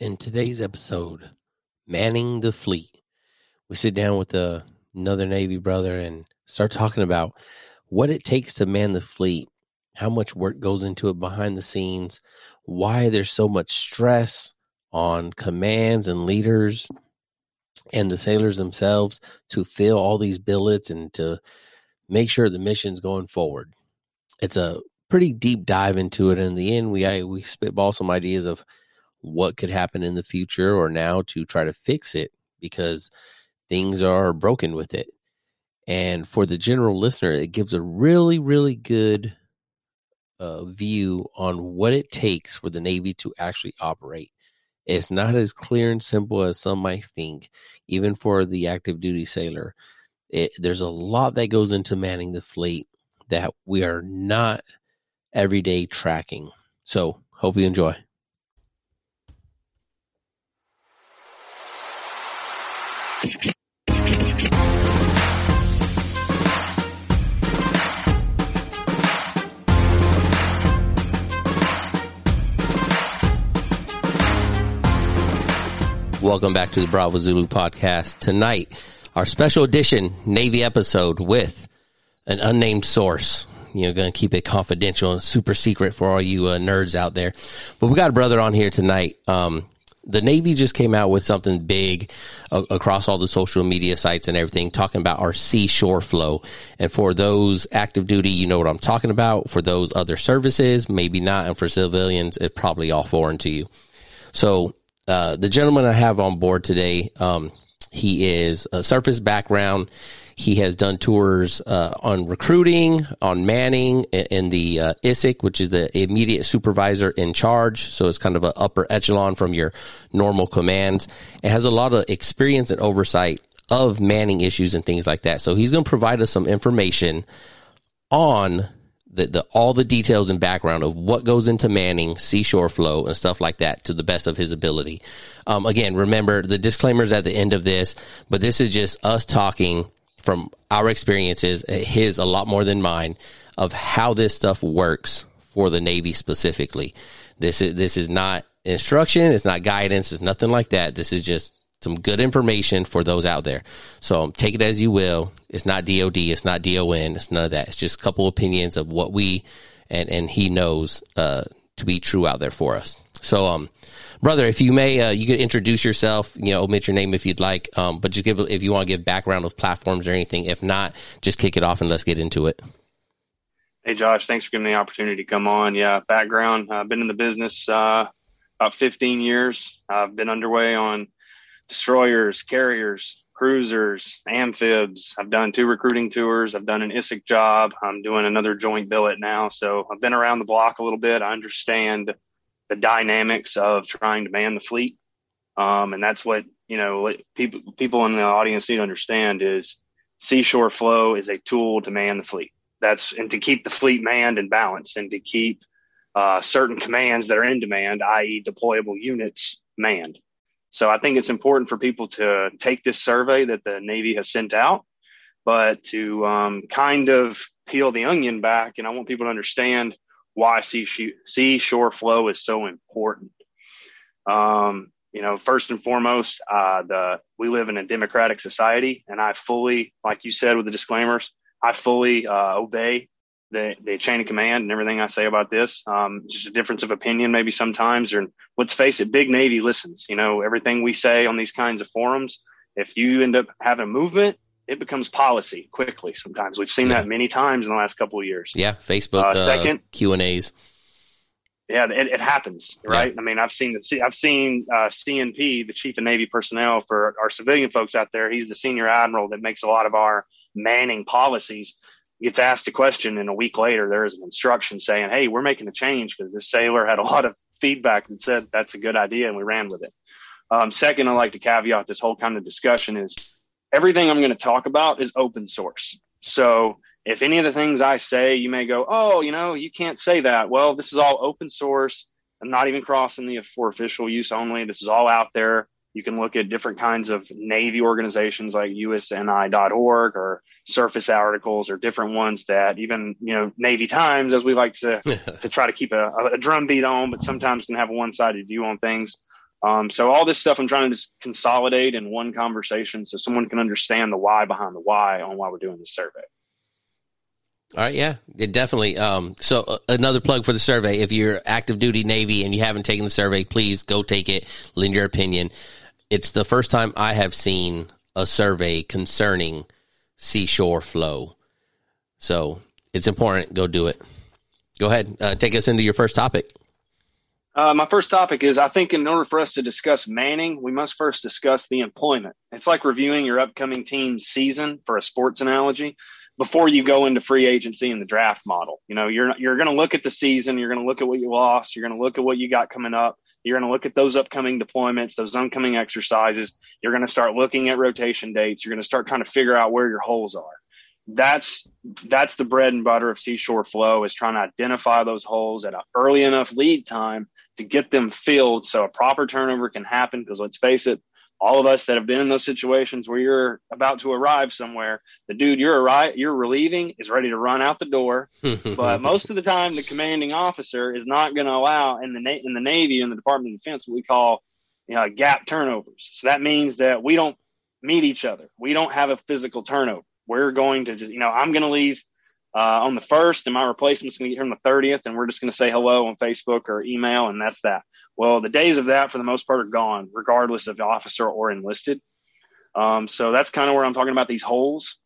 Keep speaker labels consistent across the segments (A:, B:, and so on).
A: In today's episode, manning the fleet, we sit down with uh, another Navy brother and start talking about what it takes to man the fleet, how much work goes into it behind the scenes, why there's so much stress on commands and leaders and the sailors themselves to fill all these billets and to make sure the mission's going forward. It's a pretty deep dive into it. In the end, we I, we spitball some ideas of what could happen in the future or now to try to fix it because things are broken with it. And for the general listener, it gives a really, really good uh, view on what it takes for the Navy to actually operate. It's not as clear and simple as some might think, even for the active duty sailor. It, there's a lot that goes into manning the fleet that we are not everyday tracking. So, hope you enjoy. Welcome back to the Bravo Zulu podcast. Tonight, our special edition Navy episode with an unnamed source. You know, going to keep it confidential and super secret for all you uh, nerds out there. But we got a brother on here tonight. Um, the Navy just came out with something big uh, across all the social media sites and everything, talking about our seashore flow. And for those active duty, you know what I'm talking about. For those other services, maybe not. And for civilians, it's probably all foreign to you. So uh, the gentleman I have on board today, um, he is a surface background. He has done tours uh, on recruiting, on manning, in the uh, ISIC, which is the immediate supervisor in charge. So it's kind of an upper echelon from your normal commands. It has a lot of experience and oversight of manning issues and things like that. So he's going to provide us some information on the, the all the details and background of what goes into manning seashore flow and stuff like that to the best of his ability. Um, again, remember the disclaimers at the end of this, but this is just us talking from our experiences, uh, his a lot more than mine, of how this stuff works for the Navy specifically. This is this is not instruction, it's not guidance, it's nothing like that. This is just some good information for those out there. So take it as you will. It's not DOD, it's not DON, it's none of that. It's just a couple opinions of what we and and he knows uh, to be true out there for us. So um brother, if you may, uh, you could introduce yourself. You know, omit your name if you'd like, um, but just give if you want to give background of platforms or anything. If not, just kick it off and let's get into it.
B: Hey, Josh, thanks for giving me the opportunity to come on. Yeah, background. I've been in the business uh, about 15 years. I've been underway on destroyers, carriers, cruisers, amphibs. I've done two recruiting tours. I've done an ISIC job. I'm doing another joint billet now. So I've been around the block a little bit. I understand the dynamics of trying to man the fleet. Um, and that's what, you know, people, people in the audience need to understand is seashore flow is a tool to man the fleet. That's, and to keep the fleet manned and balanced and to keep uh, certain commands that are in demand, i.e. deployable units manned. So I think it's important for people to take this survey that the Navy has sent out, but to um, kind of peel the onion back. And I want people to understand why sea shore flow is so important. Um, you know, first and foremost, uh, the we live in a democratic society, and I fully, like you said with the disclaimers, I fully uh, obey the, the chain of command and everything I say about this. Um, just a difference of opinion, maybe sometimes. Or let's face it, Big Navy listens. You know, everything we say on these kinds of forums. If you end up having a movement, it becomes policy quickly. Sometimes we've seen yeah. that many times in the last couple of years.
A: Yeah, Facebook uh, uh second Q and A's.
B: Yeah, it, it happens, right? Yeah. I mean, I've seen the I've seen uh, CNP, the Chief of Navy Personnel, for our civilian folks out there. He's the senior admiral that makes a lot of our manning policies gets asked a question and a week later there is an instruction saying hey we're making a change because this sailor had a lot of feedback and said that's a good idea and we ran with it um, second i like to caveat this whole kind of discussion is everything i'm going to talk about is open source. So if any of the things i say you may go oh you know you can't say that. Well this is all open source. I'm not even crossing the for official use only. This is all out there. You can look at different kinds of Navy organizations like usni.org or surface articles or different ones that even, you know, Navy Times, as we like to, to try to keep a, a drumbeat on, but sometimes can have a one sided view on things. Um, so all this stuff I'm trying to just consolidate in one conversation so someone can understand the why behind the why on why we're doing this survey.
A: All right, yeah, it definitely. Um, so uh, another plug for the survey: if you're active duty Navy and you haven't taken the survey, please go take it. Lend your opinion. It's the first time I have seen a survey concerning seashore flow, so it's important. Go do it. Go ahead, uh, take us into your first topic.
B: Uh, my first topic is I think in order for us to discuss Manning, we must first discuss the employment. It's like reviewing your upcoming team's season for a sports analogy before you go into free agency and the draft model. You know, you're you're going to look at the season, you're going to look at what you lost, you're going to look at what you got coming up, you're going to look at those upcoming deployments, those upcoming exercises. You're going to start looking at rotation dates. You're going to start trying to figure out where your holes are. That's that's the bread and butter of Seashore Flow is trying to identify those holes at an early enough lead time to get them filled so a proper turnover can happen. Because let's face it, all of us that have been in those situations where you're about to arrive somewhere, the dude you're arrive, you're relieving is ready to run out the door. but most of the time, the commanding officer is not going to allow in the in the Navy in the Department of Defense what we call you know, gap turnovers. So that means that we don't meet each other. We don't have a physical turnover. We're going to just you know I'm going to leave uh, on the first, and my replacement's going to get here on the 30th, and we're just going to say hello on Facebook or email, and that's that. Well, the days of that, for the most part, are gone, regardless of officer or enlisted. Um, so that's kind of where I'm talking about these holes.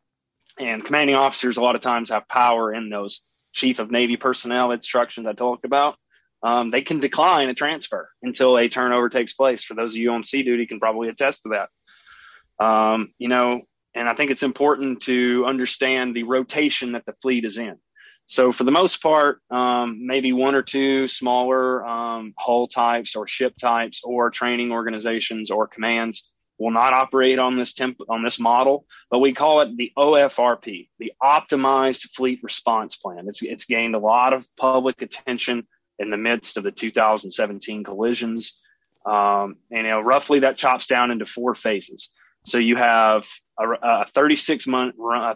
B: And commanding officers, a lot of times, have power in those chief of Navy personnel instructions I talked about. Um, they can decline a transfer until a turnover takes place. For those of you on sea duty, can probably attest to that. Um, you know, and I think it's important to understand the rotation that the fleet is in. So, for the most part, um, maybe one or two smaller um, hull types or ship types or training organizations or commands will not operate on this temp- on this model, but we call it the OFRP, the Optimized Fleet Response Plan. It's it's gained a lot of public attention in the midst of the 2017 collisions, um, and you know roughly that chops down into four phases. So you have a, a 36 month, uh,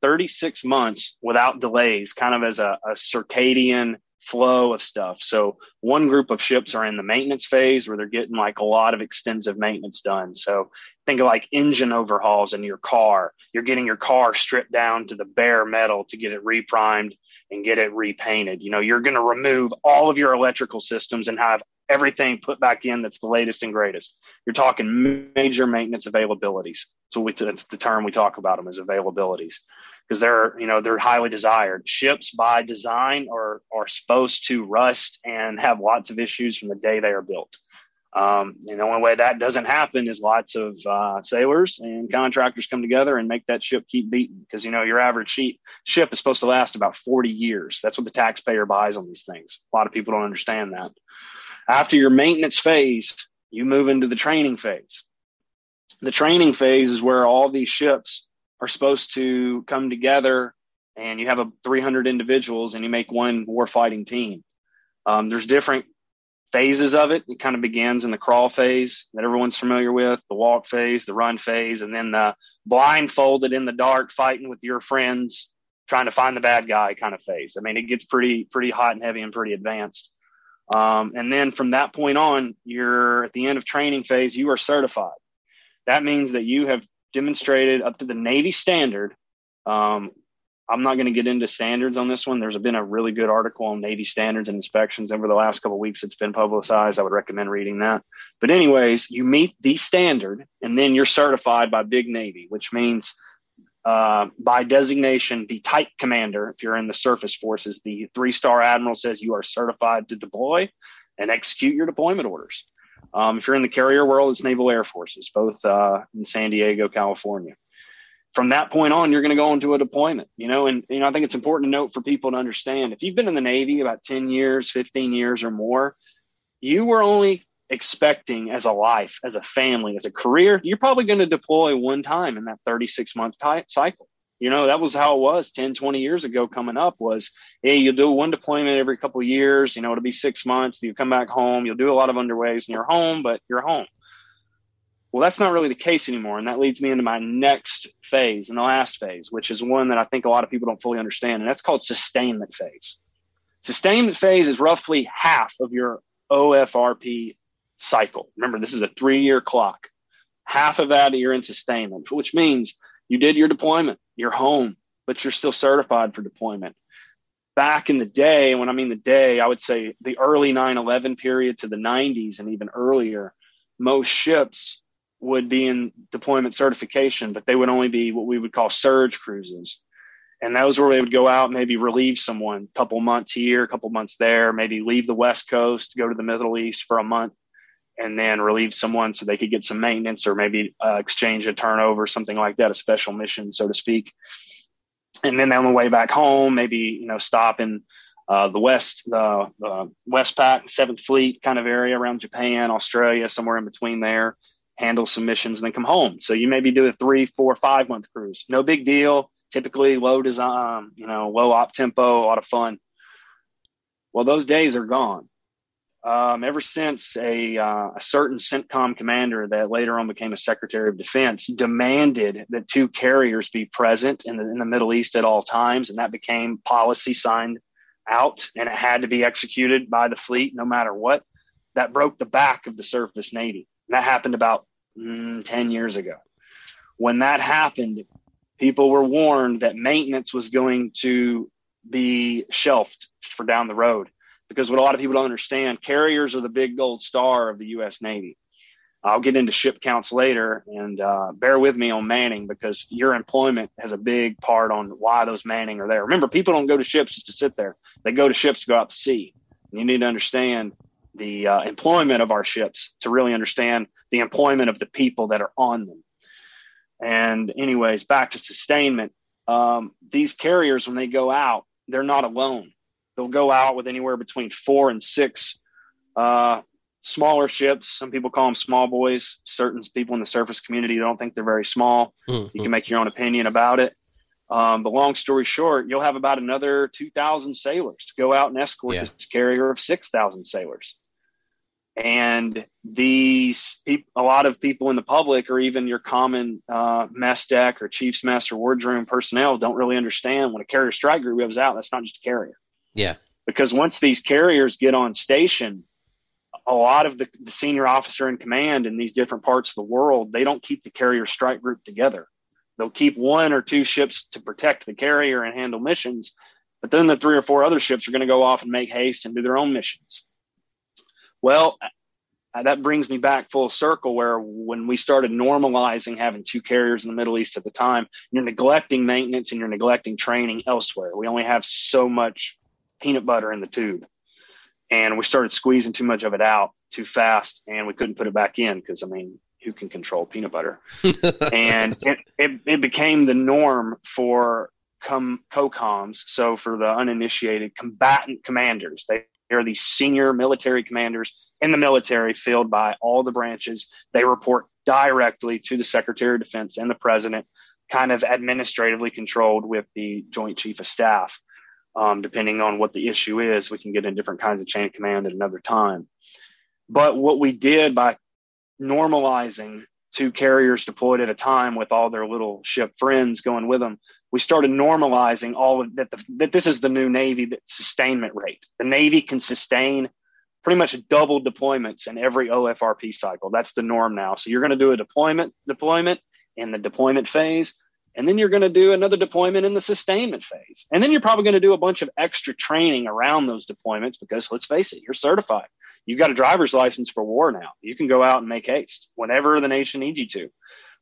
B: 36 months without delays, kind of as a, a circadian flow of stuff. So one group of ships are in the maintenance phase where they're getting like a lot of extensive maintenance done. So think of like engine overhauls in your car. You're getting your car stripped down to the bare metal to get it reprimed and get it repainted. You know, you're going to remove all of your electrical systems and have everything put back in that's the latest and greatest. You're talking major maintenance availabilities. So we, that's the term we talk about them as availabilities because they're you know they're highly desired. Ships by design are are supposed to rust and have lots of issues from the day they are built. Um, and the only way that doesn't happen is lots of uh, sailors and contractors come together and make that ship keep beating because you know your average sheet, ship is supposed to last about 40 years. That's what the taxpayer buys on these things. A lot of people don't understand that. After your maintenance phase, you move into the training phase. The training phase is where all these ships are supposed to come together and you have a 300 individuals and you make one warfighting team. Um, there's different phases of it. It kind of begins in the crawl phase that everyone's familiar with, the walk phase, the run phase, and then the blindfolded in the dark fighting with your friends, trying to find the bad guy kind of phase. I mean, it gets pretty pretty hot and heavy and pretty advanced. Um, and then from that point on, you're at the end of training phase, you are certified. That means that you have demonstrated up to the Navy standard. Um, I'm not going to get into standards on this one. There's been a really good article on Navy standards and inspections over the last couple weeks. It's been publicized. I would recommend reading that. But anyways, you meet the standard, and then you're certified by Big Navy, which means uh, by designation, the type commander, if you're in the surface forces, the three star admiral says you are certified to deploy and execute your deployment orders. Um, if you're in the carrier world, it's Naval Air Forces, both uh, in San Diego, California. From that point on, you're going to go into a deployment, you know, and you know I think it's important to note for people to understand if you've been in the Navy about 10 years, 15 years or more, you were only expecting as a life, as a family, as a career, you're probably going to deploy one time in that 36 month cycle. You know, that was how it was 10, 20 years ago coming up was, hey, you'll do one deployment every couple of years, you know, it'll be six months, you come back home, you'll do a lot of underways and you're home, but you're home. Well, that's not really the case anymore. And that leads me into my next phase and the last phase, which is one that I think a lot of people don't fully understand. And that's called sustainment phase. Sustainment phase is roughly half of your OFRP cycle. Remember, this is a three year clock. Half of that you're in sustainment, which means you did your deployment, you're home, but you're still certified for deployment. Back in the day, when I mean the day, I would say the early 9 11 period to the 90s and even earlier, most ships would be in deployment certification, but they would only be what we would call surge cruises. And that was where they would go out, maybe relieve someone a couple months here, a couple months there, maybe leave the West Coast, go to the Middle East for a month, and then relieve someone so they could get some maintenance or maybe uh, exchange a turnover, something like that, a special mission, so to speak. And then on the way back home, maybe you know stop in uh, the West, the, the Westpac, Seventh Fleet kind of area around Japan, Australia, somewhere in between there, handle some missions, and then come home. So you maybe do a three, four, five month cruise. No big deal. Typically low design, you know, low op tempo, a lot of fun. Well, those days are gone um, ever since a, uh, a, certain CENTCOM commander that later on became a Secretary of Defense demanded that two carriers be present in the, in the Middle East at all times, and that became policy signed out, and it had to be executed by the fleet no matter what. That broke the back of the surface Navy. That happened about mm, 10 years ago. When that happened, people were warned that maintenance was going to be shelved for down the road because what a lot of people don't understand, carriers are the big gold star of the U.S. Navy. I'll get into ship counts later and uh, bear with me on manning because your employment has a big part on why those manning are there. Remember, people don't go to ships just to sit there. They go to ships to go out to sea. And you need to understand the uh, employment of our ships to really understand the employment of the people that are on them. And anyways, back to sustainment. Um, these carriers, when they go out, they're not alone they'll go out with anywhere between four and six uh, smaller ships. Some people call them small boys. Certain people in the surface community don't think they're very small. Mm-hmm. You can make your own opinion about it. Um, but long story short, you'll have about another 2,000 sailors to go out and escort yeah. this carrier of 6,000 sailors. And these, a lot of people in the public, or even your common uh, mess deck or chief's mess or wardroom personnel, don't really understand when a carrier strike group goes out. That's not just a carrier.
A: Yeah.
B: Because once these carriers get on station, a lot of the, the senior officer in command in these different parts of the world, they don't keep the carrier strike group together. They'll keep one or two ships to protect the carrier and handle missions, but then the three or four other ships are going to go off and make haste and do their own missions. Well, uh, that brings me back full circle where when we started normalizing having two carriers in the Middle East at the time, you're neglecting maintenance and you're neglecting training elsewhere. We only have so much peanut butter in the tube. And we started squeezing too much of it out too fast and we couldn't put it back in because, I mean, who can control peanut butter? and it, it, it, became the norm for com, COCOMs. So for the uninitiated combatant commanders, they are these senior military commanders in the military filled by all the branches. They report directly to the Secretary of Defense and the President, kind of administratively controlled with the Joint Chief of Staff um, depending on what the issue is. We can get in different kinds of chain of command at another time. But what we did by normalizing two carriers deployed at a time with all their little ship friends going with them, we started normalizing all of that. The, that this is the new Navy that sustainment rate. The Navy can sustain pretty much double deployments in every OFRP cycle. That's the norm now. So you're going to do a deployment deployment in the deployment phase. And then you're going to do another deployment in the sustainment phase. And then you're probably going to do a bunch of extra training around those deployments because let's face it, you're certified. You've got a driver's license for war now. You can go out and make haste whenever the nation needs you to,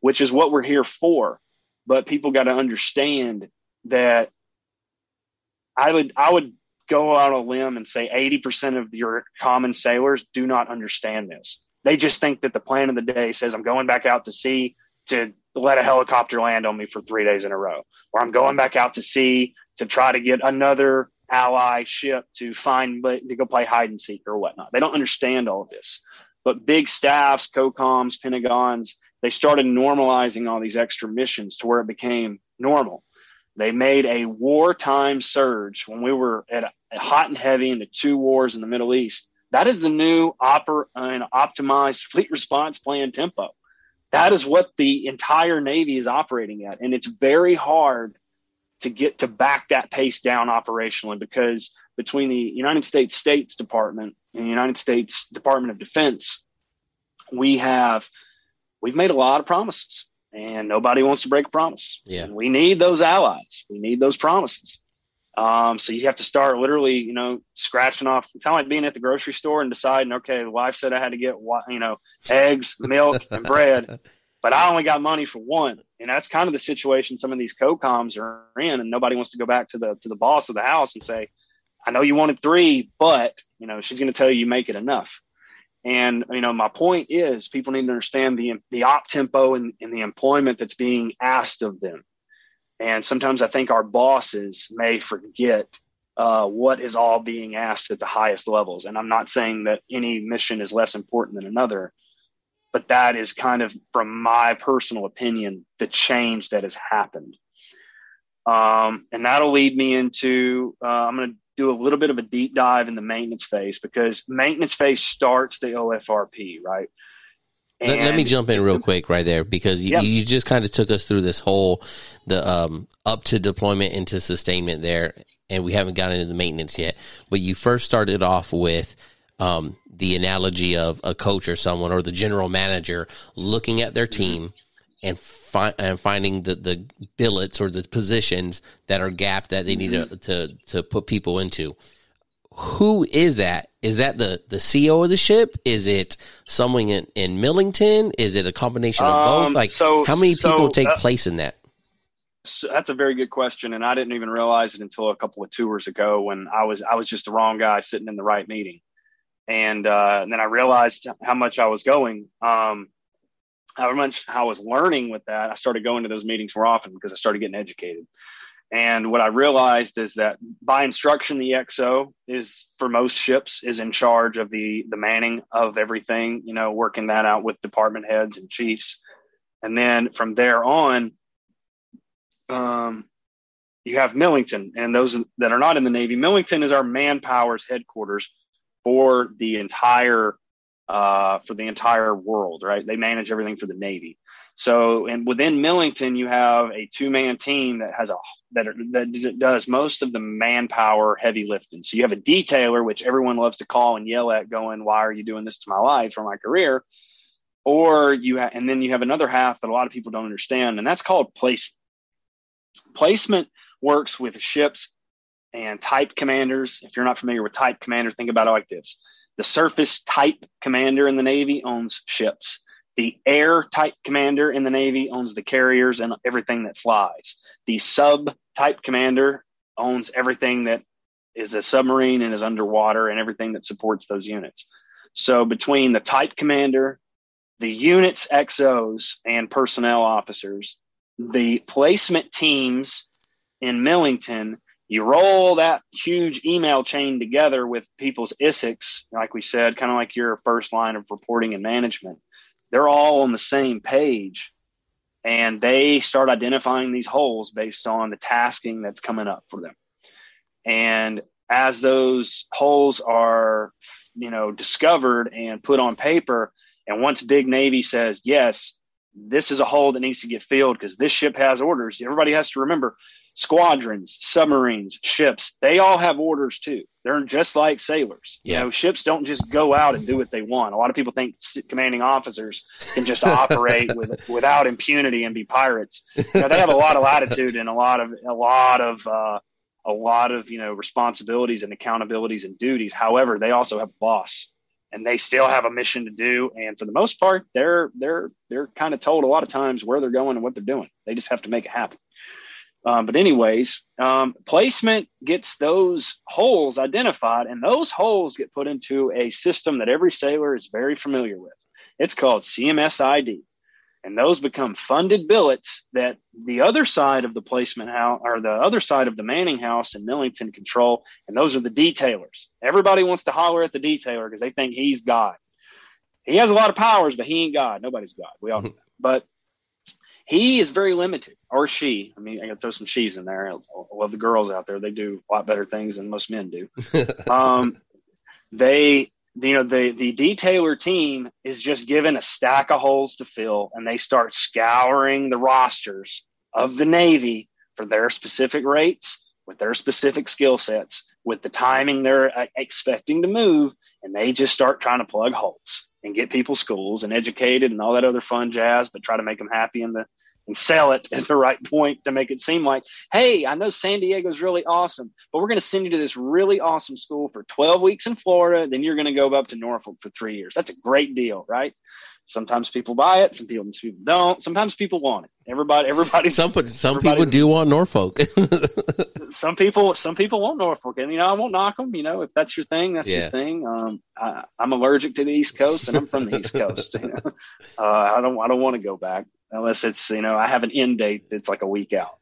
B: which is what we're here for. But people got to understand that I would I would go out on a limb and say 80% of your common sailors do not understand this. They just think that the plan of the day says I'm going back out to sea to let a helicopter land on me for three days in a row, or I'm going back out to sea to try to get another ally ship to find, but to go play hide and seek or whatnot. They don't understand all of this. But big staffs, COCOMs, Pentagons, they started normalizing all these extra missions to where it became normal. They made a wartime surge when we were at a, hot and heavy into two wars in the Middle East. That is the new oper- uh, optimized fleet response plan tempo. That is what the entire Navy is operating at. And it's very hard to get to back that pace down operationally because between the United States States Department and the United States Department of Defense, we have we've made a lot of promises and nobody wants to break a promise.
A: Yeah.
B: We need those allies. We need those promises. Um, so you have to start literally, you know, scratching off, It's kind of like being at the grocery store and deciding, okay, the wife said I had to get, you know, eggs, milk, and bread, but I only got money for one. And that's kind of the situation some of these co-coms are in, and nobody wants to go back to the to the boss of the house and say, I know you wanted three, but you know, she's going to tell you you make it enough. And you know, my point is, people need to understand the the op tempo and, and the employment that's being asked of them. And sometimes I think our bosses may forget uh, what is all being asked at the highest levels. And I'm not saying that any mission is less important than another, but that is kind of, from my personal opinion, the change that has happened. Um, and that'll lead me into uh, I'm going to do a little bit of a deep dive in the maintenance phase because maintenance phase starts the OFRP, right?
A: Let, let, me jump in real quick right there because you, you just kind of took us through this whole the um, up to deployment into sustainment there, and we haven't gotten into the maintenance yet. But you first started off with um, the analogy of a coach or someone or the general manager looking at their mm-hmm. team and, fi- and finding the, the billets or the positions that are gapped that they need mm-hmm. to, to to put people into who is that? Is that the the CEO of the ship? Is it someone in, in Millington? Is it a combination of both? Um, like, so, how many so, people take uh, place in that?
B: So that's a very good question, and I didn't even realize it until a couple of tours ago when I was I was just the wrong guy sitting in the right meeting, and, uh, and then I realized how much I was going. Um, how much I was learning with that. I started going to those meetings more often because I started getting educated. And what I realized is that by instruction, the XO is for most ships is in charge of the the manning of everything. You know, working that out with department heads and chiefs, and then from there on, um, you have Millington, and those that are not in the Navy. Millington is our manpower's headquarters for the entire uh, for the entire world. Right, they manage everything for the Navy. So, and within Millington, you have a two man team that has a that, are, that does most of the manpower heavy lifting. So you have a detailer, which everyone loves to call and yell at, going, "Why are you doing this to my life or my career?" Or you ha- and then you have another half that a lot of people don't understand, and that's called placement. Placement works with ships and type commanders. If you're not familiar with type commander, think about it like this: the surface type commander in the Navy owns ships the air type commander in the Navy owns the carriers and everything that flies. The sub type commander owns everything that is a submarine and is underwater and everything that supports those units. So between the type commander, the units XOs and personnel officers, the placement teams in Millington, you roll that huge email chain together with people's ISICs, like we said, kind of like your first line of reporting and management they're all on the same page and they start identifying these holes based on the tasking that's coming up for them. And as those holes are, you know, discovered and put on paper, and once Big Navy says, yes, this is a hole that needs to get filled because this ship has orders, everybody has to remember squadrons, submarines, ships, they all have orders too. They're just like sailors. Yeah. You know, ships don't just go out and do what they want. A lot of people think commanding officers can just operate with, without impunity and be pirates. You know, they have a lot of latitude and a lot of a lot of uh, a lot of you know responsibilities and accountabilities and duties. However, they also have a boss and they still have a mission to do. And for the most part, they're they're they're kind of told a lot of times where they're going and what they're doing. They just have to make it happen. Um, but anyways, um, placement gets those holes identified, and those holes get put into a system that every sailor is very familiar with. It's called CMSID, and those become funded billets that the other side of the placement house or the other side of the manning house in Millington control, and those are the detailers. Everybody wants to holler at the detailer because they think he's God. He has a lot of powers, but he ain't God. Nobody's God. We all know that. But he is very limited, or she. I mean, I got to throw some she's in there. I love the girls out there; they do a lot better things than most men do. um, they, you know, the the detailer team is just given a stack of holes to fill, and they start scouring the rosters of the Navy for their specific rates with their specific skill sets, with the timing they're uh, expecting to move, and they just start trying to plug holes and get people schools and educated and all that other fun jazz, but try to make them happy in the and sell it at the right point to make it seem like, hey, I know San Diego's really awesome, but we're going to send you to this really awesome school for 12 weeks in Florida. Then you're going to go up to Norfolk for three years. That's a great deal, right? Sometimes people buy it, some people, some people don't. Sometimes people want it. Everybody, everybody.
A: Some some people do want Norfolk.
B: some people, some people want Norfolk, and you know I won't knock them. You know if that's your thing, that's yeah. your thing. Um, I, am allergic to the East Coast, and I'm from the East Coast. You know? uh, I don't, I don't want to go back unless it's you know I have an end date that's like a week out.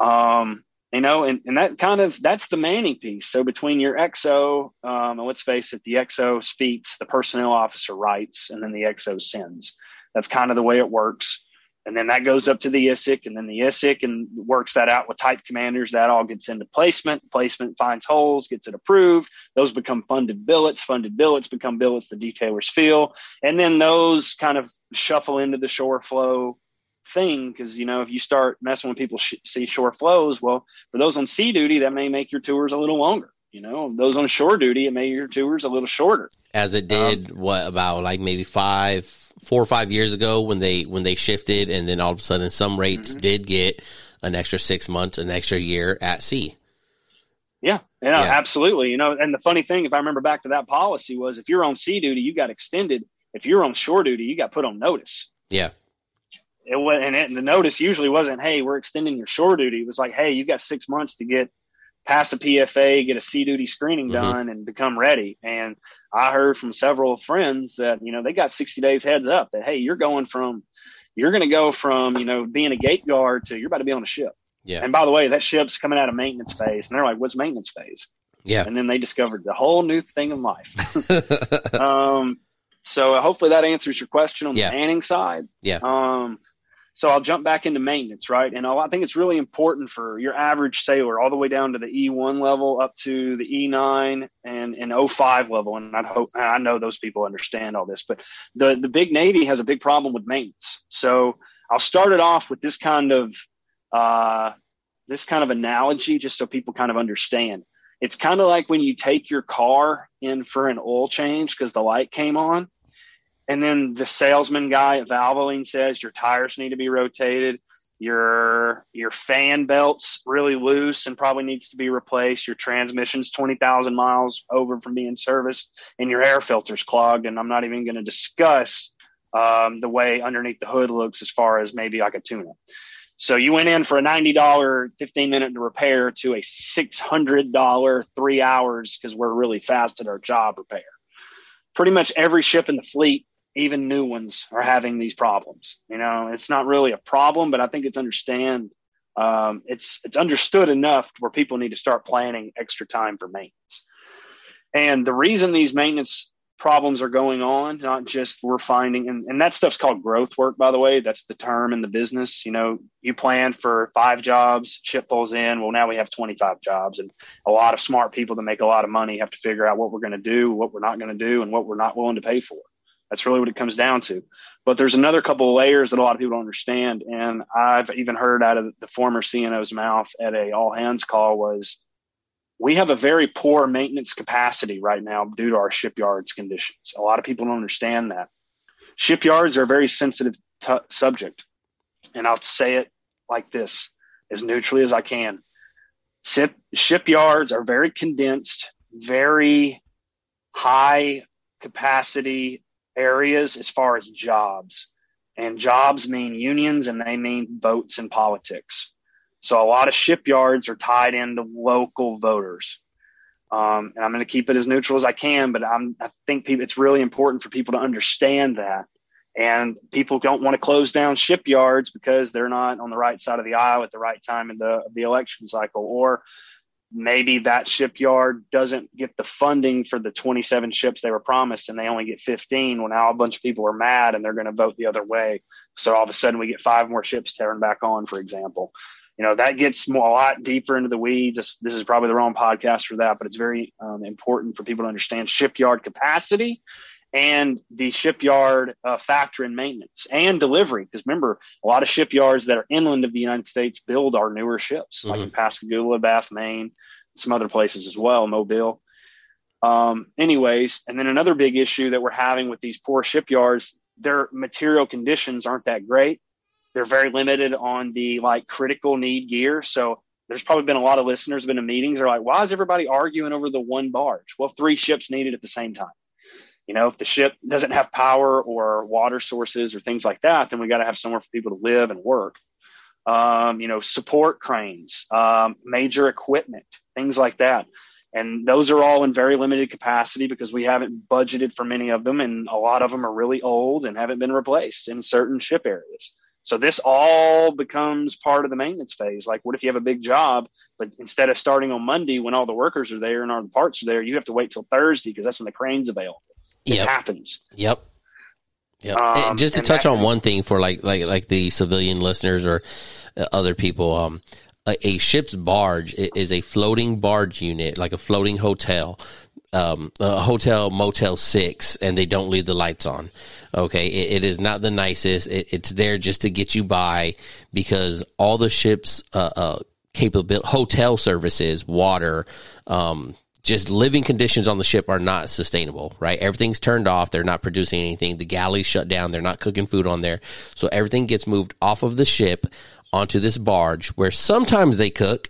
B: Um, you know, and, and that kind of that's the manning piece. So between your XO, um, and let's face it, the XO speaks, the personnel officer writes, and then the XO sends. That's kind of the way it works. And then that goes up to the ISIC, and then the ISIC and works that out with type commanders. That all gets into placement. Placement finds holes, gets it approved. Those become funded billets. Funded billets become billets the detailers feel, and then those kind of shuffle into the shore flow thing because you know if you start messing with people sh- see shore flows well for those on sea duty that may make your tours a little longer you know those on shore duty it may your tours a little shorter
A: as it did um, what about like maybe five four or five years ago when they when they shifted and then all of a sudden some rates mm-hmm. did get an extra six months an extra year at sea
B: yeah, yeah, yeah, absolutely. You know, and the funny thing, if I remember back to that policy, was if you're on sea duty, you got extended. If you're on shore duty, you got put on notice.
A: Yeah
B: it was, and, it, the notice usually wasn't, "Hey, we're extending your shore duty." It was like, "Hey, you got six months to get past the PFA, get a sea duty screening mm-hmm. done, and become ready." And I heard from several friends that you know they got sixty days heads up that hey, you're going from you're going to go from you know being a gate guard to you're about to be on a ship.
A: Yeah.
B: And by the way, that ship's coming out of maintenance phase, and they're like, "What's maintenance phase?"
A: Yeah.
B: And then they discovered the whole new thing in life. um, so hopefully that answers your question on yeah. the manning side.
A: Yeah.
B: Um, so I'll jump back into maintenance, right? And I think it's really important for your average sailor, all the way down to the E1 level, up to the E9 and and 05 level. And I hope I know those people understand all this, but the the big Navy has a big problem with maintenance. So I'll start it off with this kind of uh, this kind of analogy, just so people kind of understand. It's kind of like when you take your car in for an oil change because the light came on and then the salesman guy at Valvoline says your tires need to be rotated. Your your fan belt's really loose and probably needs to be replaced. Your transmission's twenty thousand miles over from being serviced, and your air filter's clogged. And I'm not even going to discuss um, the way underneath the hood looks as far as maybe like a tuna. So you went in for a ninety dollar fifteen minute repair to a six hundred dollar three hours because we're really fast at our job repair. Pretty much every ship in the fleet even new ones are having these problems. You know, it's not really a problem, but I think it's understand um, it's it's understood enough where people need to start planning extra time for maintenance. And the reason these maintenance problems are going on, not just we're finding, and, and that stuff's called growth work, by the way. That's the term in the business. You know, you plan for five jobs, ship pulls in. Well, now we have 25 jobs, and a lot of smart people that make a lot of money have to figure out what we're going to do, what we're not going to do, and what we're not willing to pay for. That's really what it comes down to. But there's another couple of layers that a lot of people don't understand. And I've even heard out of the former CNO's mouth at a all hands call was we have a very poor maintenance capacity right now due to our shipyards conditions. A lot of people don't understand that. Shipyards are a very sensitive t- subject. And I'll say it like this as neutrally as I can. Ship, shipyards are very condensed, very high capacity areas as far as jobs. And jobs mean unions and they mean votes in politics. So a lot of shipyards are tied into local voters. Um, and I'm going to keep it as neutral as I can, but I'm, I think people, it's really important for people to understand that. And people don't want to close down shipyards because they're not on the right side of the aisle at the right time in the, the election cycle, or maybe that shipyard doesn't get the funding for the 27 ships they were promised and they only get 15 well now a bunch of people are mad and they're going to vote the other way. So all of a sudden we get five more ships turned back on for example. You know that gets more, a lot deeper into the weeds. This, this, is probably the wrong podcast for that but it's very um, important for people to understand shipyard capacity and the shipyard uh, factor in maintenance and delivery. Because remember, a lot of shipyards that are inland of the United States build our newer ships, mm-hmm. like in Pascagoula, Bath, Maine, some other places as well, Mobile. Um, anyways, and then another big issue that we're having with these poor shipyards, their material conditions aren't that great. They're very limited on the like critical need gear. So there's probably been a lot of listeners been to meetings. They're like, why is everybody arguing over the one barge? Well, three ships needed at the same time. You know, if the ship doesn't have power or water sources or things like that, then we got to have somewhere for people to live and work. Um, you know, support cranes, um, major equipment, things like that. And those are all in very limited capacity because we haven't budgeted for many of them. And a lot of them are really old and haven't been replaced in certain ship areas. So this all becomes part of the maintenance phase. Like, what if you have a big job, but instead of starting on Monday when all the workers are there and all the parts are there, you have to wait till Thursday because that's when the crane's available. It
A: Yep.
B: happens.
A: Yep. Yep.
B: Um,
A: just to touch on one thing for like like like the civilian listeners or uh, other people, um, a, a ship's barge is a floating barge unit, like a floating hotel, um, a hotel Motel Six, and they don't leave the lights on. Okay, it, it is not the nicest. It, it's there just to get you by because all the ship's uh, uh, capable hotel services, water, um, just living conditions on the ship are not sustainable, right? Everything's turned off. They're not producing anything. The galley's shut down. They're not cooking food on there. So everything gets moved off of the ship onto this barge where sometimes they cook.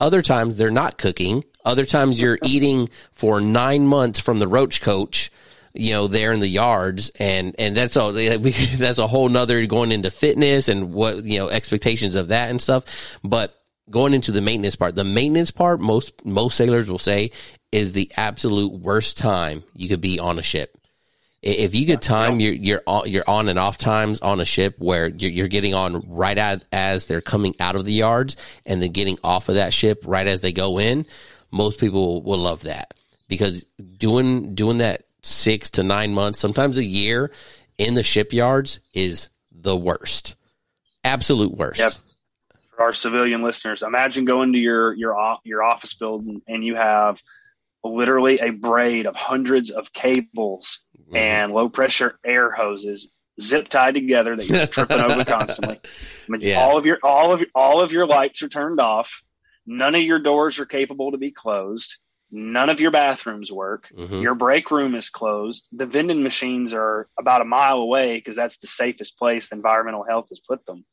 A: Other times they're not cooking. Other times you're eating for nine months from the roach coach, you know, there in the yards. And, and that's all, that's a whole nother going into fitness and what, you know, expectations of that and stuff. But going into the maintenance part, the maintenance part, most, most sailors will say is the absolute worst time you could be on a ship. If you could time your your on- your on and off times on a ship where you're, you're getting on right at, as they're coming out of the yards and then getting off of that ship right as they go in, most people will love that because doing doing that six to nine months, sometimes a year in the shipyards is the worst, absolute worst.
B: Yep. For our civilian listeners, imagine going to your your your office building and you have literally a braid of hundreds of cables
A: Mhm.
B: and low pressure air hoses zip tied together that you're tripping over constantly. I mean,
A: Yeah.
B: All of your all of all of your lights are turned off. None of your doors are capable to be closed. None of your bathrooms work.
A: Mhm.
B: Your break room is closed. The vending machines are about a mile away because that's the safest place environmental health has put them.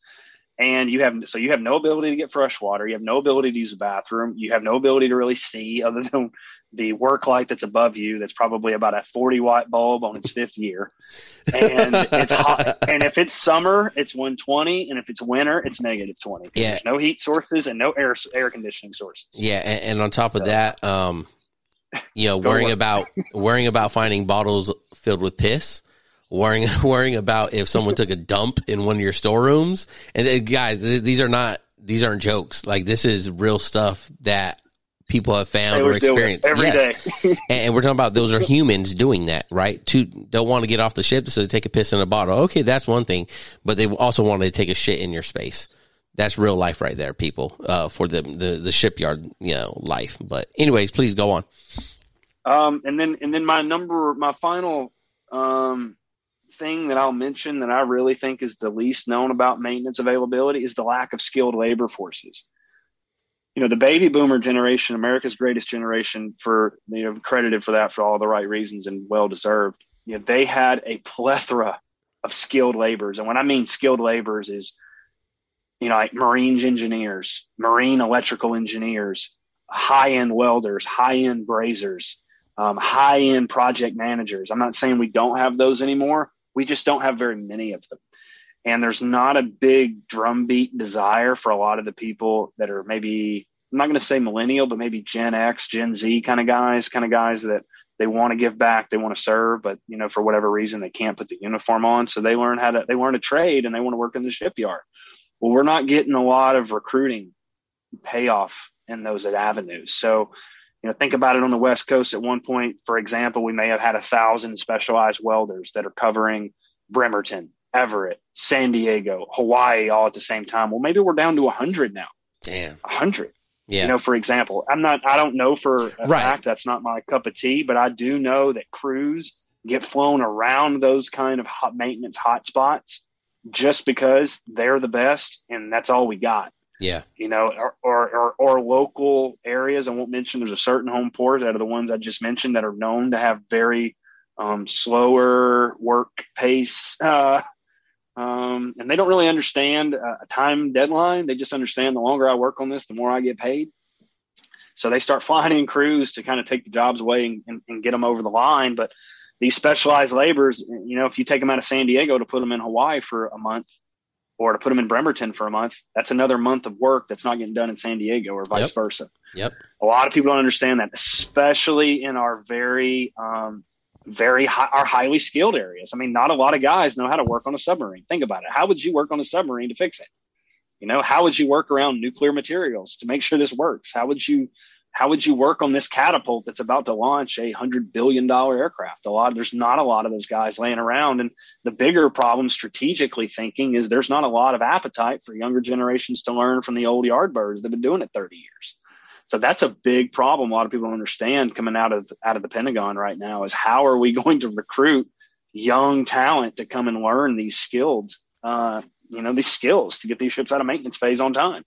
B: And you have so you have no ability to get fresh water. You have no ability to use a bathroom. You have no ability to really see other than the work light that's above you. That's probably about a 40 watt bulb on its fifth year. And it's hot. And if it's summer, it's 120. And if it's winter, it's negative 20.
A: Yeah.
B: There's no heat sources and no air air conditioning sources.
A: Yeah, and, and on top of
B: So-
A: that, um, you know, worrying about worrying about finding bottles filled with piss, worrying worrying about if someone took a dump in one of your storerooms. And uh, guys, th- these are not these aren't jokes. Like this is real stuff that people have found or
B: Sailors deal with
A: experienced.
B: every
A: Yes.
B: day.
A: And we're talking about those are humans doing that, right? To don't want to get off the ship, so they take a piss in a bottle. Okay, that's one thing, but they also want to take a shit in your space. That's real life right there, people. Uh, for the, the the shipyard, you know, life. But anyways, please go on.
B: Um, and then and then my number, my final um, thing that I'll mention that I really think is the least known about maintenance availability is the lack of skilled labor forces. You know, the baby boomer generation, America's greatest generation, for you know, credited for that for all the right reasons and well deserved. You know, they had a plethora of skilled laborers, and when I mean skilled laborers is you know, like marine engineers, marine electrical engineers, high end welders, high end brazers, um, high end project managers. I'm not saying we don't have those anymore. We just don't have very many of them. And there's not a big drumbeat desire for a lot of the people that are maybe, I'm not going to say millennial, but maybe Gen X, Gen Z kind of guys, kind of guys that they want to give back, they want to serve, but you know, for whatever reason, they can't put the uniform on. So they learn how to, they learn a trade and they want to work in the shipyard. Well, we're not getting a lot of recruiting payoff in those avenues. So, you know, think about it on the West Coast. At one point, for example, we may have had a thousand specialized welders that are covering Bremerton, Everett, San Diego, Hawaii, all at the same time. Well, maybe we're down to a hundred now.
A: Damn.
B: A hundred.
A: Yeah.
B: You know, for example, I'm not. I don't know for a
A: Right.
B: fact that's not my cup of tea, but I do know that crews get flown around those kind of hot maintenance hotspots just because they're the best and that's all we got.
A: Yeah.
B: You know, or, or, or, local areas. I won't mention there's a certain home port out of the ones I just mentioned that are known to have very um, slower work pace. Uh, um, and they don't really understand a time deadline. They just understand the longer I work on this, the more I get paid. So they start flying in crews to kind of take the jobs away and, and, and get them over the line. But these specialized laborers, you know, if you take them out of San Diego to put them in Hawaii for a month or to put them in Bremerton for a month, that's another month of work that's not getting done in San Diego or vice
A: yep.
B: versa.
A: Yep.
B: A lot of people don't understand that, especially in our very, um, very high, our highly skilled areas. I mean, not a lot of guys know how to work on a submarine. Think about it. How would you work on a submarine to fix it? You know, how would you work around nuclear materials to make sure this works? How would you how would you work on this catapult that's about to launch a hundred billion dollar aircraft? A lot, there's not a lot of those guys laying around. And the bigger problem, strategically thinking, is there's not a lot of appetite for younger generations to learn from the old yardbirds that've been doing it 30 years. So that's a big problem. A lot of people understand coming out of out of the Pentagon right now is how are we going to recruit young talent to come and learn these skills, uh, you know, these skills to get these ships out of maintenance phase on time.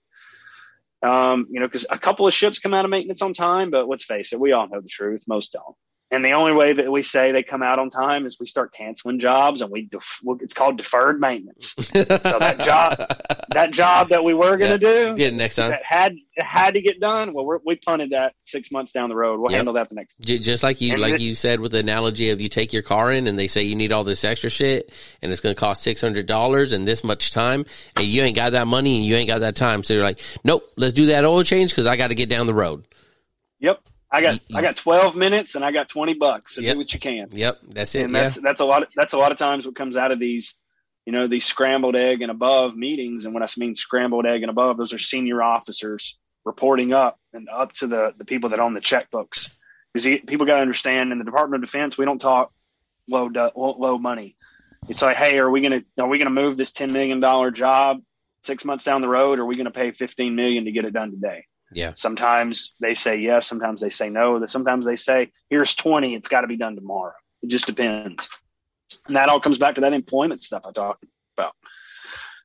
B: Um, you know, because a couple of ships come out of maintenance on time, but let's face it, we all know the truth. Most don't. And the only way that we say they come out on time is we start canceling jobs, and we def- it's called deferred maintenance. so that job, that job that we were going to do,
A: it next time.
B: That had had to get done. Well, we punted that six months down the road. We'll yep. handle that the next.
A: Time. Just like you, and like it, you said with the analogy of you take your car in, and they say you need all this extra shit, and it's going to cost six hundred dollars and this much time, and you ain't got that money and you ain't got that time. So you're like, nope, let's do that oil change because I got to get down the road.
B: Yep. I got I got 12 minutes and I got 20 bucks. So
A: yep.
B: do what you can.
A: Yep, that's it.
B: And that's
A: yeah.
B: that's a lot. Of, that's a lot of times what comes out of these, you know, these scrambled egg and above meetings. And when I mean scrambled egg and above, those are senior officers reporting up and up to the the people that own the checkbooks. Because people got to understand in the Department of Defense, we don't talk low low money. It's like, hey, are we gonna are we gonna move this 10 million dollar job six months down the road? Or are we gonna pay 15 million to get it done today?
A: Yeah.
B: Sometimes they say yes. Sometimes they say no. Sometimes they say, here's 20. It's got to be done tomorrow. It just depends. And that all comes back to that employment stuff I talked about.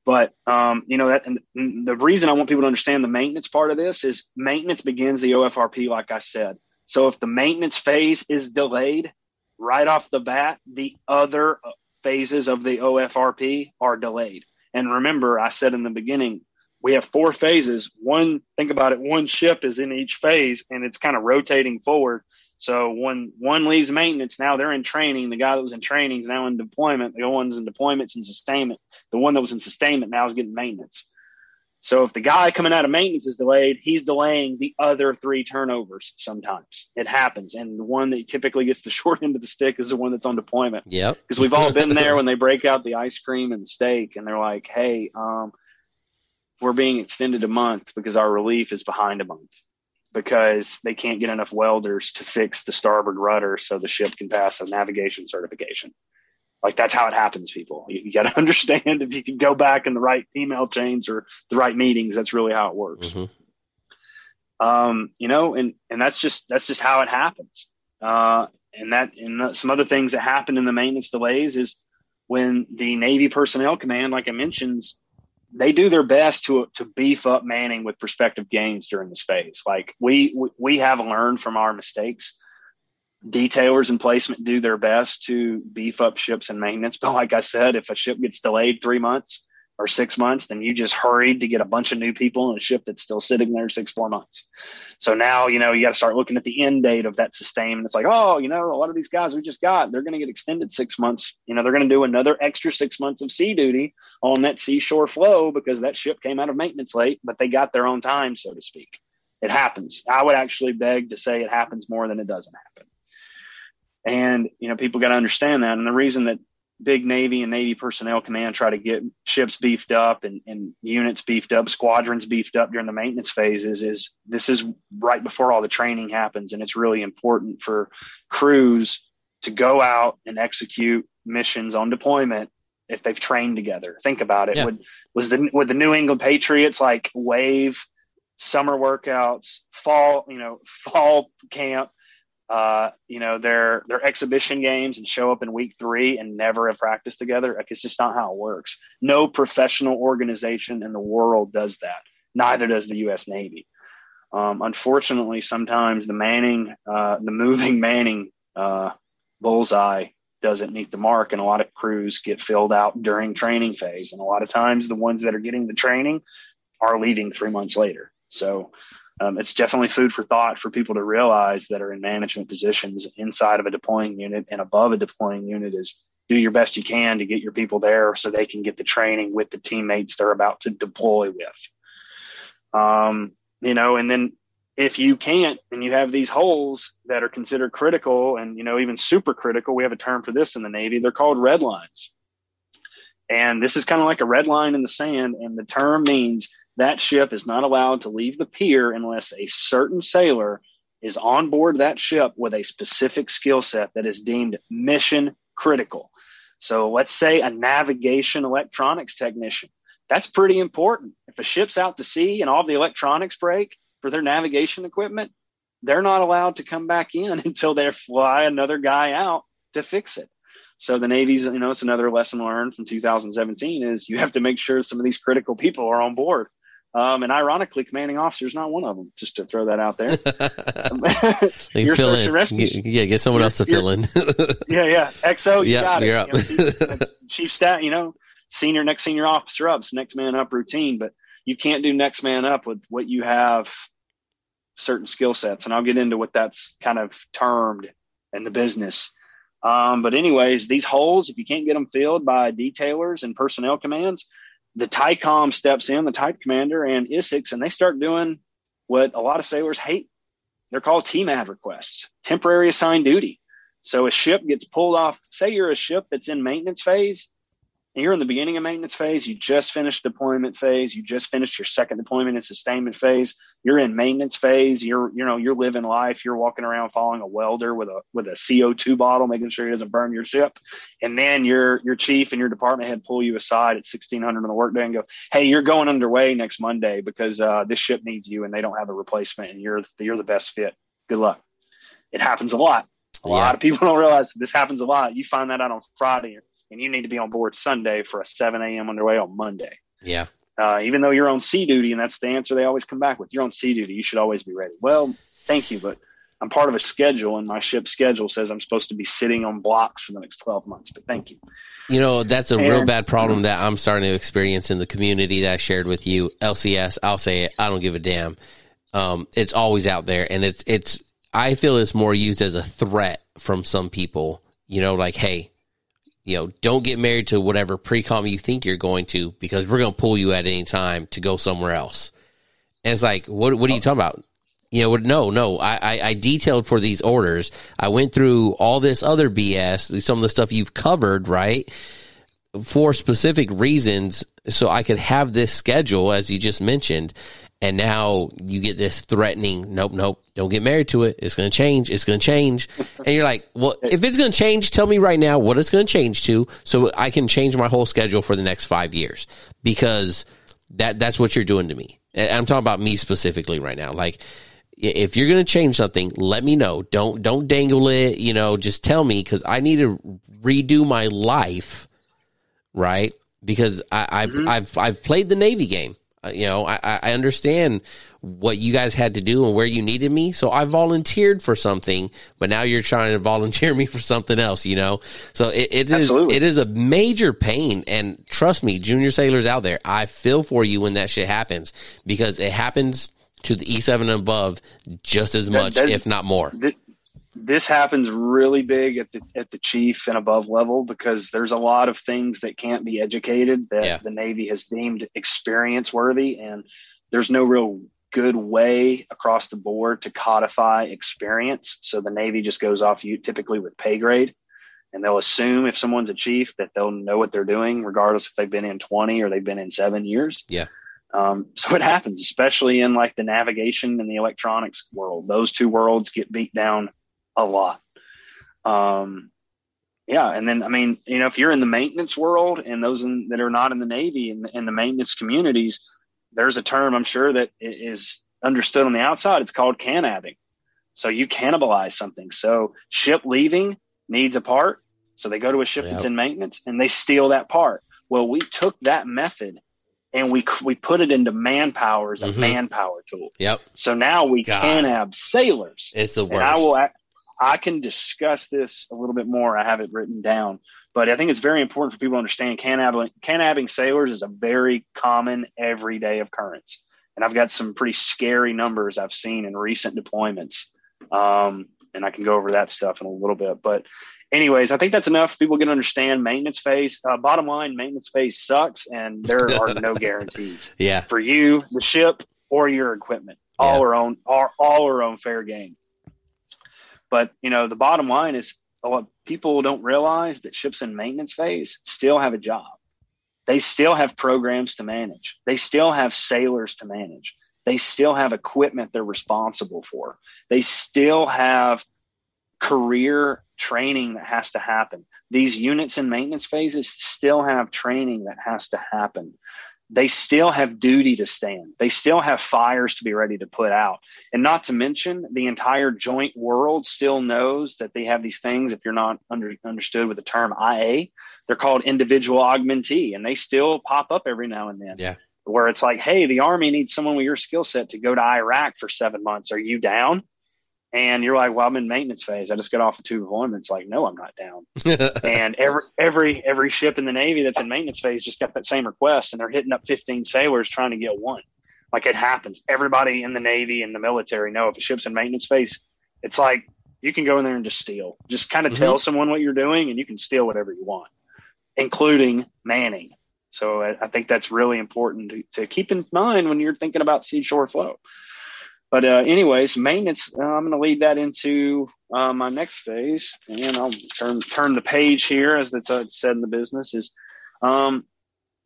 B: But, um, you know, that and the reason I want people to understand the maintenance part of this is maintenance begins the OFRP, like I said. So if the maintenance phase is delayed right off the bat, the other phases of the OFRP are delayed. And remember, I said in the beginning, we have four phases. One, think about it, one ship is in each phase and it's kind of rotating forward. So when one leaves maintenance, now they're in training. The guy that was in training is now in deployment. The one's in deployments and sustainment. The one that was in sustainment now is getting maintenance. So if the guy coming out of maintenance is delayed, he's delaying the other three turnovers sometimes. It happens. And the one that typically gets the short end of the stick is the one that's on deployment.
A: Yep.
B: Because we've all been there when they break out the ice cream and steak and they're like, hey, um, we're being extended a month because our relief is behind a month because they can't get enough welders to fix the starboard rudder so the ship can pass a navigation certification. Like that's how it happens, people. You, you got to understand if you can go back in the right email chains or the right meetings, that's really how it works. Mm-hmm. Um, you know, and and that's just that's just how it happens. Uh, and that and some other things that happen in the maintenance delays is when the Navy personnel command, like I mentioned, they do their best to to beef up Manning with prospective gains during this phase. Like we we have learned from our mistakes. Detailers and placement do their best to beef up ships and maintenance. But oh. like I said, if a ship gets delayed three months, or six months, then you just hurried to get a bunch of new people in a ship that's still sitting there six, four months. So now, you know, you got to start looking at the end date of that sustainment. It's like, oh, you know, a lot of these guys we just got, they're going to get extended six months. You know, they're going to do another extra six months of sea duty on that seashore flow because that ship came out of maintenance late, but they got their own time, so to speak. It happens. I would actually beg to say it happens more than it doesn't happen. And, you know, people got to understand that. And the reason that big Navy and Navy personnel command try to get ships beefed up and, and, units beefed up, squadrons beefed up during the maintenance phases is this is right before all the training happens. And it's really important for crews to go out and execute missions on deployment if they've trained together. Think about it. Yeah. Would, was the, with the New England Patriots like waive summer workouts, fall, you know, fall camp, uh, you know, their their exhibition games and show up in week three and never have practiced together. Like it's just not how it works. No professional organization in the world does that. Neither does the U.S. Navy. Um, unfortunately, sometimes the Manning, uh, the moving Manning uh, bullseye doesn't meet the mark, and a lot of crews get filled out during training phase. And a lot of times, the ones that are getting the training are leaving three months later. So um, it's definitely food for thought for people to realize that are in management positions inside of a deploying unit and above a deploying unit is do your best you can to get your people there so they can get the training with the teammates they're about to deploy with. Um, you know, and then if you can't and you have these holes that are considered critical and you know even super critical, we have a term for this in the Navy. They're called red lines. And this is kind of like a red line in the sand. And the term means that ship is not allowed to leave the pier unless a certain sailor is on board that ship with a specific skill set that is deemed mission critical. So let's say a navigation electronics technician. That's pretty important. If a ship's out to sea and all the electronics break for their navigation equipment, they're not allowed to come back in until they fly another guy out to fix it. So the Navy's, you know, it's another lesson learned from 2017 is you have to make sure some of these critical people are on board. Um, and ironically, commanding officer is not one of them. Just to throw that out there.
A: you're search in. and rescue. Yeah, get someone you're, else to fill in.
B: yeah, yeah. XO, you got you're it. Know, chief staff, you know, senior next senior officer ups, next man up routine, but you can't do next man up with what you have certain skill sets. And I'll get into what that's kind of termed in the business. Um, but anyways, these holes, if you can't get them filled by detailers and personnel commands, the TYCOM steps in, the type commander and ISICs, and they start doing what a lot of sailors hate. They're called TMAD requests, temporary assigned duty. So a ship gets pulled off. Say you're a ship that's in maintenance phase and you're in the beginning of maintenance phase, you just finished deployment phase, you just finished your second deployment and sustainment phase, you're in maintenance phase, you're you know, you're living life, you're walking around following a welder with a with a CO2 bottle, making sure he doesn't burn your ship. And then your your chief and your department head pull you aside at 1600 on the workday and go, Hey, you're going underway next Monday because uh, this ship needs you and they don't have a replacement and you're you're the best fit. Good luck. It happens a lot. A yeah. lot of people don't realize this happens a lot. You find that out on Friday and you need to be on board Sunday for a 7 a.m. underway on Monday.
A: Yeah.
B: Uh, even though you're on sea duty, and that's the answer they always come back with, you're on sea duty. You should always be ready. Well, thank you, but I'm part of a schedule, and my ship schedule says I'm supposed to be sitting on blocks for the next 12 months. But thank you.
A: You know, that's a and, real bad problem that I'm starting to experience in the community that I shared with you. LCS, I'll say it. I don't give a damn. Um, it's always out there, and it's it's. I feel it's more used as a threat from some people. You know, like, hey, you know, don't get married to whatever pre-com you think you're going to because we're going to pull you at any time to go somewhere else. And it's like, what, what are you talking about? You know, no, no, I, I, I detailed for these orders. I went through all this other BS, some of the stuff you've covered, right? For specific reasons. So I could have this schedule, as you just mentioned, and now you get this threatening nope nope don't get married to it. It's going to change it's going to change. And you're like well if it's going to change tell me right now what it's going to change to so i can change my whole schedule for the next five years. Because that that's what you're doing to me. I'm talking about me specifically right now. Like if you're going to change something let me know. Don't don't dangle it you know just tell me because i need to redo my life right? Because I, I've, mm-hmm. I've I've played the Navy game. Uh, you know, I, I understand what you guys had to do and where you needed me. So I volunteered for something, but now you're trying to volunteer me for something else, you know? So it, it is, it is a major pain. And trust me, junior sailors out there, I feel for you when that shit happens because it happens to the E7 and above just as much, that, that, if not more.
B: That, this happens really big at the at the chief and above level because there's a lot of things that can't be educated that yeah. the Navy has deemed experience worthy, and there's no real good way across the board to codify experience. So the Navy just goes off you typically with pay grade, and they'll assume if someone's a chief that they'll know what they're doing, regardless if they've been in 20 or they've been in seven years.
A: Yeah.
B: Um, so it happens, especially in like the navigation and the electronics world. Those two worlds get beat down a lot. Um, yeah, and then I mean, you know, if you're in the maintenance world and those in, that are not in the Navy and in, in the maintenance communities, there's a term I'm sure that is understood on the outside. It's called cannabbing. So you cannibalize something. So ship leaving needs a part, so they go to a ship yep. that's in maintenance and they steal that part. Well, we took that method and we we put it into manpower as a
A: Mhm.
B: manpower tool.
A: Yep.
B: So now we
A: God.
B: can have sailors.
A: It's the
B: And
A: worst.
B: I will. I can discuss this a little bit more. I have it written down, but I think it's very important for people to understand. Canabbing sailors is a very common everyday occurrence, and I've got some pretty scary numbers I've seen in recent deployments. Um, and I can go over that stuff in a little bit, but. Anyways, I think that's enough. People can understand maintenance phase. Uh, bottom line, maintenance phase sucks, and there are no guarantees
A: yeah.
B: for you, the ship, or your equipment. All
A: Yeah.
B: are own are all are own fair game. But you know, the bottom line is what people don't realize that ships in maintenance phase still have a job. They still have programs to manage. They still have sailors to manage. They still have equipment they're responsible for. They still have career training that has to happen. These units in maintenance phases still have training that has to happen they still have duty to stand. They still have fires to be ready to put out. And not to mention, the entire joint world still knows that they have these things. If you're not under, understood with the term IA, they're called individual augmentee, and they still pop up every now and then.
A: Yeah.
B: Where it's like, hey, the Army needs someone with your skill set to go to Iraq for seven months. Are you down? And you're like, well, I'm in maintenance phase. I just got off of two deployments. Like, no, I'm not down and every every every ship in the Navy that's in maintenance phase just got that same request, and they're hitting up 15 sailors trying to get one. Like it happens. Everybody in the Navy and the military know if a ship's in maintenance phase, it's like you can go in there and just steal. Just kind of
A: Mhm.
B: tell someone what you're doing, and you can steal whatever you want, including manning. So I, I think that's really important to, to keep in mind when you're thinking about seashore flow. But uh, anyways, maintenance. Uh, I'm going to lead that into uh, my next phase, and I'll turn turn the page here, as it's uh, said in the business. Is um,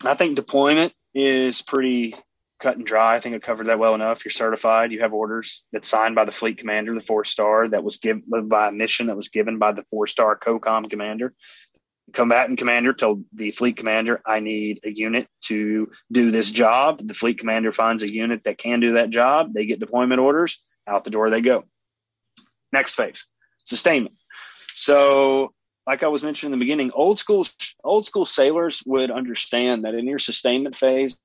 B: I think deployment is pretty cut and dry. I think I covered that well enough. You're certified. You have orders that's signed by the fleet commander, the four star, that was given by a mission that was given by the four star COCOM commander. Combatant commander told the fleet commander, I need a unit to do this job. The fleet commander finds a unit that can do that job. They get deployment orders. Out the door they go. Next phase, sustainment. So, like I was mentioning in the beginning, old school old school sailors would understand that in your sustainment phase,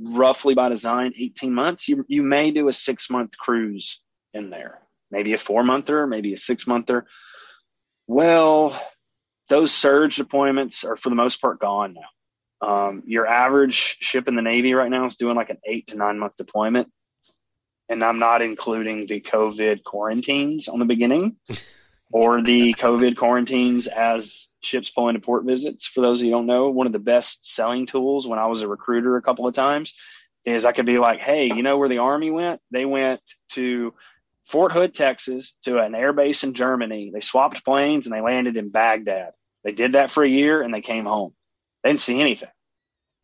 B: roughly by design, 18 months, you, you may do a six month cruise in there, maybe a four monther, maybe a six monther. Well, those surge deployments are for the most part gone now. Um, your average ship in the Navy right now is doing like an eight to nine month deployment. And I'm not including the COVID quarantines on the beginning or the COVID quarantines as ships pull into port visits. For those of you who don't know, one of the best selling tools when I was a recruiter a couple of times is I could be like, hey, you know where the Army went? They went to Fort Hood, Texas, to an air base in Germany. They swapped planes and they landed in Baghdad. They did that for a year and they came home. They didn't see anything.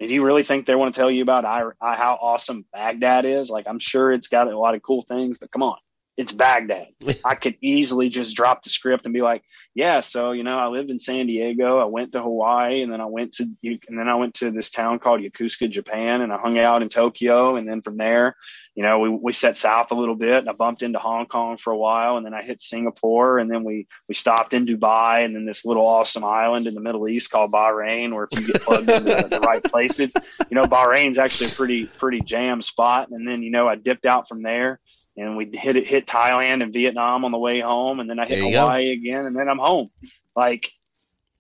B: And do you really think they want to tell you about how awesome Baghdad is? Like, I'm sure it's got a lot of cool things, but come on, it's Baghdad. I could easily just drop the script and be like, yeah, so you know, I lived in San Diego, I went to Hawaii, and then I went to and then I went to this town called Yokosuka, Japan, and I hung out in Tokyo, and then from there, you know, we we set south a little bit, and I bumped into Hong Kong for a while, and then I hit Singapore, and then we we stopped in Dubai, and then this little awesome island in the Middle East called Bahrain, where if you get plugged into the, the right places, you know, Bahrain's actually a pretty pretty jam spot, and then you know, I dipped out from there and we hit it hit Thailand and Vietnam on the way home, and then I hit Hawaii again, and then I'm home. Like,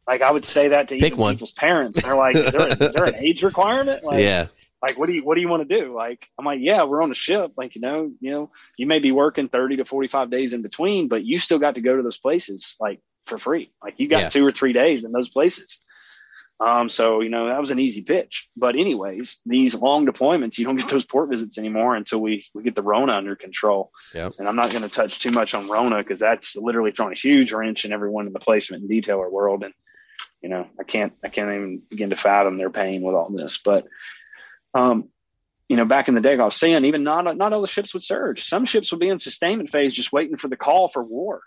B: like I would say that to
A: Pick
B: even
A: one.
B: people's parents. They're like, is there, is there an age requirement? Like,
A: yeah.
B: like what do you what do you want to do? Like, I'm like, yeah, we're on a ship. Like, you know, you know, you may be working 30 to 45 days in between, but you still got to go to those places like for free. Like, you got
A: Yeah.
B: two or three days in those places. Um, so you know that was an easy pitch. But anyways, these long deployments, you don't get those port visits anymore until we we get the Rona under control.
A: Yep.
B: And I'm not going to touch too much on Rona because that's literally thrown a huge wrench in everyone in the placement and detailer world. And you know, I can't I can't even begin to fathom their pain with all this. But um, you know, back in the day, I was saying, even not not all the ships would surge. Some ships would be in sustainment phase, just waiting for the call for war,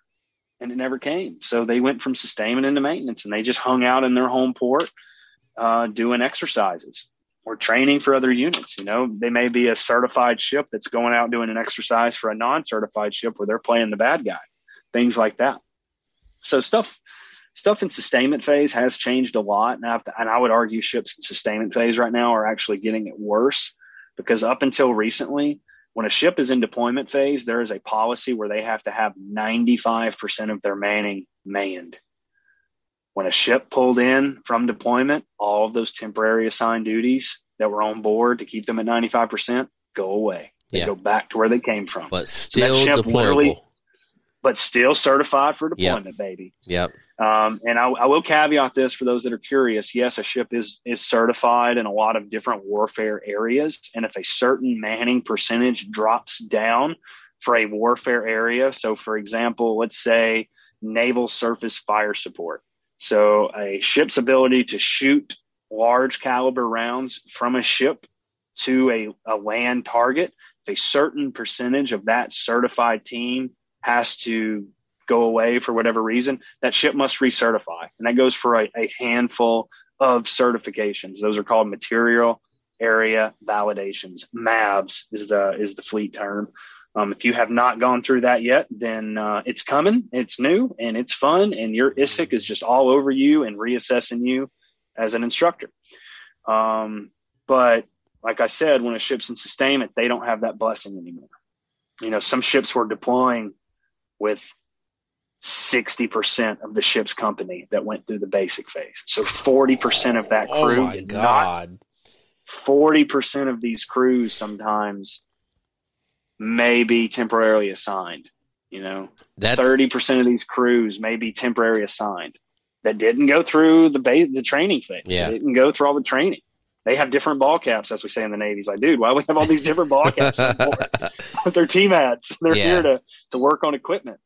B: and it never came. So they went from sustainment into maintenance, and they just hung out in their home port, uh, doing exercises or training for other units. You know, they may be a certified ship that's going out doing an exercise for a non-certified ship where they're playing the bad guy, things like that. So stuff stuff in sustainment phase has changed a lot. And, and I would argue ships in sustainment phase right now are actually getting it worse because up until recently, when a ship is in deployment phase, there is a policy where they have to have 95% of their manning manned. When a ship pulled in from deployment, all of those temporary assigned duties that were on board to keep them at 95% go away. They yeah. go back to where they came from.
A: But still so deployable.
B: But still certified for deployment,
A: yep.
B: baby.
A: Yep.
B: Um, and I, I, will caveat this for those that are curious. Yes, a ship is is certified in a lot of different warfare areas, and if a certain manning percentage drops down for a warfare area, so for example, let's say naval surface fire support, so a ship's ability to shoot large caliber rounds from a ship to a, a land target, if a certain percentage of that certified team has to go away for whatever reason, that ship must recertify. And that goes for a, a handful of certifications. Those are called material area validations. MAVs is the is the fleet term. Um, if you have not gone through that yet, then uh, it's coming. It's new and it's fun, and your ISIC is just all over you and reassessing you as an instructor. Um, but like I said, when a ship's in sustainment, they don't have that blessing anymore. You know, some ships were deploying with 60% of the ship's company that went through the basic phase. So 40% of that oh crew oh did God. not. 40% of these crews sometimes may be temporarily assigned. You know, That's... 30% of these crews may be temporarily assigned that didn't go through the base, the training phase.
A: Yeah.
B: They didn't go through all the training. They have different ball caps, as we say in the Navy. It's like, dude, why do we have all these different ball caps They're team hats? They're yeah. here to, to work on equipment.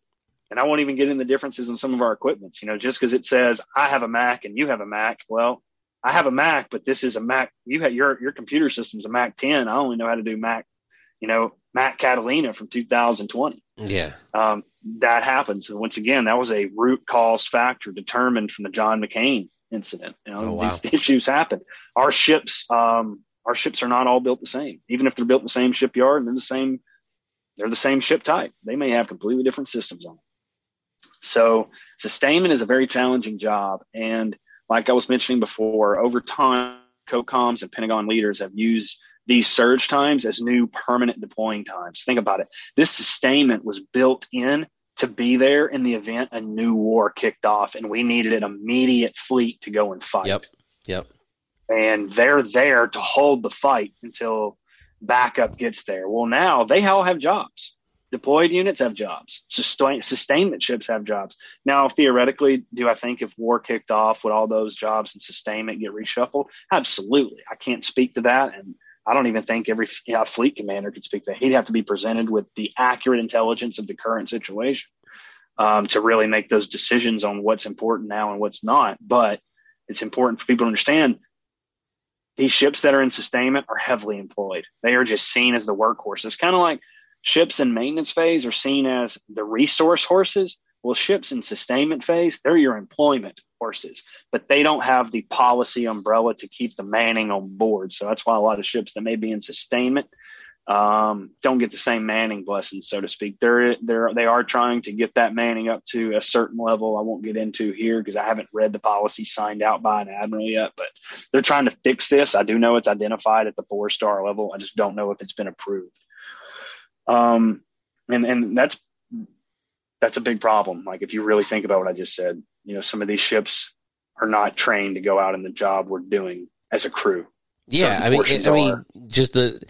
B: And I won't even get in the differences in some of our equipments. You know, just because it says I have a Mac and you have a Mac, well, I have a Mac, but this is a Mac. You have your your computer system's a Mac 10. I only know how to do Mac, you know, Mac Catalina from 2020.
A: Yeah,
B: um, that happens. And once again, that was a root cause factor determined from the John McCain incident. You know, oh, wow. these issues happen. Our ships, um, our ships are not all built the same. Even if they're built in the same shipyard and they're the same, they're the same ship type. They may have completely different systems on them. So sustainment is a very challenging job. And like I was mentioning before, over time, COCOMs and Pentagon leaders have used these surge times as new permanent deploying times. Think about it. This sustainment was built in to be there in the event a new war kicked off and we needed an immediate fleet to go and fight.
A: Yep. Yep.
B: And they're there to hold the fight until backup gets there. Well, now they all have jobs. Deployed units have jobs. Sustain, sustainment ships have jobs. Now, theoretically, do I think if war kicked off, would all those jobs and sustainment get reshuffled? Absolutely. I can't speak to that. And I don't even think every you know, fleet commander could speak to that. He'd have to be presented with the accurate intelligence of the current situation um, to really make those decisions on what's important now and what's not. But it's important for people to understand these ships that are in sustainment are heavily employed. They are just seen as the workhorse. It's kind of like ships in maintenance phase are seen as the resource horses. Well, ships in sustainment phase, they're your employment horses, but they don't have the policy umbrella to keep the manning on board. So that's why a lot of ships that may be in sustainment um, don't get the same manning blessings, so to speak. They're they're they are trying to get that manning up to a certain level. I won't get into here because I haven't read the policy signed out by an admiral yet, but they're trying to fix this. I do know it's identified at the four star level. I just don't know if it's been approved. Um, and and that's that's a big problem. Like if you really think about what I just said, you know, some of these ships are not trained to go out in the job we're doing as a crew.
A: Yeah, I mean, I mean, just the,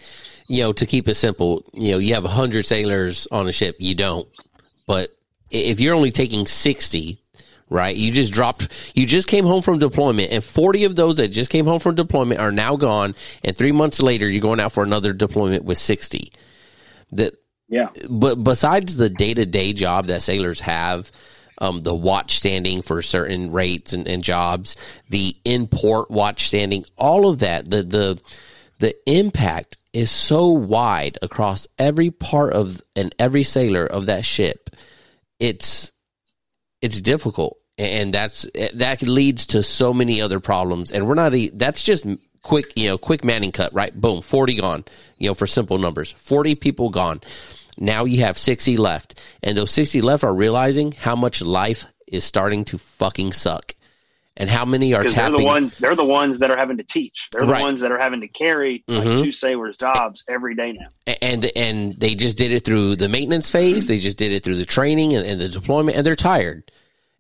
A: you know, to keep it simple, you know, you have hundred sailors on a ship. You don't, but if you're only taking sixty, right? You just dropped, you just came home from deployment, and forty of those that just came home from deployment are now gone. And three months later, you're going out for another deployment with sixty. That
B: yeah.
A: But besides the day to day job that sailors have, um, the watch standing for certain rates and, and jobs, the in port watch standing, all of that, the the the impact is so wide across every part of and every sailor of that ship. It's it's difficult, and that's that leads to so many other problems. And we're not. That's just quick, you know, quick manning cut, right? Boom, 40 gone, you know, for simple numbers. 40 people gone. Now you have 60 left. And those 60 left are realizing how much life is starting to fucking suck. And how many are
B: Because they're the ones they're the ones that are having to teach. They're the
A: Right.
B: ones that are having to carry like,
A: Mhm.
B: two sailors' jobs every day now.
A: and and they just did it through the maintenance phase. They just did it through the training and, and the deployment, and they're tired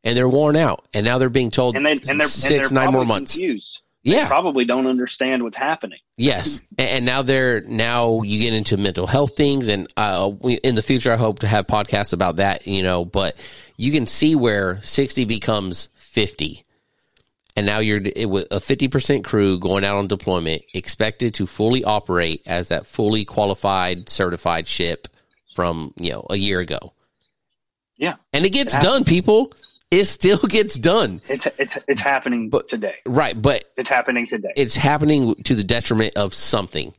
A: and they're worn out. And now they're being told
B: And they and they're
A: six,
B: and they're
A: nine more months.
B: confused.
A: Yeah,
B: Probably don't understand what's happening.
A: Yes, and, and now they're now you get into mental health things, and uh, we, in the future, I hope to have podcasts about that. You know, but you can see where sixty becomes fifty, and now you're it, with a fifty percent crew going out on deployment, expected to fully operate as that fully qualified, certified ship from you know a year ago.
B: Yeah.
A: and it gets
B: It
A: done, people. It still gets done,
B: It's it's it's happening
A: But-
B: today.
A: right? But
B: It's happening today.
A: it's happening to the detriment of something,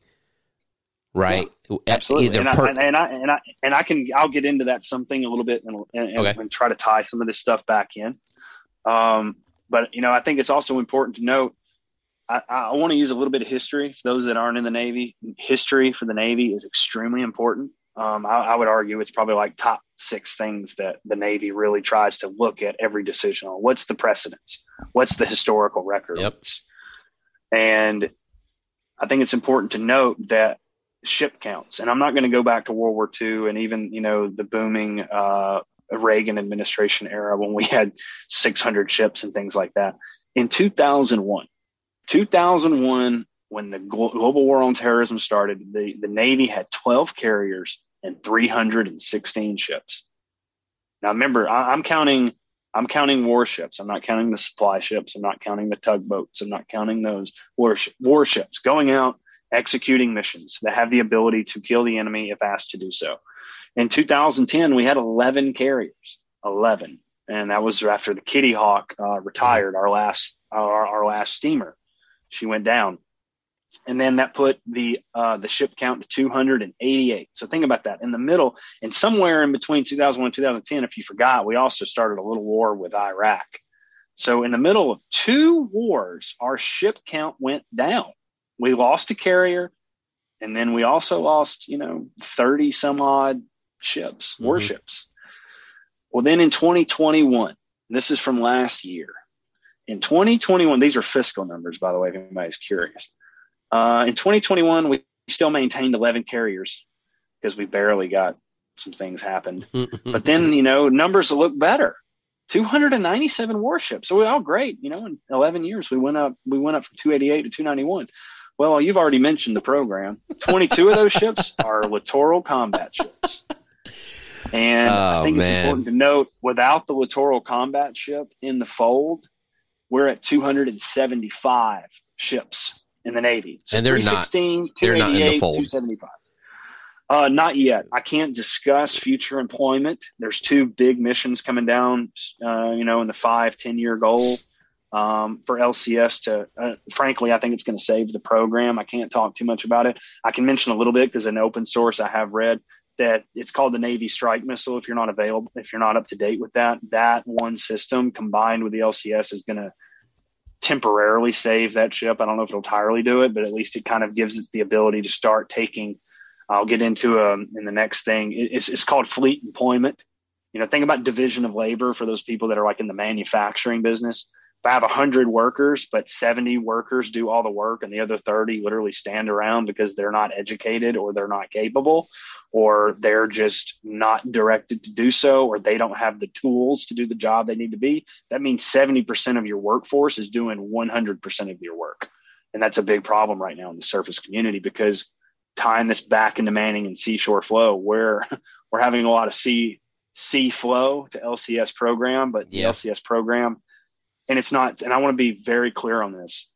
A: right?
B: Absolutely,
A: Either
B: and, I,
A: per-
B: and, and I and I and I can I'll get into that something a little bit and, and,
A: Okay.
B: and try to tie some of this stuff back in. Um, but you know, I think it's also important to note. I, I want to use a little bit of history for those that aren't in the Navy. History for the Navy is extremely important. Um, I, I would argue it's probably like top six things that the Navy really tries to look at every decision on. What's the precedence? What's the historical record?
A: Yep.
B: And I think it's important to note that ship counts, and I'm not going to go back to World War II and even you know the booming uh, Reagan administration era when we had 600 ships and things like that. In 2001, 2001, when the global war on terrorism started, the, the Navy had 12 carriers and 316 ships. Now, remember, I, I'm counting. I'm counting warships. I'm not counting the supply ships. I'm not counting the tugboats. I'm not counting those warship, warships going out executing missions that have the ability to kill the enemy if asked to do so. In 2010, we had 11 carriers, 11, and that was after the Kitty Hawk uh, retired, our last our, our last steamer. She went down, and then that put the uh, the ship count to 288. So think about that. In the middle, and somewhere in between 2001 and 2010, if you forgot, we also started a little war with Iraq. So in the middle of two wars, our ship count went down. We lost a carrier, and then we also lost, you know, 30 some odd ships,
A: Mhm.
B: warships. Well, then in 2021, this is from last year. In 2021, these are fiscal numbers, by the way, if anybody's curious. Uh, in 2021, we still maintained 11 carriers because we barely got some things happened. But then, you know, numbers look better. 297 warships. So we all great. You know, in 11 years, we went up, we went up from 288 to 291. Well, you've already mentioned the program. 22 of those ships are littoral combat ships. And I
A: Oh,
B: think
A: man.
B: it's important to note without the littoral combat ship in the fold, we're at 275 ships in the Navy. So
A: and they're not. They're not in the fold.
B: 275. Uh, not yet. I can't discuss future employment. There's two big missions coming down, uh, you know, in the five, 10 year goal um, for LCS to, uh, frankly, I think it's going to save the program. I can't talk too much about it. I can mention a little bit because in open source I have read that it's called the Navy Strike Missile. If you're not available, if you're not up to date with that, that one system combined with the LCS is going to temporarily save that ship. I don't know if it'll entirely do it, but at least it kind of gives it the ability to start taking. I'll get into um, in the next thing. It's, it's called fleet employment. You know, think about division of labor for those people that are like in the manufacturing business. If I have 100 workers, but 70 workers do all the work and the other 30 literally stand around because they're not educated or they're not capable or they're just not directed to do so or they don't have the tools to do the job they need to be, that means 70% of your workforce is doing 100% of your work. And that's a big problem right now in the surface community because tying this back into Manning and seashore flow, where we're having a lot of sea sea flow to LCS program, but
A: Yeah.
B: the LCS program, and it's not. And I want to be very clear on this: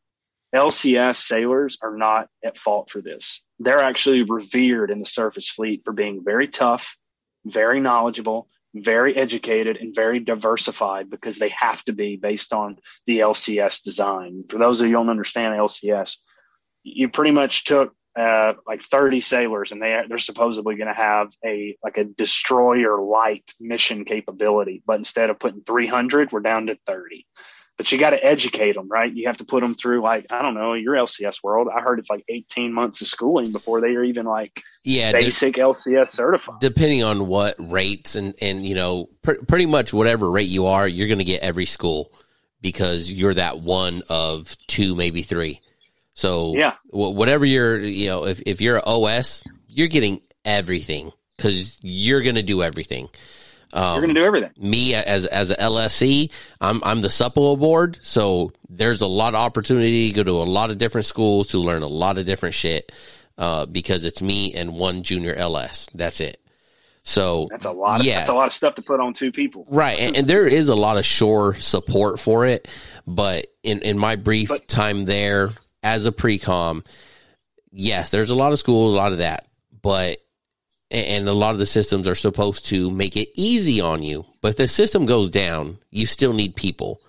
B: LCS sailors are not at fault for this. They're actually revered in the surface fleet for being very tough, very knowledgeable, very educated, and very diversified because they have to be based on the LCS design. For those of you who don't understand LCS, you pretty much took uh, like 30 sailors and they they're supposedly going to have a like a destroyer light mission capability but instead of putting 300 we're down to 30 but you got to educate them, right? You have to put them through like I don't know your LCS world. I heard it's like eighteen months of schooling before they are even like
A: yeah
B: basic de- LCS certified.
A: Depending on what rates and and you know pr- pretty much whatever rate you are, you're going to get every school because you're that one of two, maybe three. So
B: yeah,
A: whatever you're, you know, if if you're an OS, you're getting everything because you're going to do everything.
B: Um, You're going to do everything.
A: Me as as a LSC, I'm I'm the supple board, so there's a lot of opportunity to go to a lot of different schools to learn a lot of different shit. Uh, because it's me and one junior LS. That's it. So
B: that's a lot. Of, yeah, that's a lot of stuff to put on two people.
A: Right, and, and there is a lot of shore support for it. But in in my brief but, time there as a pre-com, yes, there's a lot of schools, a lot of that. But and a lot of the systems are supposed to make it easy on you. But if the system goes down, you still need people.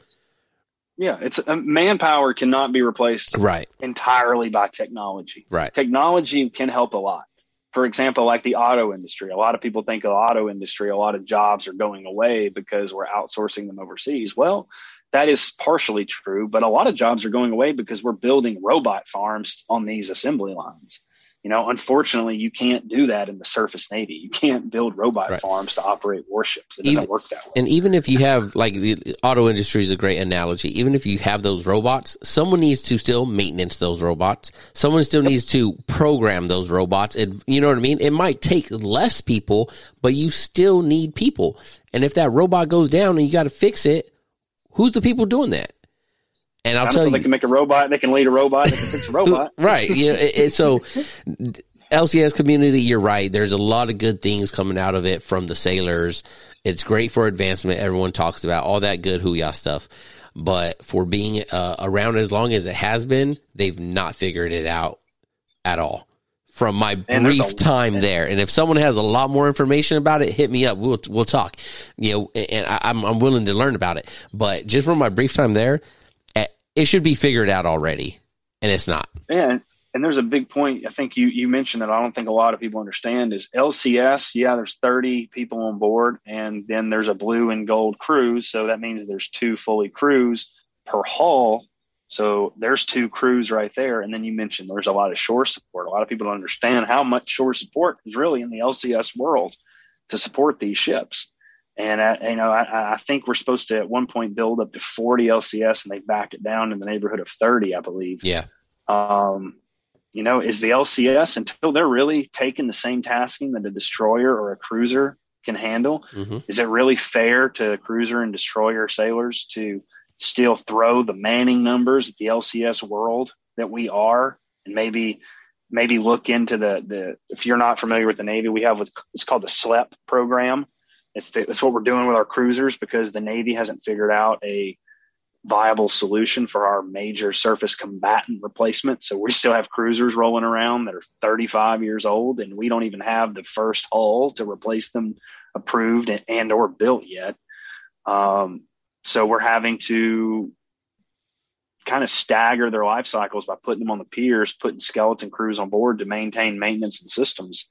B: Yeah, it's uh, manpower cannot be replaced
A: right
B: entirely by technology.
A: Right,
B: technology can help a lot. For example, like the auto industry, a lot of people think the auto industry, a lot of jobs are going away because we're outsourcing them overseas. Well, that is partially true, but a lot of jobs are going away because we're building robot farms on these assembly lines. You know, unfortunately, you can't do that in the surface navy. You can't build robot right. farms to operate warships. It doesn't
A: even,
B: work that way.
A: And even if you have, like, the auto industry is a great analogy. Even if you have those robots, someone needs to still maintenance those robots. Someone still yep. needs to program those robots. And you know what I mean? It might take less people, but you still need people. And if that robot goes down and you got to fix it, who's the people doing that? And I'll tell you,
B: they can make a robot. They can lead a robot. They can fix a robot.
A: right. You know, it, it, so LCS community, you're right. There's a lot of good things coming out of it from the sailors. It's great for advancement. Everyone talks about all that good hooyah stuff. But for being uh, around as long as it has been, they've not figured it out at all from my brief time there. And if someone has a lot more information about it, hit me up. We'll we'll talk. You know, and I, I'm I'm willing to learn about it. But just from my brief time there, it should be figured out already, and it's not.
B: And and there's a big point. I think you you mentioned that I don't think a lot of people understand is LCS. Yeah, there's 30 people on board, and then there's a blue and gold crews. So that means there's two fully crews per hull. So there's two crews right there. And then you mentioned there's a lot of shore support. A lot of people don't understand how much shore support is really in the LCS world to support these ships. And I, you know, I, I, think we're supposed to at one point build up to 40 LCS, and they backed it down in the neighborhood of 30, I believe.
A: Yeah.
B: Um, you know, is the LCS until they're really taking the same tasking that a destroyer or a cruiser can handle? Mm-hmm. Is it really fair to cruiser and destroyer sailors to still throw the manning numbers at the LCS world that we are, and maybe maybe look into the the if you're not familiar with the Navy, we have what's called the SLEP program it's, the, it's what we're doing with our cruisers because the Navy hasn't figured out a viable solution for our major surface combatant replacement. So we still have cruisers rolling around that are 35 years old, and we don't even have the first hull to replace them approved and, and or built yet. Um, so we're having to kind of stagger their life cycles by putting them on the piers, putting skeleton crews on board to maintain maintenance and systems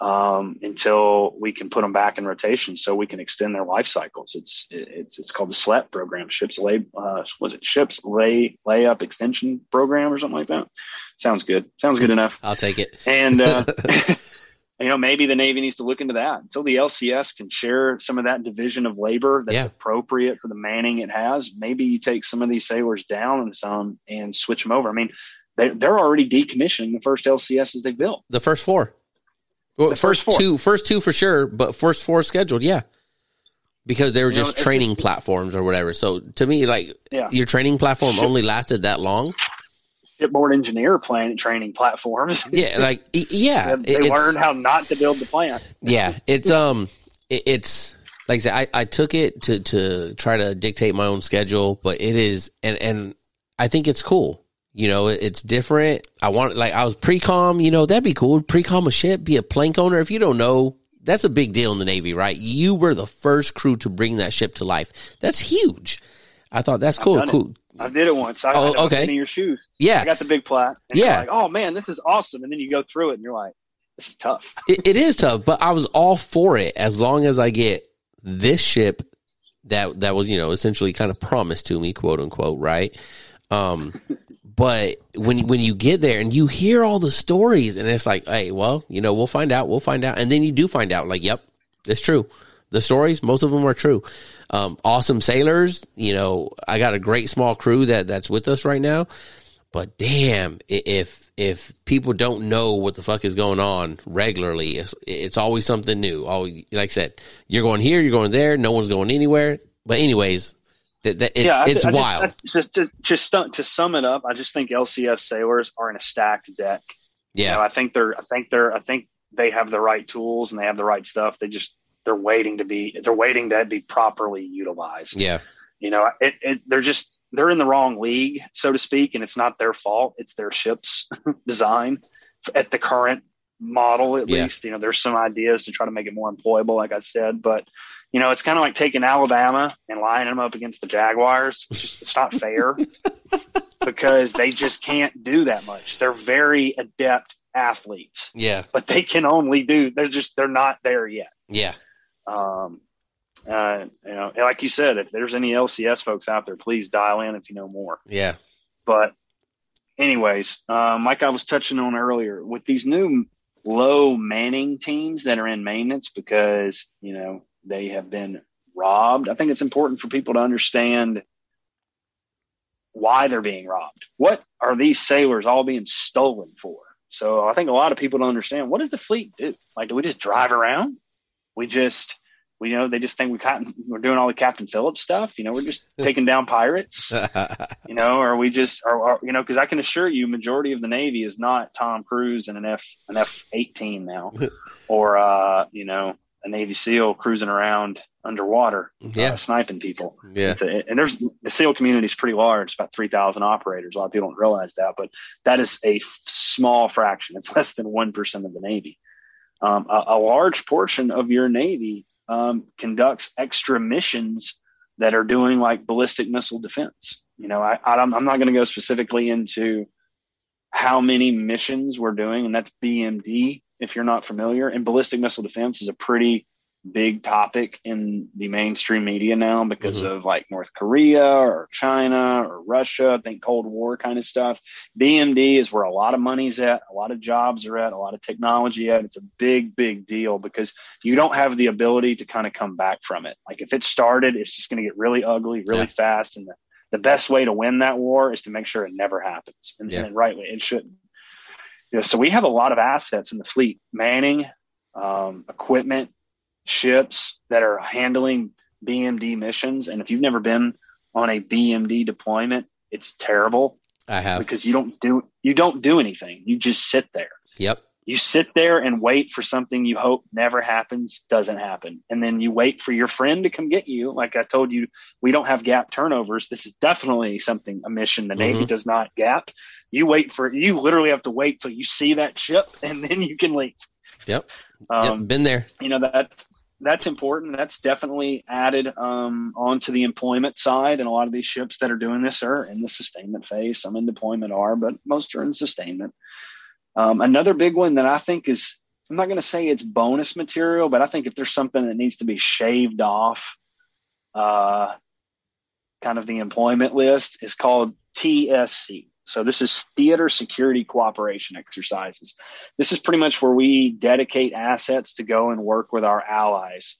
B: um, until we can put them back in rotation so we can extend their life cycles. It's it's it's called the SLEP program, ships lay uh, was it ships lay layup extension program or something like that. Sounds good. Sounds good enough.
A: I'll take it.
B: And uh, you know maybe the Navy needs to look into that until the LCS can share some of that division of labor that's yeah. appropriate for the manning it has. Maybe you take some of these sailors down and some and switch them over. I mean. They, they're already decommissioning the first LCSs they built.
A: The first four. Well, first, first two, first two for sure, but first four scheduled, yeah, because they were just know, training platforms or whatever. So to me, like yeah. your training platform Ship, only lasted that long.
B: Shipboard engineer plant training platforms.
A: Yeah, like yeah,
B: they, they learned how not to build the plant.
A: yeah, it's um, it, it's like I said, I, I took it to to try to dictate my own schedule, but it is and and I think it's cool. You know, it's different. I want like I was pre-com, you know, that'd be cool. Pre-com a ship, be a plank owner. If you don't know, that's a big deal in the Navy, right? You were the first crew to bring that ship to life. That's huge. I thought that's cool. Cool.
B: I did it once. I, oh, I okay. In your shoes.
A: Yeah.
B: I got the big plat.
A: yeah.
B: Like, oh man, this is awesome. And then you go through it and you're like, this is tough.
A: it, it is tough, but I was all for it as long as I get this ship that that was you know essentially kind of promised to me, quote unquote, right? Um, but when when you get there and you hear all the stories, and it's like, hey, well, you know, we'll find out, we'll find out, and then you do find out, like, yep, it's true. The stories, most of them are true. Um, awesome sailors, you know, I got a great small crew that that's with us right now. But damn, if if people don't know what the fuck is going on regularly, it's it's always something new. Always, like I said, you're going here, you're going there, no one's going anywhere. But anyways, that, that it's, yeah, it's I, wild.
B: I just, to just to sum it up, I just think LCS sailors are in a stacked deck. Yeah, you know, I think they're I think they're I think they have the right tools and they have the right stuff. They just they're waiting to be they're waiting to be properly utilized.
A: Yeah,
B: you know, it, it they're just they're in the wrong league, so to speak, and it's not their fault. It's their ship's design at the current model, at yeah. least. You know, there's some ideas to try to make it more employable, like I said, but you know, it's kind of like taking Alabama and lining them up against the Jaguars. It's just it's not fair because they just can't do that much. They're very adept athletes.
A: Yeah,
B: but they can only do. They're just they're not there yet.
A: Yeah.
B: Um, uh, you know, like you said, if there's any LCS folks out there, please dial in if you know more.
A: Yeah.
B: But, anyways, um, like I was touching on earlier, with these new low manning teams that are in maintenance because you know they have been robbed, I think it's important for people to understand why they're being robbed. What are these sailors all being stolen for? So I think a lot of people don't understand what does the fleet do? Like, do we just drive around? We just we you know they just think we got, we're doing all the Captain Phillips stuff. You know, we're just taking down pirates. you know, or we just are, you know because I can assure you, majority of the Navy is not Tom Cruise and an F an F eighteen now, or uh, you know a Navy SEAL cruising around underwater, uh, yeah, uh, sniping people.
A: Yeah,
B: a, and there's the SEAL community is pretty large. It's about three thousand operators. A lot of people don't realize that, but that is a f- small fraction. It's less than one percent of the Navy. Um, a, a, large portion of your Navy um, conducts extra missions that are doing like ballistic missile defense. You know, I, I'm, I'm not going to go specifically into how many missions we're doing, and that's BMD if you're not familiar. And ballistic missile defense is a pretty big topic in the mainstream media now because mm-hmm. of like North Korea or China or Russia, I think Cold War kind of stuff. BMD is where a lot of money's at, a lot of jobs are at, a lot of technology at. It's a big, big deal because you don't have the ability to kind of come back from it. Like if it started, it's just going to get really ugly, really yeah. fast. And the, the best way to win that war is to make sure it never happens. And, yeah. and rightly, it shouldn't. Know, so we have a lot of assets in the fleet, manning, um, equipment, ships that are handling BMD missions. And if you've never been on a BMD deployment, it's terrible.
A: I have
B: because you don't do you don't do anything. You just sit there.
A: Yep.
B: You sit there and wait for something you hope never happens, doesn't happen. And then you wait for your friend to come get you. Like I told you, we don't have gap turnovers. This is definitely something, a mission the Navy mm-hmm. does not gap. You wait for, you literally have to wait till you see that ship and then you can leave.
A: Yep. Um, yep. Been there.
B: You know, that that's important. That's definitely added um, onto the employment side. And a lot of these ships that are doing this are in the sustainment phase. Some in deployment are, but most are in sustainment. Um, another big one that I think is, I'm not going to say it's bonus material, but I think if there's something that needs to be shaved off, uh, kind of the employment list, is called TSC. So this is theater security cooperation exercises. This is pretty much where we dedicate assets to go and work with our allies.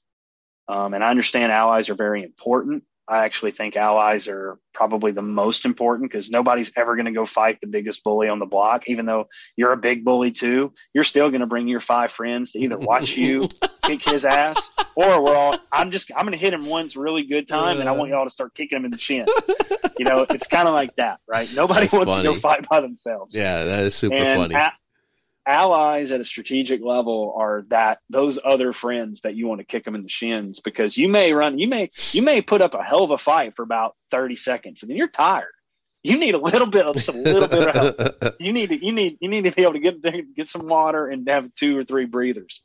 B: Um, and I understand allies are very important. I actually think allies are probably the most important because nobody's ever going to go fight the biggest bully on the block. Even though you're a big bully too, you're still going to bring your five friends to either watch you kick his ass or we're all, I'm just, I'm going to hit him once really good time and I want y'all to start kicking him in the shin. you know, it's kind of like that, right? Nobody wants funny. to go fight by themselves.
A: Yeah, that is super and funny. At,
B: allies at a strategic level are that those other friends that you want to kick them in the shins because you may run you may you may put up a hell of a fight for about 30 seconds and then you're tired. You need a little bit of just a little bit of help. You need to you need you need to be able to get get some water and have two or three breathers.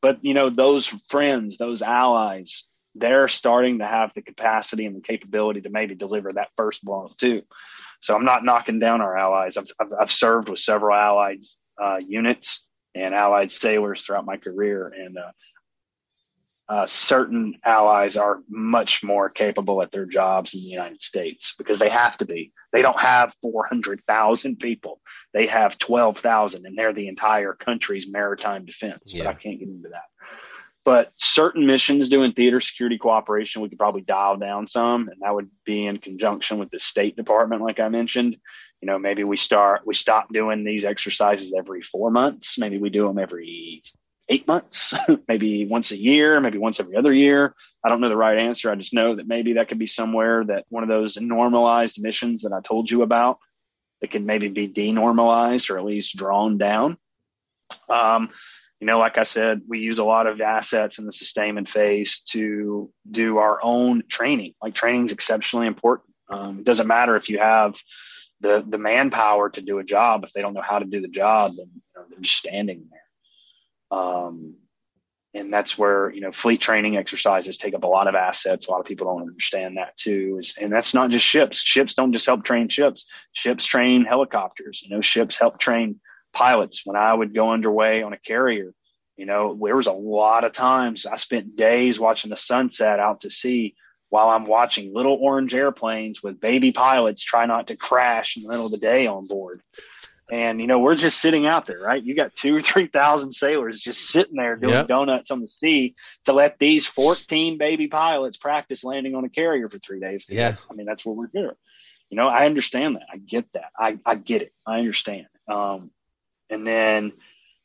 B: But you know those friends those allies they're starting to have the capacity and the capability to maybe deliver that first blow too. So i'm not knocking down our allies. I've, I've, I've served with several allies uh, units and allied sailors throughout my career. And uh, uh, certain allies are much more capable at their jobs in the United States because they have to be. They don't have 400,000 people. They have 12,000 and they're the entire country's maritime defense. Yeah. But I can't get into that. But certain missions doing theater security cooperation, we could probably dial down some, and that would be in conjunction with the State Department, like I mentioned. You know, maybe we start we stop doing these exercises every four months. Maybe we do them every eight months, maybe once a year, maybe once every other year. I don't know the right answer. I just know that maybe that could be somewhere that one of those normalized missions that I told you about that can maybe be denormalized or at least drawn down. Um, you know, like I said, we use a lot of assets in the sustainment phase to do our own training. Like training is exceptionally important. Um, it doesn't matter if you have the the manpower to do a job if they don't know how to do the job, then you know, they're just standing there. Um, and that's where you know fleet training exercises take up a lot of assets. A lot of people don't understand that too. Is, and that's not just ships. Ships don't just help train ships. Ships train helicopters. You know, ships help train pilots. When I would go underway on a carrier, you know, there was a lot of times I spent days watching the sunset out to sea while I'm watching little orange airplanes with baby pilots try not to crash in the middle of the day on board. And you know, we're just sitting out there, right? You got two or three thousand sailors just sitting there doing yep. donuts on the sea to let these fourteen baby pilots practice landing on a carrier for three days.
A: Yeah,
B: I mean that's what we're here. You know, I understand that. I get that. I I get it. I understand. Um, and then,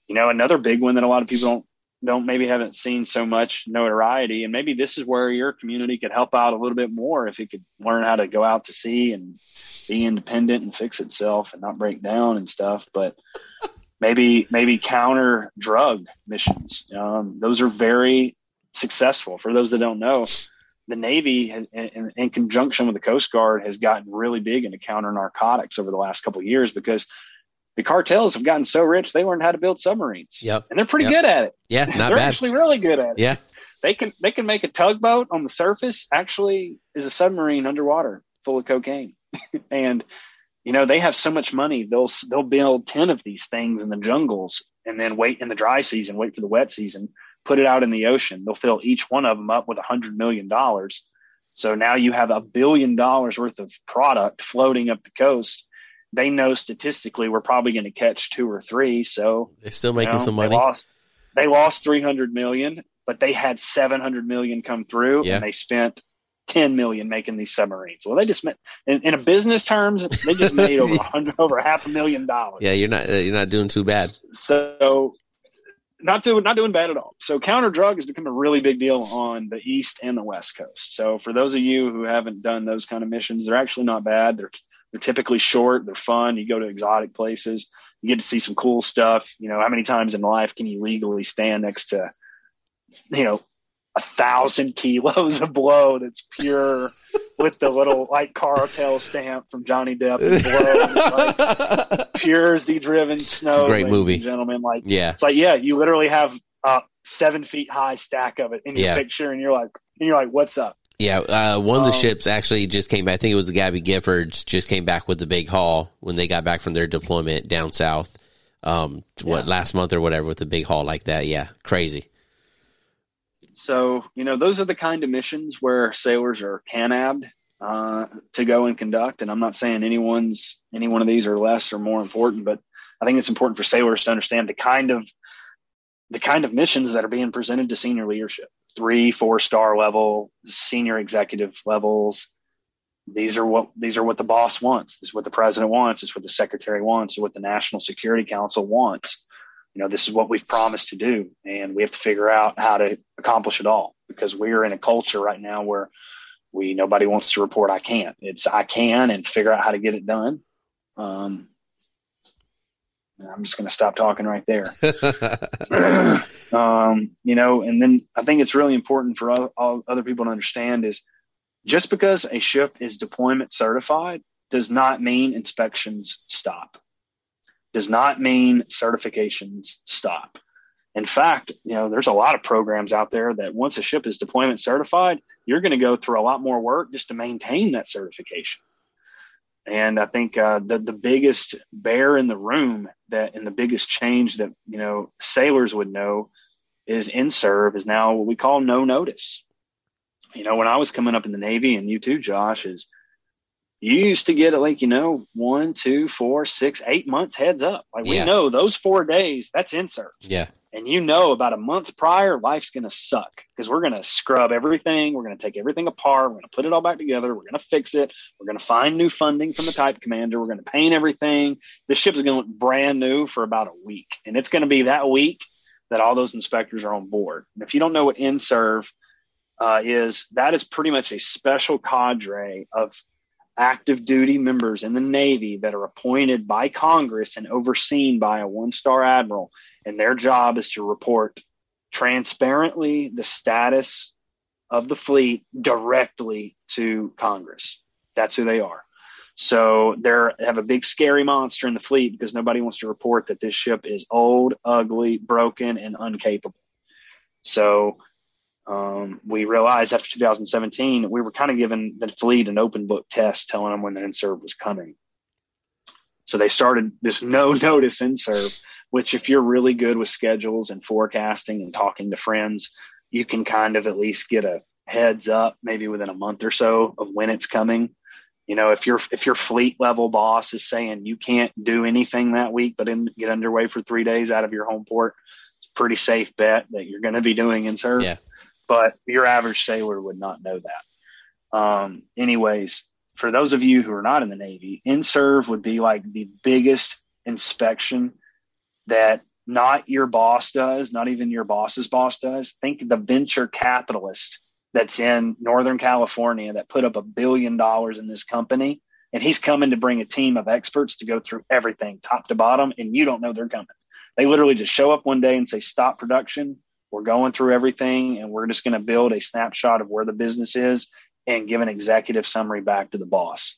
B: you know, another big one that a lot of people don't don't maybe haven't seen so much notoriety. And maybe this is where your community could help out a little bit more if it could learn how to go out to sea and be independent and fix itself and not break down and stuff. But maybe maybe counter drug missions. Um, those are very successful. For those that don't know the navy in, in, in, conjunction with the coast guard has gotten really big into counter narcotics over the last couple years because the cartels have gotten so rich they learned how to build submarines.
A: Yep.
B: And they're pretty
A: yep.
B: good at it.
A: Yeah, not
B: they're
A: bad.
B: actually really good at it.
A: Yeah.
B: They can they can make a tugboat on the surface actually is a submarine underwater full of cocaine. and you know, they have so much money, they'll they'll build 10 of these things in the jungles and then wait in the dry season, wait for the wet season, put it out in the ocean. They'll fill each one of them up with a hundred million dollars. So now you have a billion dollars worth of product floating up the coast they know statistically we're probably going to catch two or three. So
A: they're still making
B: you know,
A: some money.
B: They lost, they lost 300 million, but they had 700 million come through yeah. and they spent 10 million making these submarines. Well, they just made, in, in a business terms, they just made over a hundred, over half a million dollars.
A: Yeah. You're not, uh, you're not doing too bad.
B: So not doing, not doing bad at all. So counter drug has become a really big deal on the East and the West coast. So for those of you who haven't done those kind of missions, they're actually not bad. They're, they're typically short. They're fun. You go to exotic places. You get to see some cool stuff. You know, how many times in life can you legally stand next to, you know, a thousand kilos of blow that's pure with the little like cartel stamp from Johnny Depp and blow, like, pure as the driven snow.
A: Great movie,
B: gentlemen. Like,
A: yeah,
B: it's like yeah, you literally have a seven feet high stack of it in your yeah. picture, and you're like, and you're like, what's up?
A: Yeah, uh, one of the um, ships actually just came back. I think it was the Gabby Giffords just came back with the big haul when they got back from their deployment down south. Um, what yeah. last month or whatever with the big haul like that. Yeah, crazy.
B: So you know, those are the kind of missions where sailors are canabbed uh, to go and conduct. And I'm not saying anyone's any one of these are less or more important, but I think it's important for sailors to understand the kind of the kind of missions that are being presented to senior leadership three, four star level, senior executive levels. These are what these are what the boss wants. This is what the president wants. It's what the secretary wants. It's what the National Security Council wants. You know, this is what we've promised to do, and we have to figure out how to accomplish it all because we're in a culture right now where we nobody wants to report I can't. It's I can and figure out how to get it done. Um, I'm just going to stop talking right there. um, you know, and then I think it's really important for all, all other people to understand is just because a ship is deployment certified does not mean inspections stop. Does not mean certifications stop. In fact, you know, there's a lot of programs out there that once a ship is deployment certified, you're going to go through a lot more work just to maintain that certification. And I think uh, the the biggest bear in the room that and the biggest change that you know sailors would know is INSURV is now what we call no notice. You know, when I was coming up in the Navy, and you too, Josh, is you used to get it like you know one, two, four, six, eight months heads up. Like
A: Yeah.
B: we know those four days, that's INSURV
A: Yeah.
B: And you know about a month prior life's going to suck because we're going to scrub everything we're going to take everything apart we're going to put it all back together we're going to fix it we're going to find new funding from the type commander we're going to paint everything. The ship is going to look brand new for about a week and it's going to be that week that all those inspectors are on board. And if you don't know what INSURV uh, is that is pretty much a special cadre of active duty members in the navy that are appointed by congress and overseen by a one star admiral and their job is to report transparently the status of the fleet directly to Congress. That's who they are. So they're have a big scary monster in the fleet because nobody wants to report that this ship is old, ugly, broken, and uncapable. So um, we realized after 2017 we were kind of giving the fleet an open book test, telling them when the INSURV was coming. So they started this no notice INSURV which if you're really good with schedules and forecasting and talking to friends, you can kind of at least get a heads up maybe within a month or so of when it's coming. You know, if your if your fleet level boss is saying you can't do anything that week but in, get underway for three days out of your home port, it's a pretty safe bet that you're going to be doing INSURV.
A: Yeah.
B: But your average sailor would not know that. Um, anyways, for those of you who are not in the Navy, INSURV would be like the biggest inspection that not your boss does, not even your boss's boss does. Think the venture capitalist that's in Northern California that put up a billion dollars in this company. And he's coming to bring a team of experts to go through everything top to bottom. And you don't know they're coming. They literally just show up one day and say, stop production. We're going through everything and we're just going to build a snapshot of where the business is and give an executive summary back to the boss,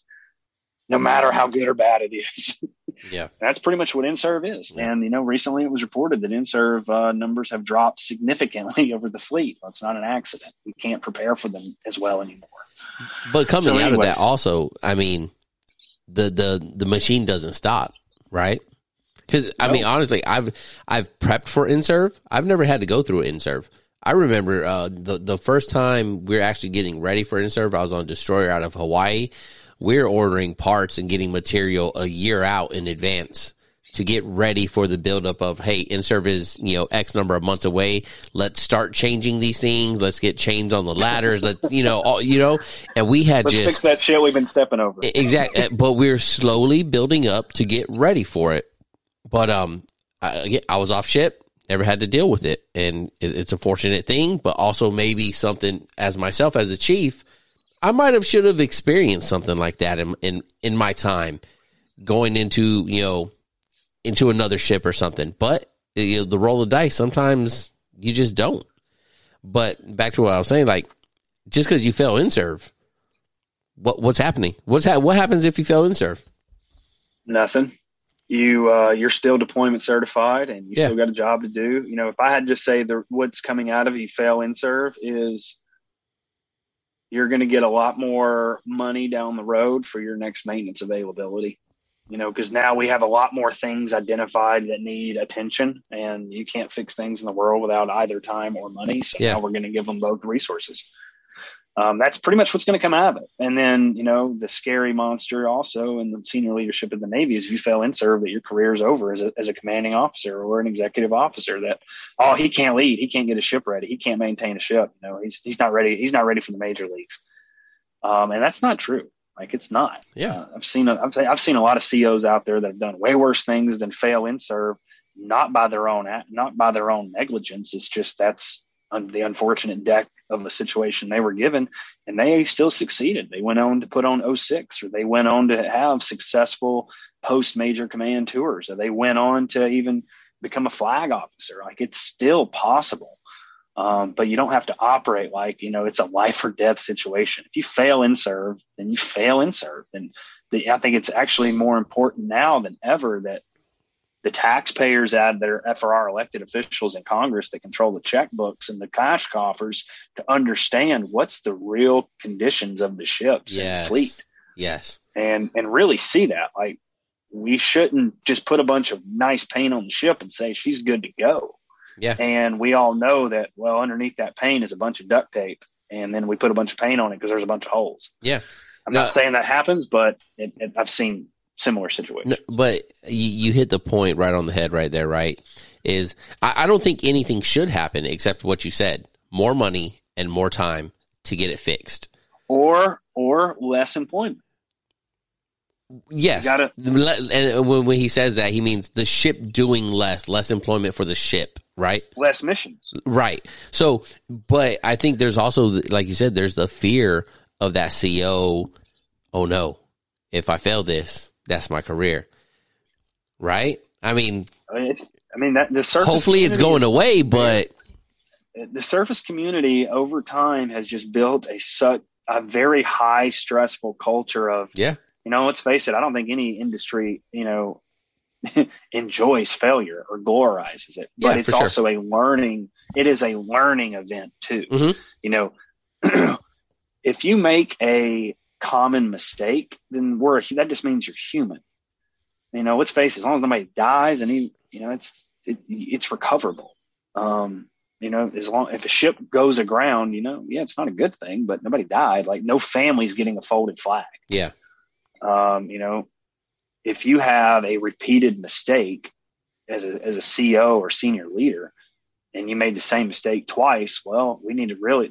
B: no matter how good or bad it is.
A: Yeah.
B: That's pretty much what INSURV is.
A: Yeah.
B: And, you know, recently it was reported that INSURV uh, numbers have dropped significantly over the fleet. Well, it's not an accident. We can't prepare for them as well anymore.
A: But coming
B: So
A: out of that also, I mean, the the the machine doesn't stop, right? Because I
B: No.
A: mean, honestly, I've I've prepped for INSURV. I've never had to go through INSURV. I remember uh, the the first time we were actually getting ready for INSURV. I was on destroyer out of Hawaii. We're ordering parts and getting material a year out in advance to get ready for the buildup of hey, INSURV is you know X number of months away. Let's start changing these things. Let's get chains on the ladders. Let's you know all, you know. And we had
B: Let's
A: just
B: fix that shit we've been stepping over.
A: exactly but we're slowly building up to get ready for it but um I, I was off ship never had to deal with it and it, it's a fortunate thing but also maybe something as myself as a chief i might have should have experienced something like that in in, in my time going into you know into another ship or something but you know, the roll of dice sometimes you just don't but back to what i was saying like just because you fail INSURV what what's happening? What's ha- what happens if you fail INSURV?
B: Nothing. You uh, you're still deployment certified, and you
A: Yeah.
B: still got a job to do. You know, if I had to just say the what's coming out of you fail INSURV is you're going to get a lot more money down the road for your next maintenance availability. You know, because now we have a lot more things identified that need attention, and you can't fix things in the world without either time or money. So
A: Yeah.
B: now we're going to give them both resources. Um, that's pretty much what's going to come out of it. And then, you know, the scary monster also in the senior leadership of the Navy is if you fail INSURV that your career is over as a, as a commanding officer or an executive officer that, oh, he can't lead. He can't get a ship ready. He can't maintain a ship. You know, he's, he's not ready. He's not ready for the major leagues. Um, and that's not true. Like it's not.
A: Yeah.
B: Uh, I've seen, a, I've, I've seen a lot of COs out there that have done way worse things than fail INSURV, not by their own, not by their own negligence. It's just that's the unfortunate deck of the situation they were given and they still succeeded. They went on to put on 06 or they went on to have successful post major command tours or they went on to even become a flag officer. Like it's still possible. Um, but you don't have to operate like, you know, it's a life or death situation. If you fail INSURV, then you fail INSURV. And the, I think it's actually more important now than ever that the taxpayers out add their FRR elected officials in Congress that control the checkbooks and the cash coffers to understand what's the real conditions of the ships and the fleet
A: Yes.
B: and and really see that like we shouldn't just put a bunch of nice paint on the ship and say she's good to go
A: Yeah.
B: And we all know that, well, underneath that paint is a bunch of duct tape. And then we put a bunch of paint on it because there's a bunch of holes.
A: Yeah.
B: I'm
A: No.
B: not saying that happens, but it, it, I've seen similar situations.
A: No, but you, you hit the point right on the head right there, right? Is I, I don't think anything should happen except what you said more money and more time to get it fixed.
B: Or, or less employment.
A: Yes.
B: Gotta-
A: and when, when he says that, he means the ship doing less, less employment for the ship, right?
B: less missions.
A: Right. So, but I think there's also, like you said, there's the fear of that CEO. Oh no, if I fail this, that's my career. Right. I mean,
B: I mean, I mean that the surface.
A: hopefully it's going away, but
B: the surface community over time has just built a such a very high stressful culture of
A: yeah,
B: you know let's face it i don't think any industry you know enjoys failure or glorizes it but
A: Yeah,
B: it's
A: sure.
B: also a learning it is a learning event too
A: Mhm.
B: you know if you make a common mistake then we're that just means you're human. You know let's face it as long as nobody dies and he, you know it's it, it's recoverable. Um you know as long if a ship goes aground you know yeah it's not a good thing but nobody died. Like no family's getting a folded flag.
A: Yeah,
B: um, you know, if you have a repeated mistake as a as a CEO or senior leader, and you made the same mistake twice, well, we need to really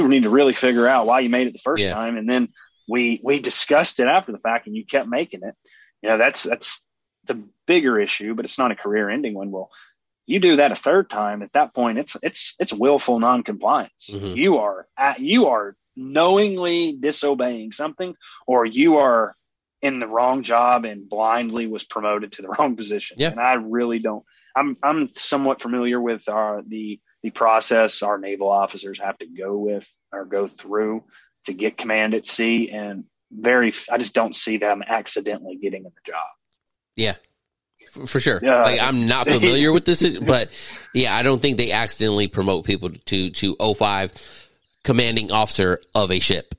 B: we need to really figure out why you made it the first
A: Yeah.
B: time, and then we we discussed it after the fact, and you kept making it. You know, that's that's the bigger issue, but it's not a career ending one. Well, you do that a third time, at that point, it's it's it's willful noncompliance.
A: Mhm.
B: You are at, you are knowingly disobeying something, or you are in the wrong job and blindly was promoted to the wrong position.
A: Yeah.
B: And I really don't. I'm I'm somewhat familiar with our the the process our naval officers have to go with or go through to get command at sea, and very I just don't see them accidentally getting in the job.
A: yeah, for, for sure.
B: Yeah.
A: Like I'm not familiar with this, but yeah, I don't think they accidentally promote people to to 05 commanding officer of a ship.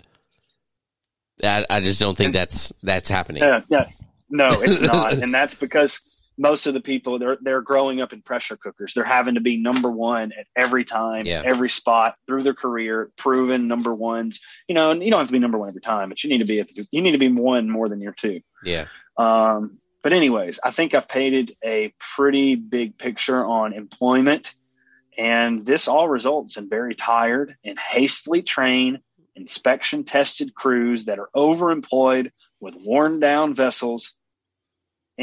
A: I, I just don't think that's that's happening.
B: Yeah, yeah. No, it's not, and that's because most of the people they're they're growing up in pressure cookers. They're having to be number one at every time,
A: Yeah.
B: every spot through their career, proven number ones. You know, and you don't have to be number one every time, but you need to be at the, you need to be one more than your two.
A: Yeah,
B: Um, but anyways, I think I've painted a pretty big picture on employment, and this all results in very tired and hastily trained, inspection tested crews that are overemployed with worn down vessels.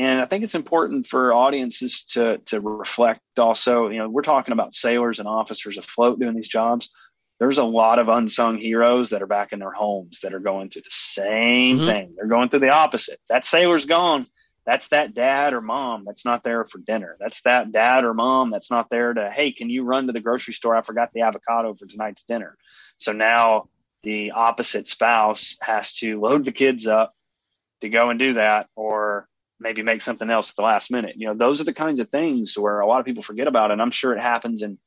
B: And I think it's important for audiences to to reflect also, you know, we're talking about sailors and officers afloat doing these jobs. There's a lot of unsung heroes that are back in their homes that are going through the same
A: Mhm.
B: thing. They're going through the opposite. That sailor's gone that's that dad or mom that's not there for dinner. That's that dad or mom that's not there to, hey, can you run to the grocery store? I forgot the avocado for tonight's dinner. So now the opposite spouse has to load the kids up to go and do that or maybe make something else at the last minute. You know, those are the kinds of things where a lot of people forget about. And I'm sure it happens in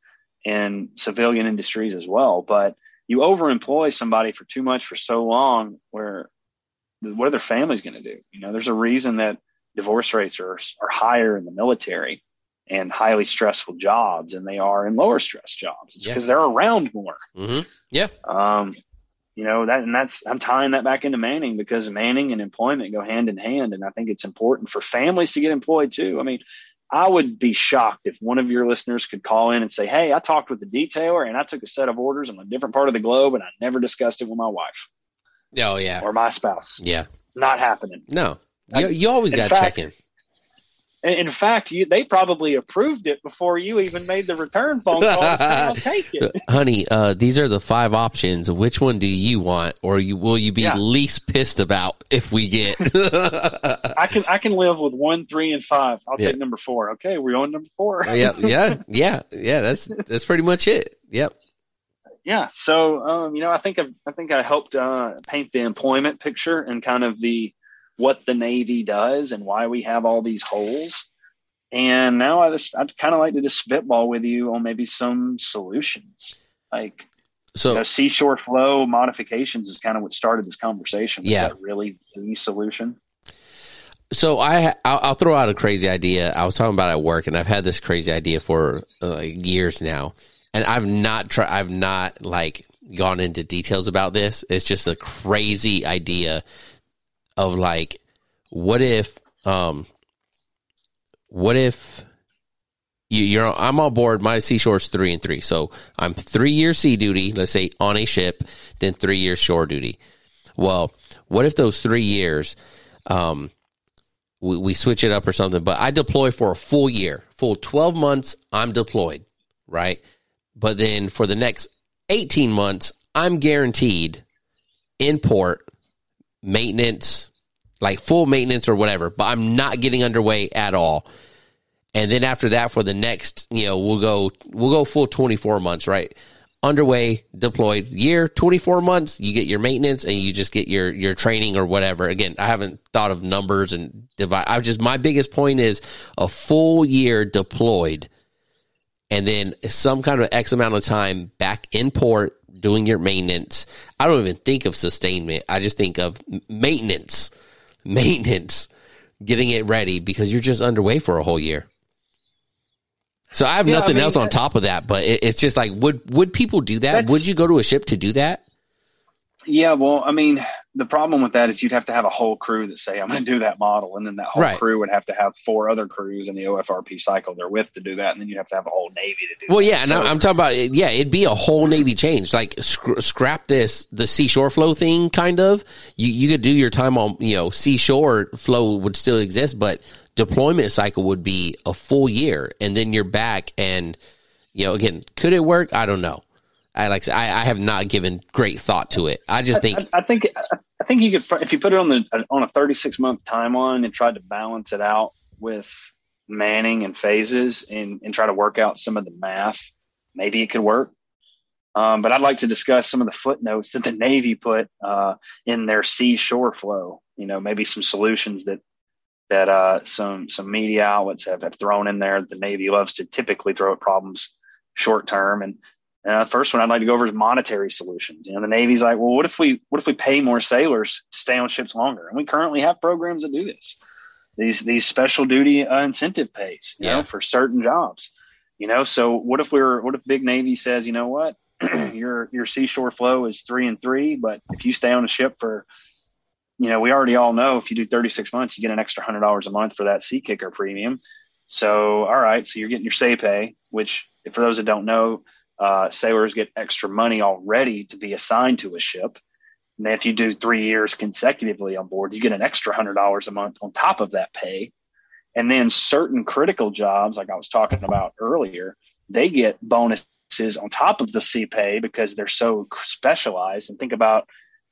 B: in civilian industries as well. But you overemploy somebody for too much for so long where what are their families going to do? You know, there's a reason that divorce rates are are higher in the military and highly stressful jobs than they are in lower stress jobs. It's
A: Yeah.
B: because they're around more.
A: hmm yeah,
B: Um, you know that, and that's I'm tying that back into Manning because Manning and employment go hand in hand, and I think it's important for families to get employed too. I mean, I would be shocked if one of your listeners could call in and say, "Hey, I talked with the detailer, and I took a set of orders on a different part of the globe, and I never discussed it with my wife
A: oh yeah,
B: or my spouse."
A: yeah.
B: Not happening.
A: No, you, you always got to check in.
B: In in fact, you, they probably approved it before you even made the return phone call. I'll take it.
A: honey, uh, these are the five options. Which one do you want, or you will you be
B: Yeah.
A: least pissed about if we get?
B: I can I can live with one, three, and five. I'll
A: Yeah.
B: take number four. Okay, we're on number four.
A: yeah, yeah, yeah, yeah. That's that's pretty much it. Yep.
B: yeah so um, you know i think I've, i think i helped uh, paint the employment picture and kind of the what the navy does and why we have all these holes and now i just i'd kind of like to just spitball with you on maybe some solutions like
A: So
B: you know, seashore flow modifications is kind of what started this conversation Was
A: Yeah.
B: that really the solution
A: So I I'll, I'll, throw out a crazy idea. I was talking about at work, and I've had this crazy idea for uh, years now, and I've not tried. I've not like gone into details about this. It's just a crazy idea of like, what if, um, what if you, are I'm on board. My seashore's three and three, so I'm three years sea duty. Let's say on a ship, then three years shore duty. Well, what if those three years, um, we, we switch it up or something? But I deploy for a full year, full twelve months. I'm deployed, right? But then for the next eighteen months, I'm guaranteed in port maintenance, like full maintenance or whatever. But I'm not getting underway at all and then after that for the next you know we'll go we'll go full 24 months right underway deployed year 24 months you get your maintenance and you just get your your training or whatever again i haven't thought of numbers and divide i just my biggest point is a full year deployed and then some kind of x amount of time back in port doing your maintenance. I don't even think of sustainment. I just think of maintenance. Maintenance. Getting it ready because you're just underway for a whole year. So I have yeah, nothing I mean, else on uh, top of that, but it, it's just like would would people do that? Would you go to a ship to do that?
B: Yeah, well, I mean, the problem with that is you'd have to have a whole crew that say I'm going to do that model, and then that whole right. crew would have to have four other crews in the OFRP cycle they're with to do that, and then you'd have to have a whole navy to
A: do. Well,
B: that.
A: yeah, so, and I'm talking about yeah, it'd be a whole navy change. Like sc- scrap this the seashore flow thing, kind of. You you could do your time on you know seashore flow would still exist, but deployment cycle would be a full year and then you're back and you know again could it work i don't know i like I, I have not given great thought to it i just think
B: i, I think i think you could if you put it on the on a 36 month timeline and tried to balance it out with manning and phases and, and try to work out some of the math maybe it could work um, but I'd like to discuss some of the footnotes that the Navy put uh, in their sea shore flow. You know, maybe some solutions that that uh, some some media outlets have, have thrown in there. The Navy loves to typically throw at problems short term. And uh, first one I'd like to go over is monetary solutions. You know, the Navy's like, well, what if we what if we pay more sailors to stay on ships longer? And we currently have programs that do this. These these special duty uh, incentive pays, you yeah. know, for certain jobs. You know, so what if we are what if Big Navy says, you know what, your your seashore flow is three and three, but if you stay on a ship for you know, we already all know if you do 36 months, you get an extra hundred dollars a month for that sea kicker premium. So, all right, so you're getting your say pay, which for those that don't know, uh, sailors get extra money already to be assigned to a ship. And if you do three years consecutively on board, you get an extra hundred dollars a month on top of that pay. And then certain critical jobs, like I was talking about earlier, they get bonuses on top of the sea pay because they're so specialized. And think about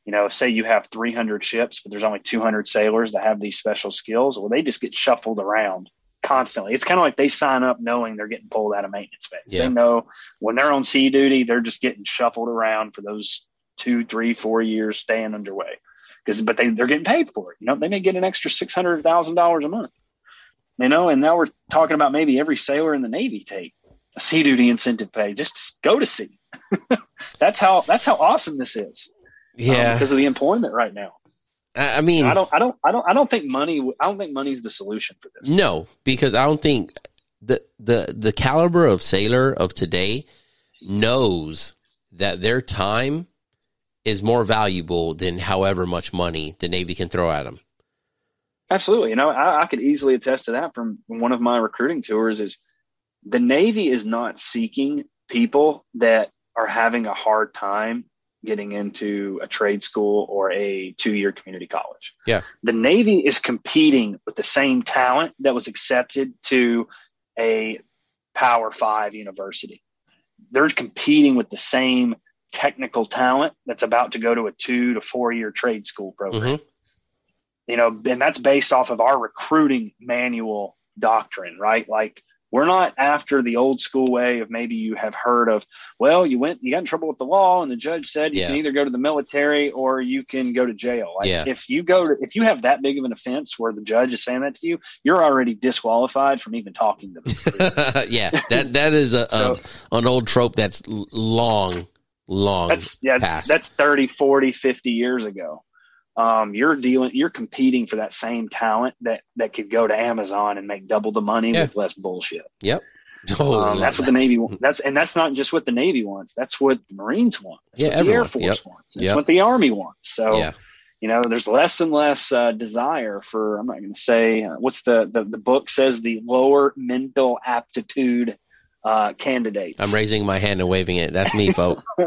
B: you know, say you have 300 ships, but there's only 200 sailors that have these special skills. Well, they just get shuffled around constantly. It's kind of like they sign up knowing they're getting pulled out of maintenance phase. Yeah. They know when they're on sea duty, they're just getting shuffled around for those two, three, four years staying underway. Because, but they they're getting paid for it. You know, they may get an extra six hundred thousand dollars a month. You know, and now we're talking about maybe every sailor in the Navy take a sea duty incentive pay just to go to sea. that's how that's how awesome this is.
A: Um, yeah,
B: um, because of the employment right now.
A: I mean,
B: I don't, I don't, I don't, I don't think money. I don't think money's the solution for this.
A: No, because I don't think the the the caliber of sailor of today knows that their time is more valuable than however much money the Navy can throw at them.
B: Absolutely, you know, I, I could easily attest to that from one of my recruiting tours. Is the Navy is not seeking people that are having a hard time getting into a trade school or a two year community college.
A: Yeah.
B: The Navy is competing with the same talent that was accepted to a Power Five university. They're competing with the same technical talent that's about to go to a two to four year trade school program. Mm-hmm. You know, and that's based off of our recruiting manual doctrine, right? Like we're not after the old school way of maybe you have heard of, well, you went, you got in trouble with the law, and the judge said you yeah. can either go to the military or you can go to jail. Like
A: yeah.
B: if you go to, if you have that big of an offense where the judge is saying that to you, you're already disqualified from even talking to
A: them. yeah, that that is a, so, a, an old trope that's long, long.
B: That's yeah,
A: past.
B: that's 30, 40, 50 years ago. Um, you're dealing, you're competing for that same talent that that could go to Amazon and make double the money
A: Yeah.
B: with less bullshit.
A: Yep. Oh,
B: um, that's what the Navy wants. That's and that's not just what the Navy wants. That's what the Marines want. That's
A: Yeah,
B: what the Air. Force
A: Yep.
B: wants. That's
A: Yep.
B: what the Army wants. So
A: Yeah.
B: you know, there's less and less uh, desire for. I'm not going to say uh, what's the, the the book says the lower mental aptitude uh, candidates.
A: I'm raising my hand and waving it. That's me, folk.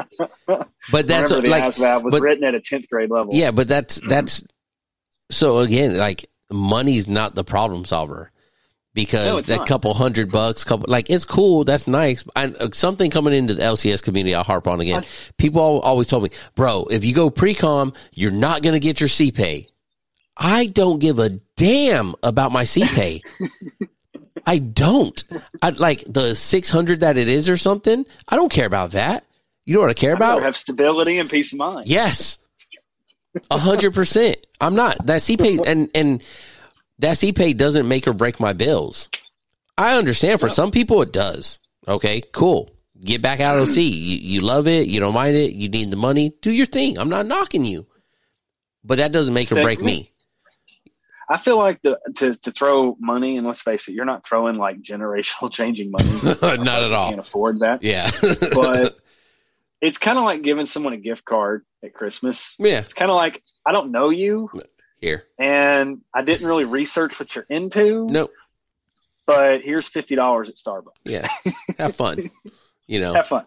A: But that's
B: Remember
A: like,
B: ASVAB was
A: but-
B: written at a 10th grade level.
A: yeah, but that's that's so again, like money's not the problem solver because
B: No,
A: that
B: not.
A: couple hundred bucks, couple like it's cool, that's nice. I, something coming into the LCS community, I'll harp on again. People always told me, bro, if you go pre-com, you're not going to get your sea pay. I don't give a damn about my sea pay. I don't. I like the 600 that it is or something. I don't care about that. You know what I care about?
B: have stability and peace of mind.
A: Yes. A hundred percent. I'm not that sea pay and and that sea pay doesn't make or break my bills. I understand for some people it does. Okay, cool. Get back out of the sea. You, you love it. You don't mind it. You need the money. Do your thing. I'm not knocking you, but that doesn't make or break me.
B: I feel like the to to throw money and let's face it, you're not throwing like generational changing money.
A: Not at all.
B: Can't afford that.
A: Yeah,
B: But it's kind of like giving someone a gift card at Christmas.
A: yeah.
B: It's kind of like I don't know you
A: Here,
B: and I didn't really research what you're into.
A: nope.
B: But here's fifty dollars at Starbucks.
A: Yeah, have fun. You know,
B: Have fun.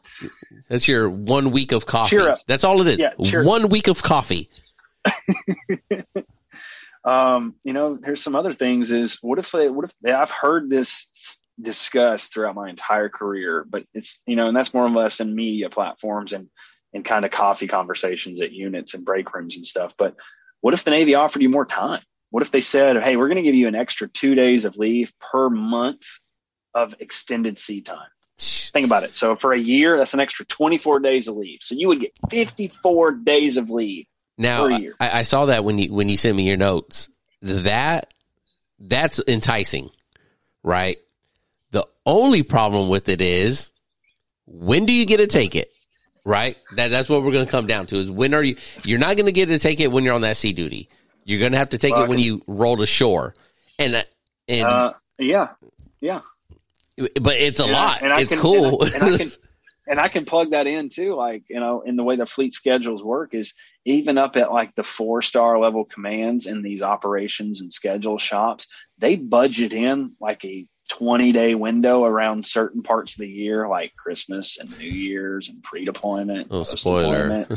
A: that's your one week of coffee.
B: Cheer up.
A: That's all it is.
B: Yeah,
A: one week of coffee.
B: Um, you know, there's some other things. Is what if they? What if they, I've heard this discussed throughout my entire career, but it's you know, and that's more or less in media platforms and and kind of coffee conversations at units and break rooms and stuff. But what if the Navy offered you more time? What if they said, "Hey, we're going to give you an extra two days of leave per month of extended sea time"? Think about it. So for a year, that's an extra 24 days of leave. So you would get 54 days of leave.
A: Now. I, I saw that when you when you sent me your notes. That that's enticing, right? The only problem with it is when do you get to take it? Right? That that's what we're going to come down to is when are you you're not going to get to take it when you're on that sea duty. You're going to have to take
B: Well,
A: it when you roll to shore. And uh, and
B: Uh, yeah, yeah.
A: but it's a
B: And
A: lot.
B: and I
A: it's
B: can-
A: cool.
B: and I, and I can and I can plug that in too. Like you know, in the way the fleet schedules work is even up at like the four star level commands in these operations and schedule shops, they budget in like a 20 day window around certain parts of the year, like Christmas and New Year's and pre deployment.
A: oh, spoiler.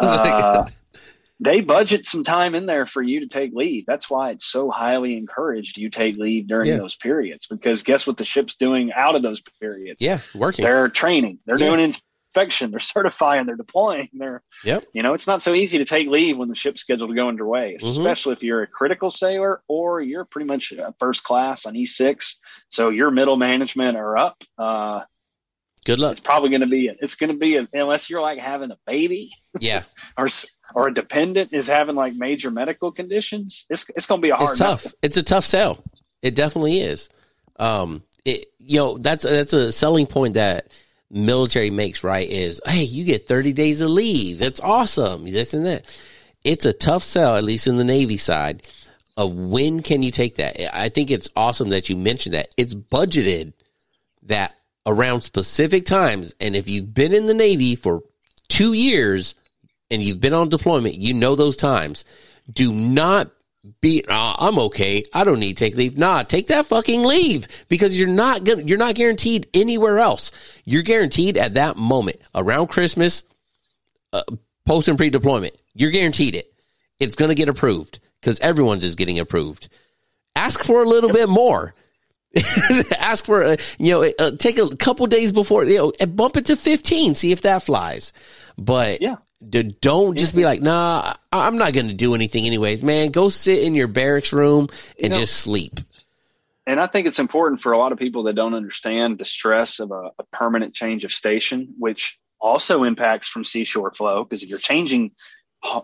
B: uh, they budget some time in there for you to take leave. That's why it's so highly encouraged you take leave during
A: Yeah.
B: those periods. Because guess what the ship's doing out of those periods?
A: yeah, working.
B: They're training. They're
A: Yeah.
B: doing inspection. They're certifying. They're deploying. They're
A: Yep.
B: you know it's not so easy to take leave when the ship's scheduled to go underway,
A: Mhm.
B: especially if you're a critical sailor or you're pretty much a first class on E6. So your middle management are up. Uh,
A: Good luck.
B: it's probably going to be it's going to be a, unless you're like having a baby
A: Yeah.
B: or or a dependent is having like major medical conditions, it's it's going to be a hard.
A: it's tough. It's a tough sell. It definitely is. Um, it, you know, that's that's a selling point that military makes. Right? Is hey, you get thirty days of leave. It's awesome. This and that. It's a tough sell, at least in the Navy side. Of when can you take that? I think it's awesome that you mentioned that. It's budgeted that around specific times, and if you've been in the Navy for two years and you've been on deployment, you know those times. Do not be "Ah, I'm okay. I don't need to take leave. Nah, take that fucking leave because you're not gonna you're not guaranteed anywhere else. You're guaranteed at that moment around Christmas, uh, post and pre deployment. You're guaranteed it. It's gonna get approved because everyone's is getting approved. Ask for a little bit more. Ask for uh, you know uh, take a couple days before you know bump it to 15. See if that flies. But
B: Yeah.
A: D- don't just be like, nah, I'm not going to do anything anyways, man. Go sit in your barracks room and
B: know-
A: just sleep.
B: And I think it's important for a lot of people that don't understand the stress of a, a permanent change of station, which also impacts from seashore flow. Because if you're changing,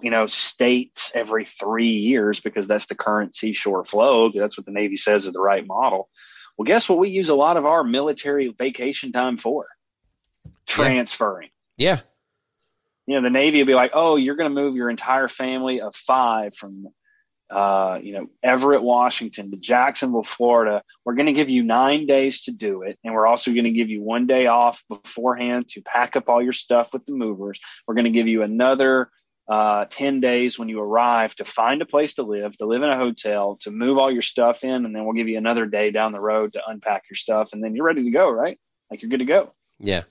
B: you know, states every three years because that's the current seashore flow, that's what the Navy says is the right model. Well, guess what? We use a lot of our military vacation time for transferring.
A: Yeah.
B: You know, the Navy will be like, oh, you're going to move your entire family of five from, uh, you know, Everett, Washington to Jacksonville, Florida. We're going to give you nine days to do it. And we're also going to give you one day off beforehand to pack up all your stuff with the movers. We're going to give you another uh, 10 days when you arrive to find a place to live, to live in a hotel, to move all your stuff in. And then we'll give you another day down the road to unpack your stuff. And then you're ready to go, right? Like you're good to go.
A: Yeah.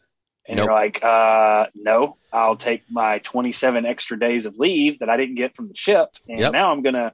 B: And nope. you're like, uh, no, I'll take my 27 extra days of leave that I didn't get from the ship. And yep. now I'm going to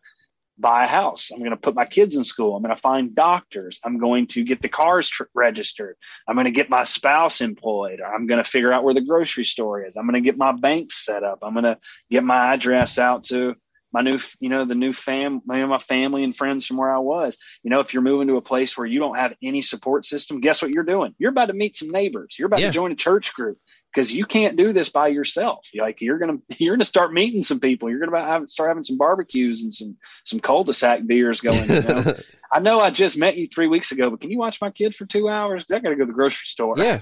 B: buy a house. I'm going to put my kids in school. I'm going to find doctors. I'm going to get the cars tr- registered. I'm going to get my spouse employed. I'm going to figure out where the grocery store is. I'm going to get my banks set up. I'm going to get my address out to my new, you know, the new fam, my family and friends from where I was. You know, if you're moving to a place where you don't have any support system, guess what you're doing? You're about to meet some neighbors. You're about yeah. to join a church group because you can't do this by yourself. Like you're gonna you're gonna start meeting some people. You're gonna have, start having some barbecues and some some cul-de-sac beers going. You know? I know I just met you three weeks ago, but can you watch my kid for two hours? I got to go to the grocery store.
A: Yeah,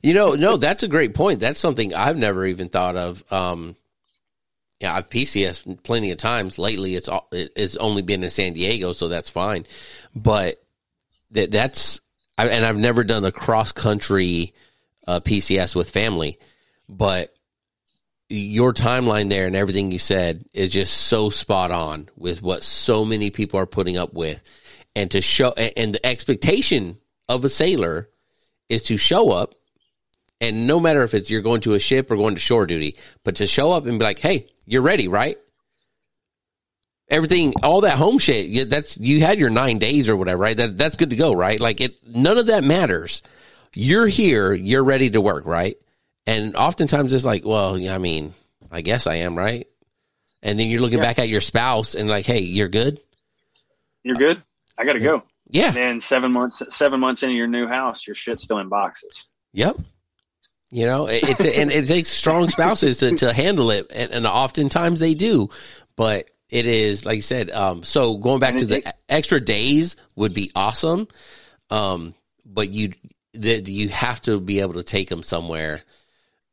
A: you know, no, that's a great point. That's something I've never even thought of. Um, yeah, I've PCS plenty of times lately. It's all, it's only been in San Diego, so that's fine. But that that's and I've never done a cross country uh, PCS with family, but your timeline there and everything you said is just so spot on with what so many people are putting up with, and to show and the expectation of a sailor is to show up and no matter if it's you're going to a ship or going to shore duty, but to show up and be like, "Hey, you're ready, right?" Everything, all that home shit. That's you had your nine days or whatever, right? That that's good to go, right? Like it, none of that matters. You're here. You're ready to work, right? And oftentimes it's like, well, I mean, I guess I am, right? And then you're looking yeah. back at your spouse and like, hey, you're good.
B: You're good. I got to go.
A: Yeah.
B: And then seven months, seven months into your new house, your shit's still in boxes.
A: Yep. You know, it, it, and it takes strong spouses to, to handle it, and, and oftentimes they do. But it is like you said. Um, so going back to the extra days would be awesome, um, but you that you have to be able to take them somewhere.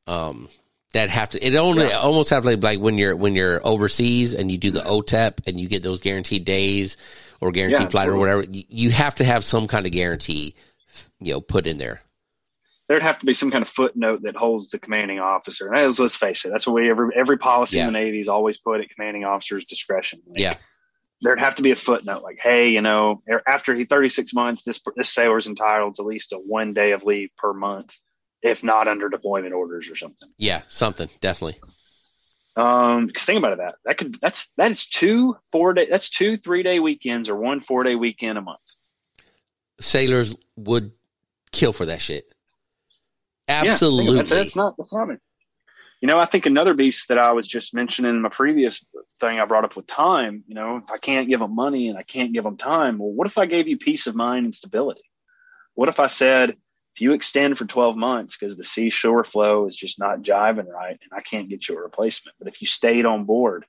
A: Um, that have to it only yeah. almost have like like when you're when you're overseas and you do the OTEP and you get those guaranteed days or guaranteed yeah, flight or whatever. You, you have to have some kind of guarantee, you know, put in there
B: there'd have to be some kind of footnote that holds the commanding officer. And let's face it, that's what we every every policy yeah. in the Navy is always put at commanding officer's discretion.
A: Like, yeah.
B: There'd have to be a footnote like, hey, you know, after he 36 months, this this sailor's entitled to at least a one day of leave per month, if not under deployment orders or something.
A: Yeah, something definitely.
B: Um, because think about it, that that could that's that is two four day that's two three day weekends or one four day weekend a month.
A: Sailors would kill for that shit. Absolutely. Yeah,
B: that's, not that's not. You know, I think another beast that I was just mentioning in my previous thing I brought up with time, you know, if I can't give them money and I can't give them time, well, what if I gave you peace of mind and stability? What if I said, if you extend for 12 months because the seashore flow is just not jiving right and I can't get you a replacement, but if you stayed on board,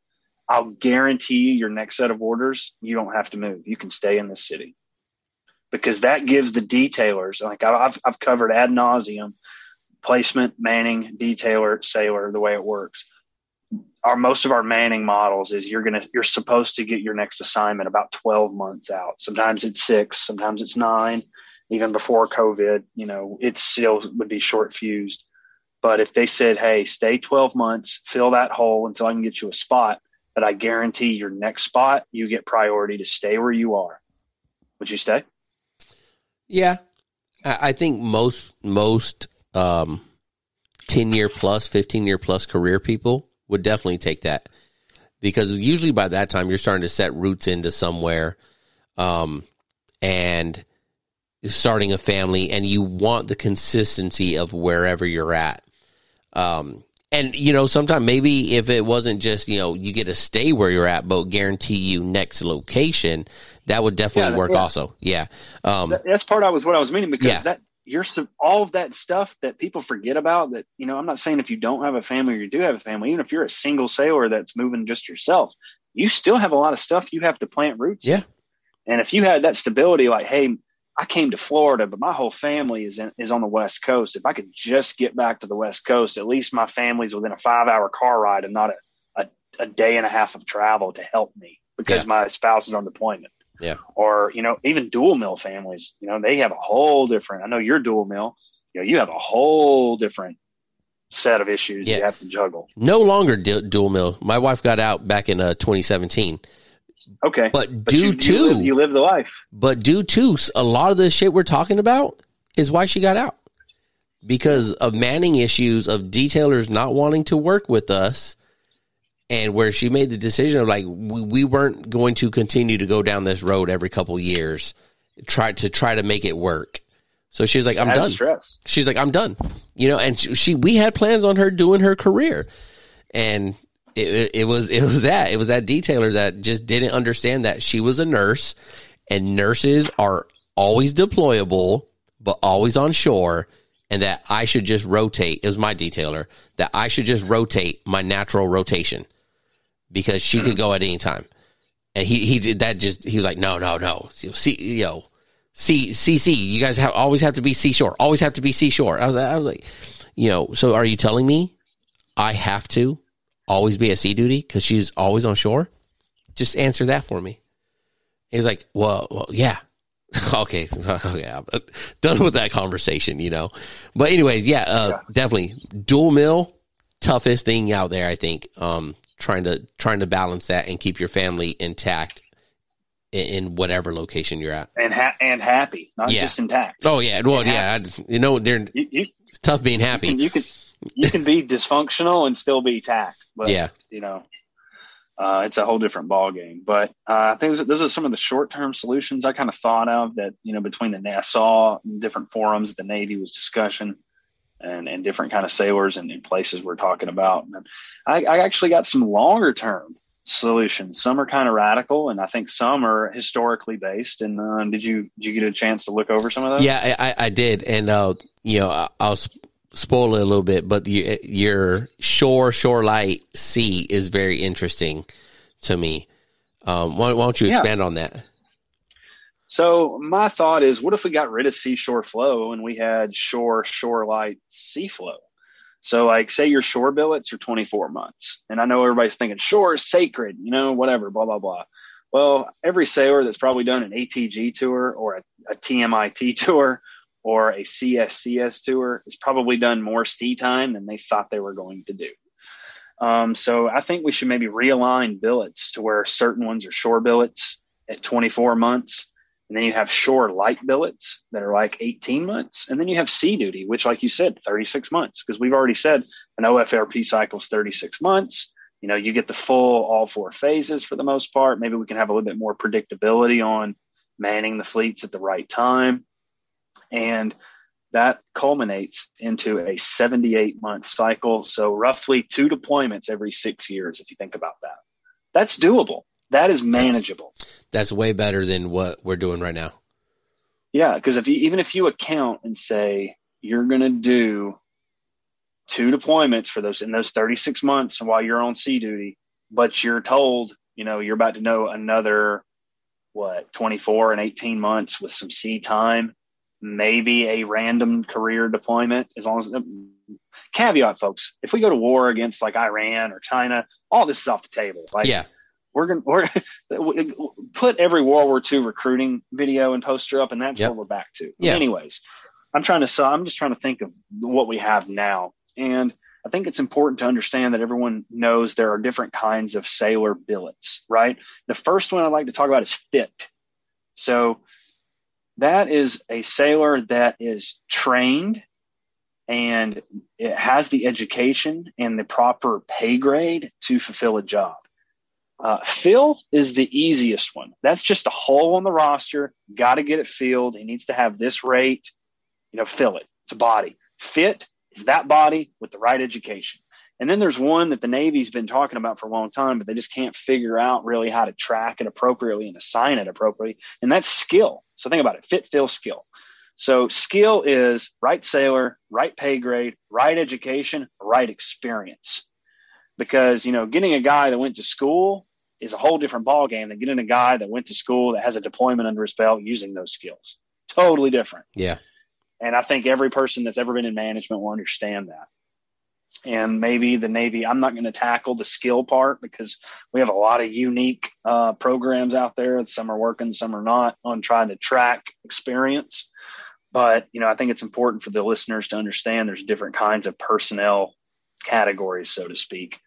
B: I'll guarantee you your next set of orders, you don't have to move. You can stay in the city because that gives the detailers, like I've, I've covered ad nauseum placement, manning, detailer, sailor, the way it works. Our most of our manning models is you're gonna you're supposed to get your next assignment about 12 months out. Sometimes it's six, sometimes it's nine. Even before COVID, you know, it still would be short fused. But if they said, "Hey, stay 12 months, fill that hole until I can get you a spot," but I guarantee your next spot, you get priority to stay where you are. Would you stay?
A: Yeah, I think most most um, 10 year plus, 15 year plus career people would definitely take that because usually by that time you're starting to set roots into somewhere um, and starting a family and you want the consistency of wherever you're at. Um, and you know, sometimes maybe if it wasn't just you know you get to stay where you're at, but guarantee you next location, that would definitely yeah, work. Yeah. Also, yeah,
B: um, that's part of was what I was meaning because yeah. that you're all of that stuff that people forget about that you know i'm not saying if you don't have a family or you do have a family even if you're a single sailor that's moving just yourself you still have a lot of stuff you have to plant roots
A: yeah
B: and if you had that stability like hey I came to Florida, but my whole family is in, is on the West Coast. If I could just get back to the West Coast, at least my family's within a five hour car ride and not a, a, a day and a half of travel to help me because yeah. my spouse is on deployment.
A: Yeah.
B: Or, you know, even dual mill families, you know, they have a whole different, I know you're dual mill, you know, you have a whole different set of issues yeah. you have to juggle.
A: No longer du- dual mill. My wife got out back in uh, 2017.
B: Okay.
A: But, but due you, to
B: you live, you live the life.
A: But due to a lot of the shit we're talking about is why she got out. Because of manning issues of detailers not wanting to work with us and where she made the decision of like we, we weren't going to continue to go down this road every couple years try to try to make it work. So she's like, I'm done.
B: Stress.
A: She's like, I'm done. You know, and she, she, we had plans on her doing her career, and it, it was it was that it was that detailer that just didn't understand that she was a nurse and nurses are always deployable but always on shore and that I should just rotate is my detailer that I should just rotate my natural rotation because she could go at any time and he he did that just he was like no no no see you know C CC you guys have always have to be seashore always have to be seashore I was I was like you know so are you telling me I have to always be at sea duty because she's always on shore? Just answer that for me. He was like, well, well yeah. okay. okay. I'm done with that conversation, you know. But anyways, yeah, uh, yeah, definitely dual mill, toughest thing out there, I think. Um, trying to trying to balance that and keep your family intact in, in whatever location you're at,
B: and ha- and happy, not yeah. just intact.
A: Oh yeah, well yeah, I, you know, they're you, you, it's tough being happy.
B: You can, you can you can be dysfunctional and still be tact. But,
A: yeah,
B: you know, uh, it's a whole different ball game. But uh, I think those are some of the short term solutions I kind of thought of that you know between the NASA and different forums the Navy was discussion. And, and different kind of sailors and, and places we're talking about. And I, I actually got some longer term solutions. Some are kind of radical, and I think some are historically based. And uh, did you did you get a chance to look over some of those?
A: Yeah, I, I did, and uh, you know, I'll spoil it a little bit, but the, your shore shore light sea is very interesting to me. Um, why, why, don't you expand yeah. on that?
B: So my thought is, what if we got rid of seashore flow and we had shore shore light sea flow? So, like, say your shore billets are 24 months, and I know everybody's thinking shore is sacred, you know, whatever, blah blah blah. Well, every sailor that's probably done an ATG tour or a, a TMIT tour or a CSCS tour has probably done more sea time than they thought they were going to do. Um, so I think we should maybe realign billets to where certain ones are shore billets at 24 months. And then you have shore light billets that are like 18 months. And then you have sea duty, which, like you said, 36 months, because we've already said an OFRP cycle is 36 months. You know, you get the full all four phases for the most part. Maybe we can have a little bit more predictability on manning the fleets at the right time. And that culminates into a 78 month cycle. So, roughly two deployments every six years, if you think about that. That's doable. That is manageable.
A: That's way better than what we're doing right now.
B: Yeah, because if you even if you account and say you're going to do two deployments for those in those 36 months while you're on sea duty, but you're told, you know, you're about to know another what 24 and 18 months with some sea time maybe a random career deployment as long as uh, caveat folks if we go to war against like iran or china all this is off the table like
A: yeah
B: we're gonna we're put every world war ii recruiting video and poster up and that's yep. what we're back to
A: yeah.
B: anyways i'm trying to so i'm just trying to think of what we have now and i think it's important to understand that everyone knows there are different kinds of sailor billets right the first one i'd like to talk about is fit so that is a sailor that is trained and it has the education and the proper pay grade to fulfill a job. Uh, fill is the easiest one. That's just a hole on the roster. Got to get it filled. He needs to have this rate. You know, fill it. It's a body. Fit is that body with the right education. And then there's one that the Navy's been talking about for a long time, but they just can't figure out really how to track it appropriately and assign it appropriately. And that's skill. So think about it fit, fill, skill. So skill is right sailor, right pay grade, right education, right experience. Because, you know, getting a guy that went to school is a whole different ball game than getting a guy that went to school that has a deployment under his belt using those skills. Totally different.
A: Yeah.
B: And I think every person that's ever been in management will understand that. And maybe the Navy, I'm not going to tackle the skill part because we have a lot of unique uh, programs out there. Some are working, some are not on trying to track experience. But, you know, I think it's important for the listeners to understand there's different kinds of personnel categories, so to speak.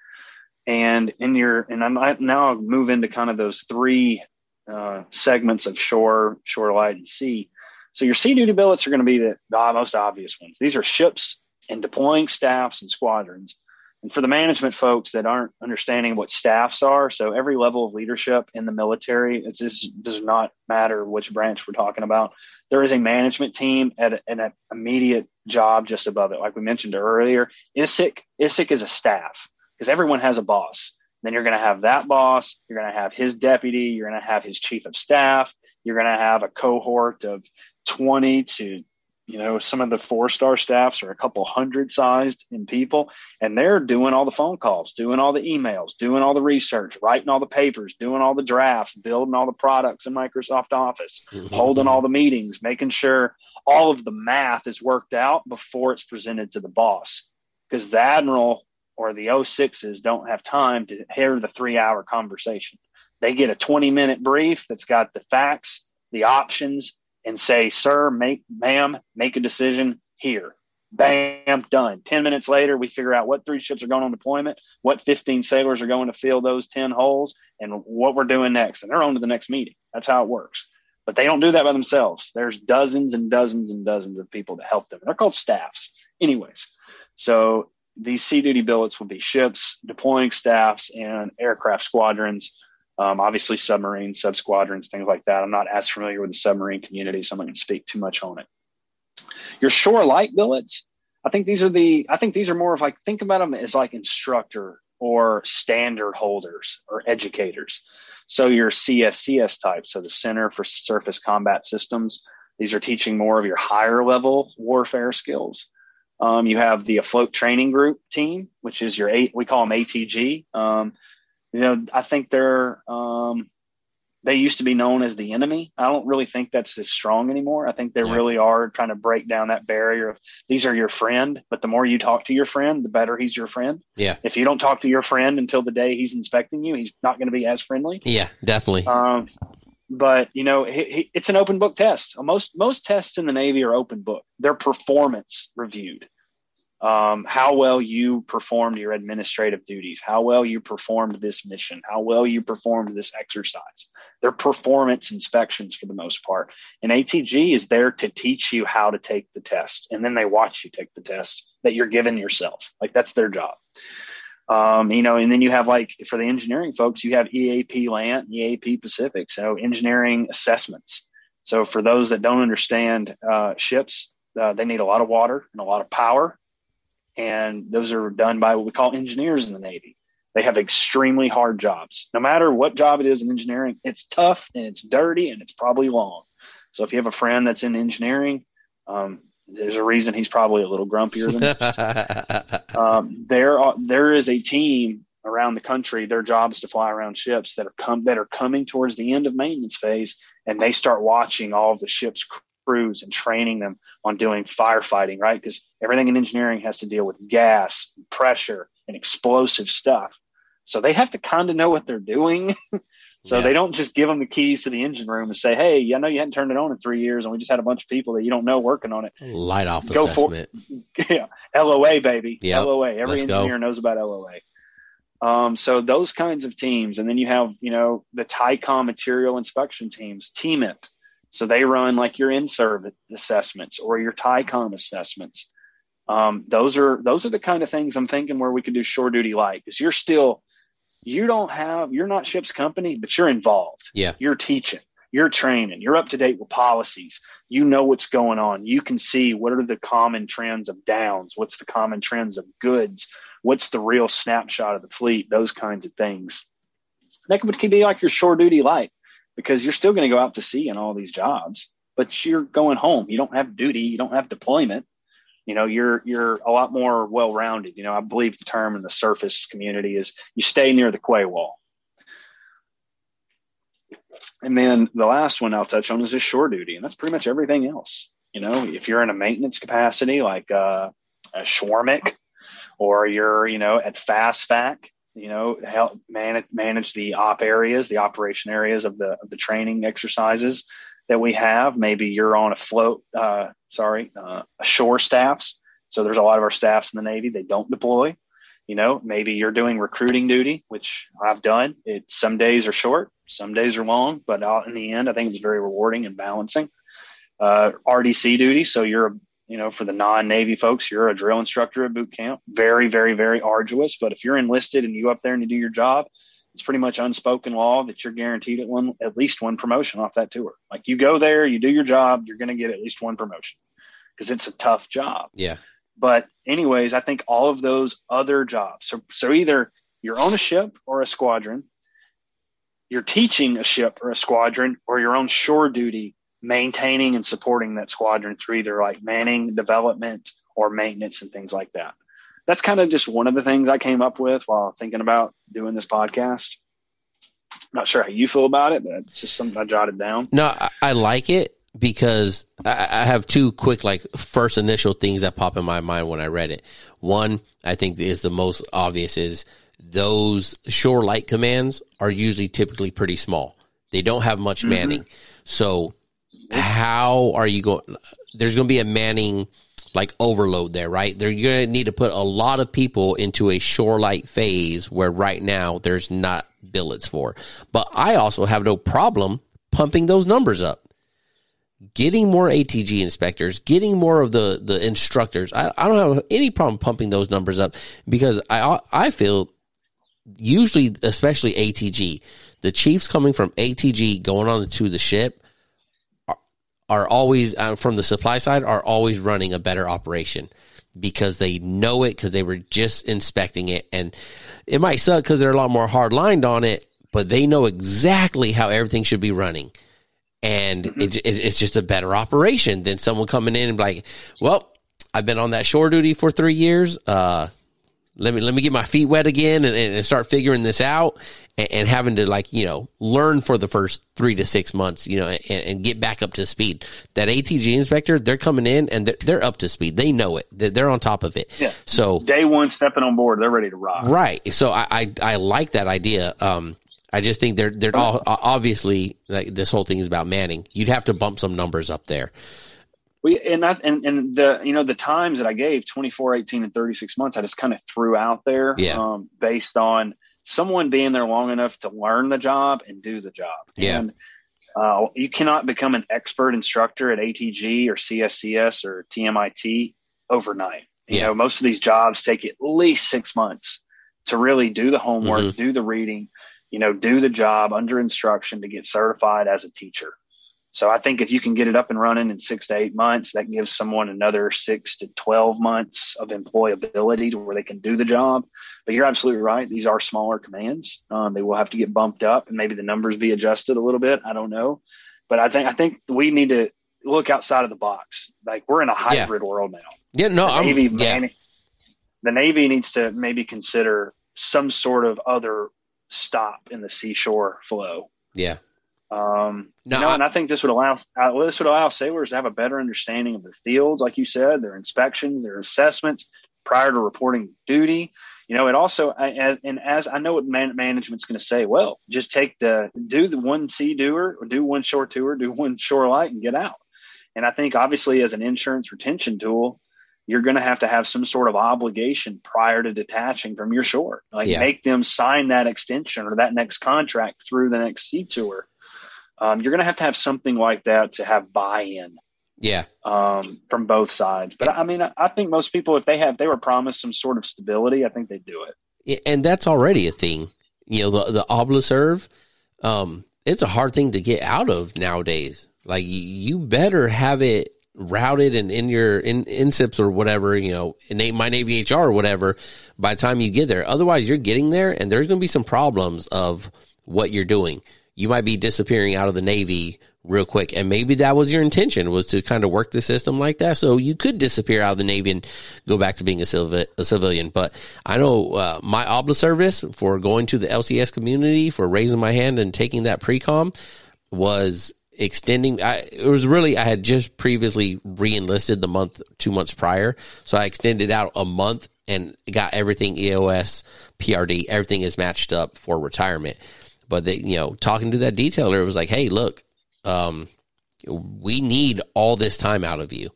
B: And in your, and I'm now I'll move into kind of those three uh, segments of shore, shore, light, and sea. So your sea duty billets are going to be the, the most obvious ones. These are ships and deploying staffs and squadrons. And for the management folks that aren't understanding what staffs are, so every level of leadership in the military, it just does not matter which branch we're talking about. There is a management team at an immediate job just above it. Like we mentioned earlier, ISIC, ISIC is a staff because everyone has a boss. Then you're going to have that boss. You're going to have his deputy. You're going to have his chief of staff. You're going to have a cohort of 20 to you know some of the four star staffs are a couple hundred sized in people and they're doing all the phone calls doing all the emails doing all the research writing all the papers doing all the drafts building all the products in microsoft office mm-hmm. holding all the meetings making sure all of the math is worked out before it's presented to the boss because the admiral or the 06s don't have time to hear the three hour conversation they get a 20 minute brief that's got the facts the options and say, sir, make, ma'am, make a decision here. Bam, done. 10 minutes later, we figure out what three ships are going on deployment, what 15 sailors are going to fill those 10 holes, and what we're doing next. And they're on to the next meeting. That's how it works. But they don't do that by themselves. There's dozens and dozens and dozens of people to help them. They're called staffs. Anyways, so these sea duty billets will be ships, deploying staffs, and aircraft squadrons um, obviously, submarines, sub squadrons, things like that. I'm not as familiar with the submarine community, so I'm not going to speak too much on it. Your shore light billets, I think these are the, I think these are more of like, think about them as like instructor or standard holders or educators. So your CSCS type, so the Center for Surface Combat Systems, these are teaching more of your higher level warfare skills. Um, you have the afloat training group team, which is your eight, we call them ATG. Um, you know, I think they're um, they used to be known as the enemy. I don't really think that's as strong anymore. I think they yeah. really are trying to break down that barrier of these are your friend, but the more you talk to your friend, the better he's your friend.
A: Yeah.
B: If you don't talk to your friend until the day he's inspecting you, he's not going to be as friendly.
A: Yeah, definitely.
B: Um, but you know, he, he, it's an open book test. Most most tests in the Navy are open book. They're performance reviewed um, how well you performed your administrative duties, how well you performed this mission, how well you performed this exercise. They're performance inspections for the most part. And ATG is there to teach you how to take the test. And then they watch you take the test that you're giving yourself. Like that's their job. Um, you know, and then you have like for the engineering folks, you have EAP Land, EAP Pacific. So engineering assessments. So for those that don't understand uh, ships, uh, they need a lot of water and a lot of power and those are done by what we call engineers in the Navy. They have extremely hard jobs. No matter what job it is in engineering, it's tough and it's dirty and it's probably long. So if you have a friend that's in engineering, um, there's a reason he's probably a little grumpier than um, there. Are, there is a team around the country. Their job is to fly around ships that are come that are coming towards the end of maintenance phase, and they start watching all of the ship's crews and training them on doing firefighting, right? Because everything in engineering has to deal with gas, pressure, and explosive stuff. So they have to kind of know what they're doing. so yeah. they don't just give them the keys to the engine room and say, "Hey, I know you hadn't turned it on in three years, and we just had a bunch of people that you don't know working on it."
A: Light off go assessment.
B: For, yeah, LOA baby. LOA. Every Let's engineer go. knows about LOA. Um, so those kinds of teams, and then you have you know the TYCOM material inspection teams, TMIT. so they run like your in-service assessments or your TYCOM assessments. Um, those are those are the kind of things I'm thinking where we could do shore duty light because you're still you don't have you're not ship's company, but you're involved.
A: Yeah,
B: you're teaching, you're training, you're up to date with policies. You know what's going on. You can see what are the common trends of downs, what's the common trends of goods, what's the real snapshot of the fleet, those kinds of things. That could be like your shore duty light because you're still going to go out to sea in all these jobs, but you're going home. You don't have duty. You don't have deployment. You know, you're you're a lot more well rounded. You know, I believe the term in the surface community is you stay near the quay wall. and then the last one I'll touch on is just shore duty, and that's pretty much everything else. You know, if you're in a maintenance capacity like uh, a SWRMC, or you're you know at FACSFAC, you know help manage manage the op areas, the operation areas of the of the training exercises that we have. Maybe you're on a float, uh, sorry, uh, shore staffs. So there's a lot of our staffs in the Navy they don't deploy. You know, maybe you're doing recruiting duty, which I've done. It some days are short, some days are long, but in the end, I think it's very rewarding and balancing. Uh, RDC duty, so you're you know, for the non-Navy folks, you're a drill instructor at boot camp. Very, very, very arduous. But if you're enlisted and you up there and you do your job, it's pretty much unspoken law that you're guaranteed at one at least one promotion off that tour. Like you go there, you do your job, you're going to get at least one promotion because it's a tough job.
A: Yeah.
B: But anyways, I think all of those other jobs. So so either you're on a ship or a squadron, you're teaching a ship or a squadron, or you're on shore duty maintaining and supporting that squadron through either like manning, development, or maintenance and things like that. That's kind of just one of the things I came up with while thinking about doing this podcast. Not sure how you feel about it, but it's just something I jotted down.
A: No, I, I like it because I, I have two quick, like, first initial things that pop in my mind when I read it. One, I think is the most obvious is those shore light commands are usually typically pretty small. They don't have much mm-hmm. manning. So how are you going? There's going to be a manning like overload there, right? They're going to need to put a lot of people into a shore light phase where right now there's not billets for. But I also have no problem pumping those numbers up. Getting more ATG inspectors, getting more of the, the instructors. I, I don't have any problem pumping those numbers up because I I feel usually, especially ATG, the chiefs coming from ATG going on to the ship are always uh, from the supply side are always running a better operation because they know it because they were just inspecting it. And it might suck because they're a lot more hard lined on it but they know exactly how everything should be running. And mm-hmm. it, it's just a better operation than someone coming in and like well i've been on that shore duty for three years. Uh, let me let me get my feet wet again and, and start figuring this out and, and, having to like you know learn for the first three to six months you know and, and, get back up to speed. That atg inspector they're coming in and they're, they're up to speed. They know it. They're on top of it.
B: Yeah.
A: So
B: day one stepping on board they're ready to rock.
A: Right. So i i, I like that idea. Um I just think they're they're all obviously like this whole thing is about Manning. You'd have to bump some numbers up there
B: we and and, and the you know the times that I gave 24, 18, and 36 months, I just kind of threw out there
A: yeah.
B: um, based on someone being there long enough to learn the job and do the job.
A: Yeah.
B: And uh, you cannot become an expert instructor at ATG or CSCS or TMIT overnight. You yeah. know, most of these jobs take at least six months to really do the homework, mm-hmm. do the reading, you know, do the job under instruction to get certified as a teacher. So I think if you can get it up and running in six to eight months, that gives someone another six to 12 months of employability to where they can do the job. But you're absolutely right. These are smaller commands. Um, they will have to get bumped up and maybe the numbers be adjusted a little bit. I don't know. But I think, I think we need to look outside of the box. Like we're in a hybrid yeah. world now.
A: Yeah, no,
B: the Navy, yeah. the Navy needs to maybe consider some sort of other stop in the seashore flow.
A: Yeah.
B: Um, no, you know, I, and I think this would allow uh, this would allow sailors to have a better understanding of their fields, like you said, their inspections, their assessments prior to reporting duty. You know, it also as and as I know what man, management's going to say. Well, just take the do the one sea doer or do one shore tour, do one shore light, and get out. And I think obviously as an insurance retention tool, you're going to have to have some sort of obligation prior to detaching from your shore. Like yeah. make them sign that extension or that next contract through the next sea tour um, you're going to have to have something like that to have buy-in.
A: Yeah.
B: Um, from both sides. But I mean, I think most people, if they have, they were promised some sort of stability, I think they do
A: it. And that's already a thing. You know, the, the OBLISERV, um, it's a hard thing to get out of nowadays. Like you better have it routed and in your in NSIPS or whatever, you know, in my Navy HR or whatever by the time you get there. Otherwise you're getting there and there's going to be some problems of what you're doing you might be disappearing out of the Navy real quick. And maybe that was your intention was to kind of work the system like that. So you could disappear out of the Navy and go back to being a, civ- a civilian. But I know uh, my OBLISERV for going to the LCS community, for raising my hand and taking that pre-com, was extending. I, it was really I had just previously reenlisted the month two months prior, so I extended out a month and got everything EOS, PRD, everything is matched up for retirement. But they, you know, talking to that detailer, it was like, hey, look, um, we need all this time out of you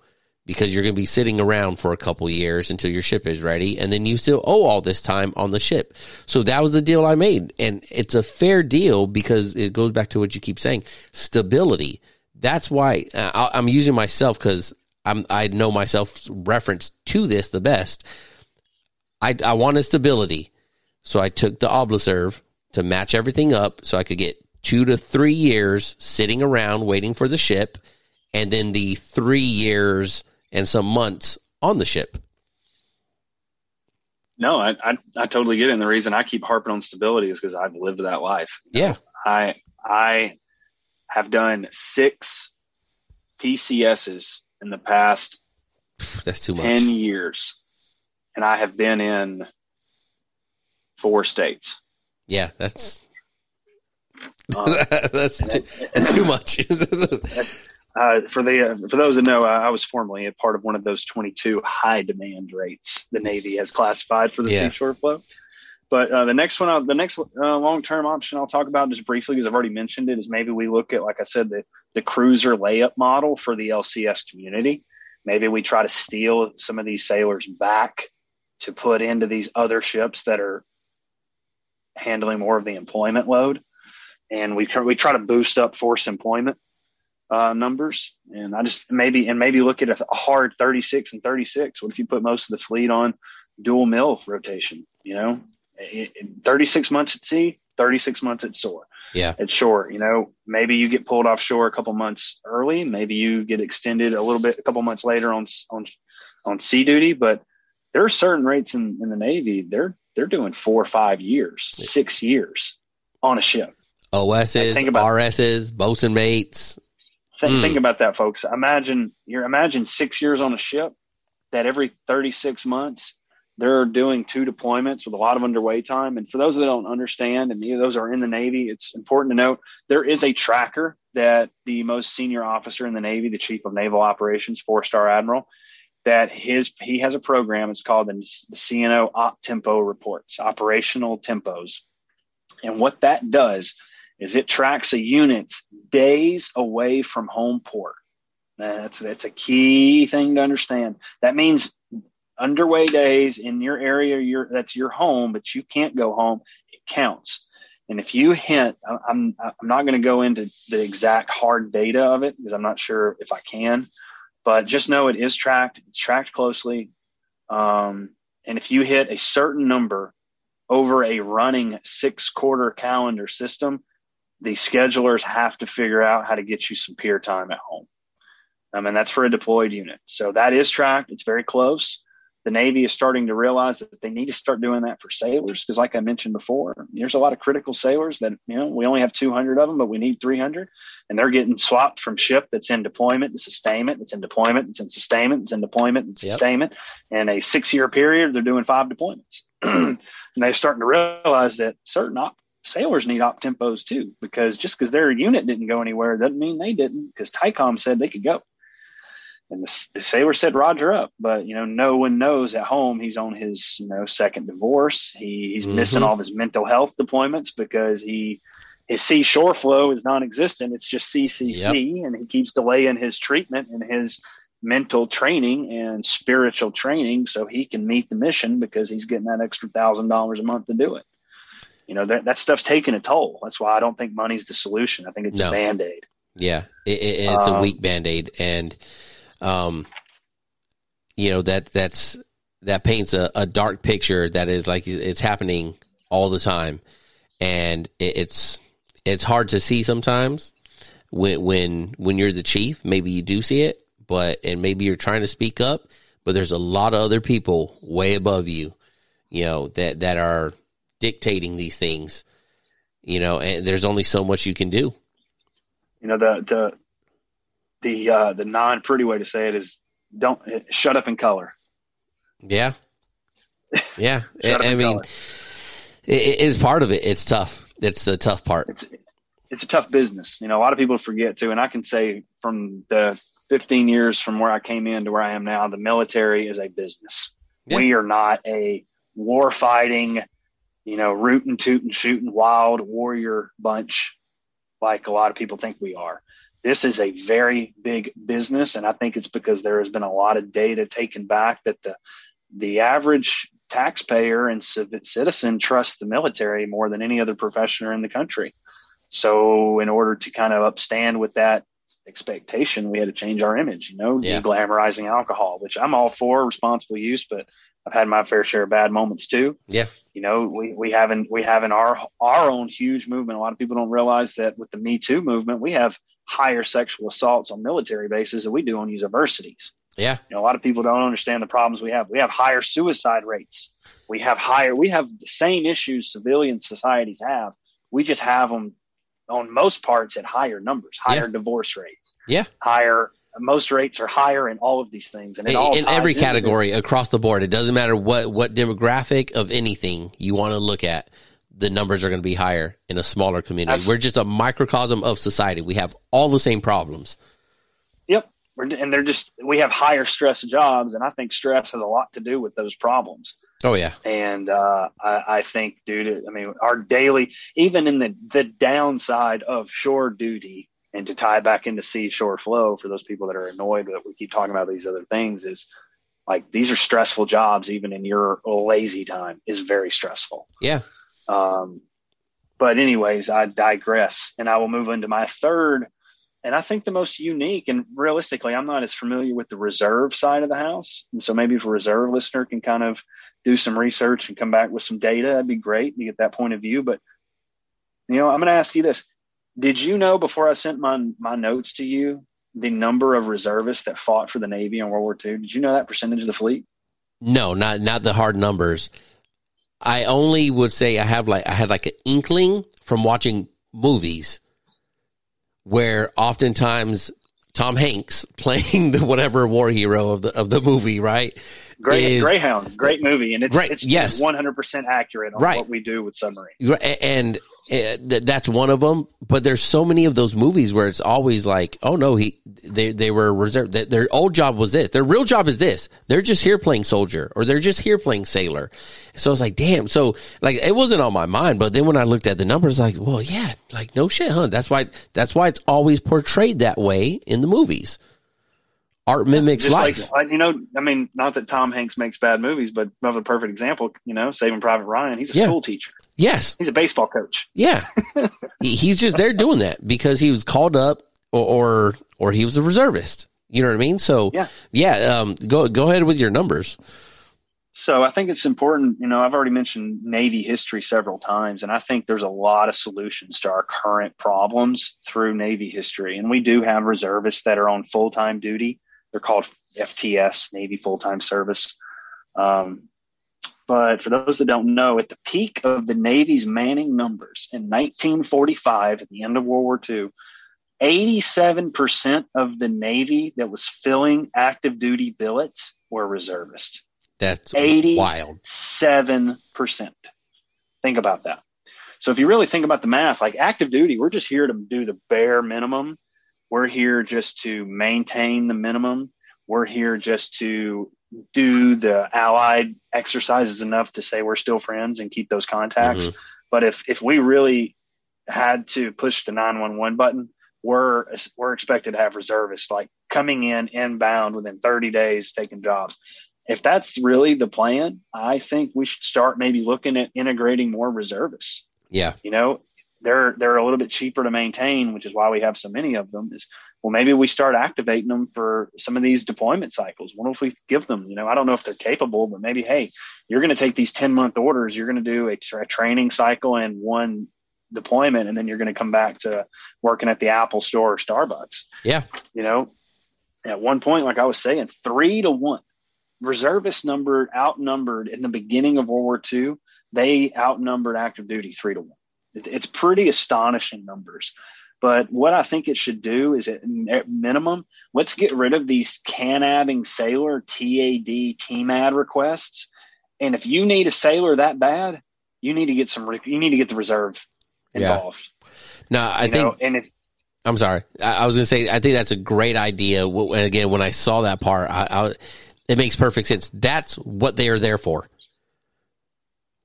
A: because you're going to be sitting around for a couple years until your ship is ready and then you still owe all this time on the ship. So that was the deal I made and it's a fair deal because it goes back to what you keep saying, stability. That's why uh, I'm using myself I'm I know myself reference to this the best. I I wanted stability. So I took the OBLISERV to match everything up so I could get 2 to 3 years sitting around waiting for the ship and then the 3 years and some months on the ship.
B: No, I, I, I totally get it. And the reason I keep harping on stability is because I've lived that life.
A: Yeah.
B: I I have done six PCSs in the past
A: that's too much.
B: 10 years. And I have been in four states.
A: Yeah, that's uh, that's, too, that's too much.
B: Uh, for the uh, for those that know, I was formerly a part of one of those 22 high demand rates the Navy has classified for the yeah. seashore flow. But uh, the next one, the next uh, long term option I'll talk about just briefly because I've already mentioned it is maybe we look at, like I said, the the cruiser layup model for the LCS community. Maybe we try to steal some of these sailors back to put into these other ships that are handling more of the employment load, and we we try to boost up force employment uh, numbers. And I just maybe and maybe look at a hard 36 and 36. What if you put most of the fleet on dual mill rotation? You know, 36 months at sea, 36 months at shore.
A: Yeah,
B: at shore. You know, maybe you get pulled offshore a couple months early. Maybe you get extended a little bit a couple months later on on on sea duty. But there are certain rates in, in the Navy. They're they're doing four or five years, six years on a ship.
A: OSs, think about, RSs, bosun mates,
B: Think, mm. think about that, folks. Imagine you're imagine six years on a ship that every 36 months they're doing two deployments with a lot of underway time. And for those that don't understand, and those are in the Navy, it's important to note there is a tracker that the most senior officer in the Navy, the Chief of Naval Operations, four star admiral, that his he has a program. It's called the, CNO Op Tempo Reports, Operational Tempos, and what that does is it tracks a unit's days away from home port. That's that's a key thing to understand. That means underway days in your area, your that's your home, but you can't go home. It counts. And if you hint, I'm I'm not going to go into the exact hard data of it because I'm not sure if I can, but just know it is tracked. It's tracked closely. Um, and if you hit a certain number over a running six quarter calendar system, the schedulers have to figure out how to get you some pier time at home. Um, and that's for a deployed unit. So that is tracked. It's very close. The Navy is starting to realize that they need to start doing that for sailors because, like I mentioned before, there's a lot of critical sailors that you know we only have 200 of them, but we need 300, and they're getting swapped from ship that's in deployment to sustainment, it's in deployment, it's in sustainment, it's in deployment and sustainment, yep. and a six-year period they're doing five deployments, and they're starting to realize that certain op- sailors need op tempos too, because just because their unit didn't go anywhere doesn't mean they didn't, because TYCOM said they could go. And the, sailor said Roger up, but you know, no one knows at home he's on his you know second divorce. He, he's mm-hmm. missing all of his mental health deployments because he his sea shore flow is non-existent. It's just CCC, yep. and he keeps delaying his treatment and his mental training and spiritual training so he can meet the mission because he's getting that extra thousand dollars a month to do it you know that, that stuff's taking a toll that's why i don't think money's the solution i think it's no. a band-aid
A: yeah it, it, it's um, a weak band-aid and um you know that that's that paints a, a, dark picture that is like it's happening all the time and it, it's it's hard to see sometimes when when when you're the chief maybe you do see it but and maybe you're trying to speak up but there's a lot of other people way above you you know that that are dictating these things, you know, and there's only so much you can do.
B: You know, the, the, the, uh, the non pretty way to say it is don't shut up in color.
A: Yeah. Yeah. I, I mean, it, it is part of it. It's tough. It's the tough part.
B: It's, it's a tough business. You know, a lot of people forget too, and I can say from the 15 years from where I came in to where I am now, the military is a business. Yeah. We are not a war fighting, you know, rootin' tootin' shooting wild warrior bunch like a lot of people think we are. This is a very big business, and I think it's because there has been a lot of data taken back that the the average taxpayer and citizen trusts the military more than any other profession in the country. So, in order to kind of upstand with that expectation, we had to change our image, you know, yeah. glamorizing alcohol, which I'm all for responsible use, but I've had my fair share of bad moments too.
A: Yeah.
B: You know, we, we haven't, we have in our, our own huge movement. A lot of people don't realize that with the Me Too movement, we have higher sexual assaults on military bases than we do on universities.
A: Yeah.
B: You know, a lot of people don't understand the problems we have. We have higher suicide rates. We have higher, we have the same issues civilian societies have. We just have them on most parts at higher numbers, higher yeah. divorce rates.
A: Yeah.
B: Higher most rates are higher in all of these things and
A: in, in every category across the board it doesn't matter what what demographic of anything you want to look at the numbers are going to be higher in a smaller community Absolutely. we're just a microcosm of society we have all the same problems
B: yep we're, and they're just we have higher stress jobs and i think stress has a lot to do with those problems
A: Oh yeah,
B: and uh, I, I, think, dude, I mean, our daily, even in the the downside of shore duty, and to tie back into seashore flow for those people that are annoyed that we keep talking about these other things is like these are stressful jobs. Even in your lazy time, is very stressful.
A: Yeah.
B: Um, but anyways, I digress, and I will move into my third and I think the most unique and realistically, I'm not as familiar with the reserve side of the house. And so maybe if a reserve listener can kind of do some research and come back with some data, that'd be great to get that point of view. But you know, I'm going to ask you this: Did you know before I sent my my notes to you the number of reservists that fought for the Navy in World War II? Did you know that percentage of the fleet?
A: No, not not the hard numbers. I only would say I have like I had like an inkling from watching movies where oftentimes Tom Hanks playing the whatever war hero of the of the movie, right?
B: Great is, Greyhound, great movie, and it's right, it's yes, one hundred percent accurate on right. what we do with submarines.
A: And uh, that's one of them. But there's so many of those movies where it's always like, oh no, he they they were reserved. Their old job was this. Their real job is this. They're just here playing soldier, or they're just here playing sailor. So I was like, damn. So like it wasn't on my mind. But then when I looked at the numbers, like, well, yeah, like no shit, huh? That's why that's why it's always portrayed that way in the movies art mimics Just life.
B: Like, you know, I mean, not that Tom Hanks makes bad movies, but another perfect example, you know, Saving Private Ryan. He's a yeah. school teacher.
A: Yes.
B: He's a baseball coach.
A: Yeah. he's just there doing that because he was called up or, or, or he was a reservist. You know what I mean? So yeah, yeah. Um, go go ahead with your numbers.
B: So I think it's important. You know, I've already mentioned Navy history several times, and I think there's a lot of solutions to our current problems through Navy history. And we do have reservists that are on full time duty they're called FTS, Navy Full Time Service. Um, but for those that don't know, at the peak of the Navy's manning numbers in 1945, at the end of World War II, 87% of the Navy that was filling active duty billets were reservists.
A: That's 87%. wild.
B: 7%. Think about that. So if you really think about the math, like active duty, we're just here to do the bare minimum we're here just to maintain the minimum. We're here just to do the allied exercises enough to say we're still friends and keep those contacts. Mm-hmm. But if if we really had to push the 911 button, we're we're expected to have reservists like coming in inbound within 30 days taking jobs. If that's really the plan, I think we should start maybe looking at integrating more reservists.
A: Yeah.
B: You know, they're they're a little bit cheaper to maintain, which is why we have so many of them. Is well, maybe we start activating them for some of these deployment cycles. What if we give them? You know, I don't know if they're capable, but maybe hey, you're going to take these ten month orders. You're going to do a, training cycle and one deployment, and then you're going to come back to working at the Apple Store or Starbucks.
A: Yeah,
B: you know, at one point, like I was saying, three to one reservist number outnumbered in the beginning of World War II. They outnumbered active duty three to one. It, it's pretty astonishing numbers. But what I think it should do is at minimum, let's get rid of these can-adding sailor TAD team ad requests. And if you need a sailor that bad, you need to get some. You need to get the reserve involved. Yeah.
A: No, I
B: You
A: think
B: know, and if
A: I'm sorry. I, I was going to say I think that's a great idea. And again, when I saw that part, I, I, it makes perfect sense. That's what they are there for.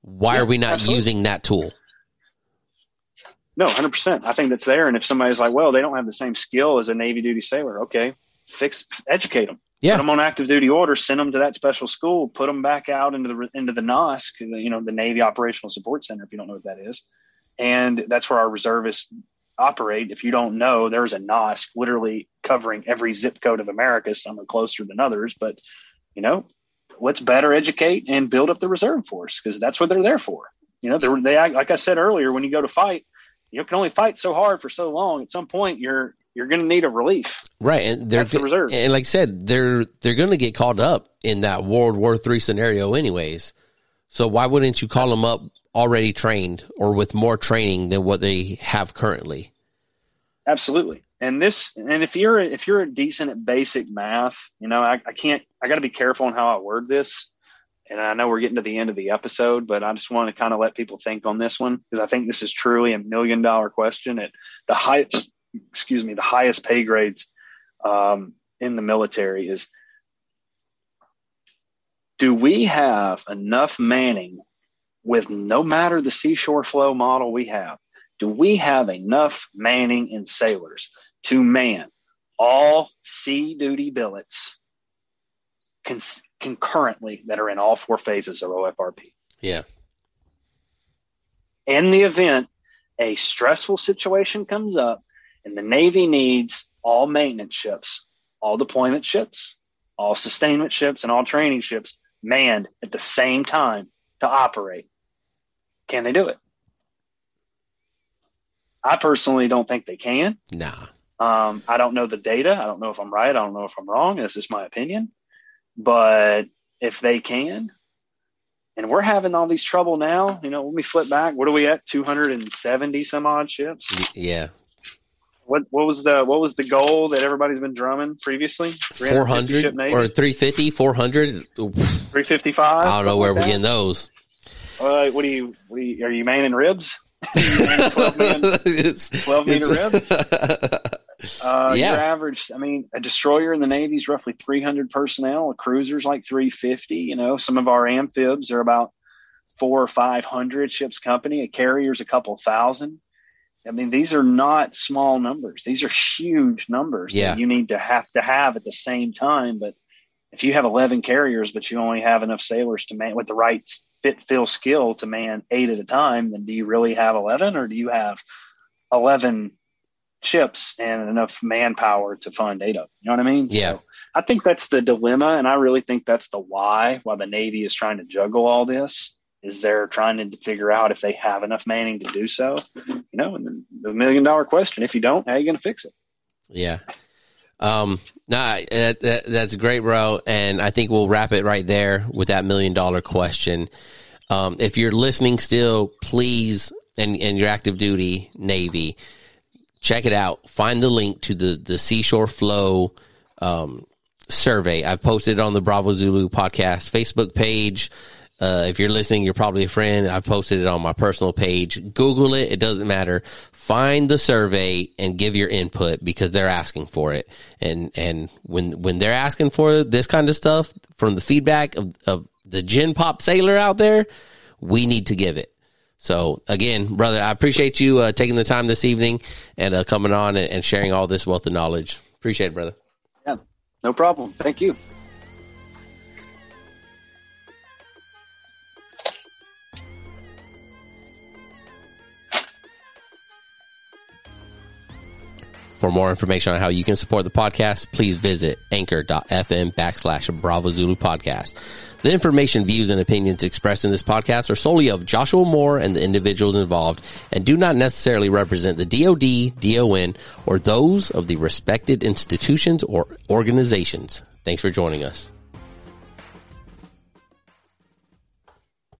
A: Why
B: Yeah,
A: are we not
B: absolutely.
A: using that tool?
B: No, hundred percent. I think that's there. And if somebody's like, "Well, they don't have the same skill as a Navy duty sailor," okay, fix, educate them.
A: Yeah.
B: Put them on active duty order. Send them to that special school. Put them back out into the into the NOSC, you know, the Navy Operational Support Center. If you don't know what that is, and that's where our reservists operate. If you don't know, there's a NOSC literally covering every zip code of America. Some are closer than others, but you know, let's better educate and build up the reserve force because that's what they're there for. You know, they like I said earlier, when you go to fight, you can only fight so hard for so long. At some point, you're you're going to need a relief.
A: Right, and they're
B: the reserves.
A: and like I said, they're they're going to get called up in that World War Three scenario, anyways. So why wouldn't you call them up already trained or with more training than what they have currently?
B: Absolutely. And this, and if you're if you're decent at basic math, you know, I, I can't. I got to be careful on how I word this. And I know we're getting to the end of the episode, but I just want to kind of let people think on this one because I think this is truly a million dollar question at the highest. Excuse me, the highest pay grades um, in the military is: Do we have enough manning with no matter the seashore flow model we have? do we have enough manning and sailors to man all sea duty billets cons- concurrently that are in all four phases of OFRP?
A: Yeah,
B: In the event a stressful situation comes up and the Navy needs all maintenance ships, all deployment ships, all sustainment ships, and all training ships manned at the same time to operate, can they do it? I personally don't think they can.
A: nah,
B: Um, I don't know the data. I don't know if I'm right. I don't know if I'm wrong. This is my opinion. But if they can, and we're having all these trouble now, you know, let me flip back. What are we at? 270 some odd ships.
A: Yeah,
B: What what was the what was the goal that everybody's been drumming previously? 350
A: four hundred
B: ship Navy?
A: or 350, 400.
B: 355.
A: I don't know where we're
B: something
A: getting those.
B: like? Uh, what do you? What do you? Are you manning ribs? 12 man,
A: It's-
B: 12 meter
A: it's-
B: Uh,
A: Yeah.
B: Your average, I mean, a destroyer in the Navy is roughly 300 personnel. A cruiser's like 350. You know, some of our amphibs are about four or 500 ships company. A carrier's a couple thousand. I mean, these are not small numbers. These are huge numbers
A: Yeah.
B: that you need to have to have at the same time. But if you have 11 carriers, but you only have enough sailors to man with the right fit, fill skill to man eight at a time, then do you really have 11 or do you have 11 ships and enough manpower to fund them? You know what I mean?
A: Yeah.
B: So I think that's the dilemma. And I really think that's the why, why the Navy is trying to juggle all this is they're trying to figure out if they have enough manning to do so, you know, and the million dollar question, if you don't, how are you going to fix it?
A: Yeah. Um, nah, that, that, that's great, bro. And I think we'll wrap it right there with that million dollar question. Um, if you're listening still, please, and, and your active duty Navy, check it out. Find the link to the, the Seashore Flow, um, survey. I've posted it on the Bravo Zulu podcast Facebook page. Uh, if you're listening, you're probably a friend. I've posted it on my personal page. Google it. It doesn't matter. Find the survey and give your input because they're asking for it. And, and when, when they're asking for this kind of stuff from the feedback of, of the Gen Pop sailor out there, we need to give it. So again, brother, I appreciate you uh, taking the time this evening and uh, coming on and, and sharing all this wealth of knowledge. Appreciate it, brother.
B: Yeah, no problem. Thank you.
A: For more information on how you can support the podcast, please visit anchor.fm backslash Bravo Zulu podcast. The information, views, and opinions expressed in this podcast are solely of Joshua Moore and the individuals involved and do not necessarily represent the DOD, DON, or those of the respected institutions or organizations. Thanks for joining us.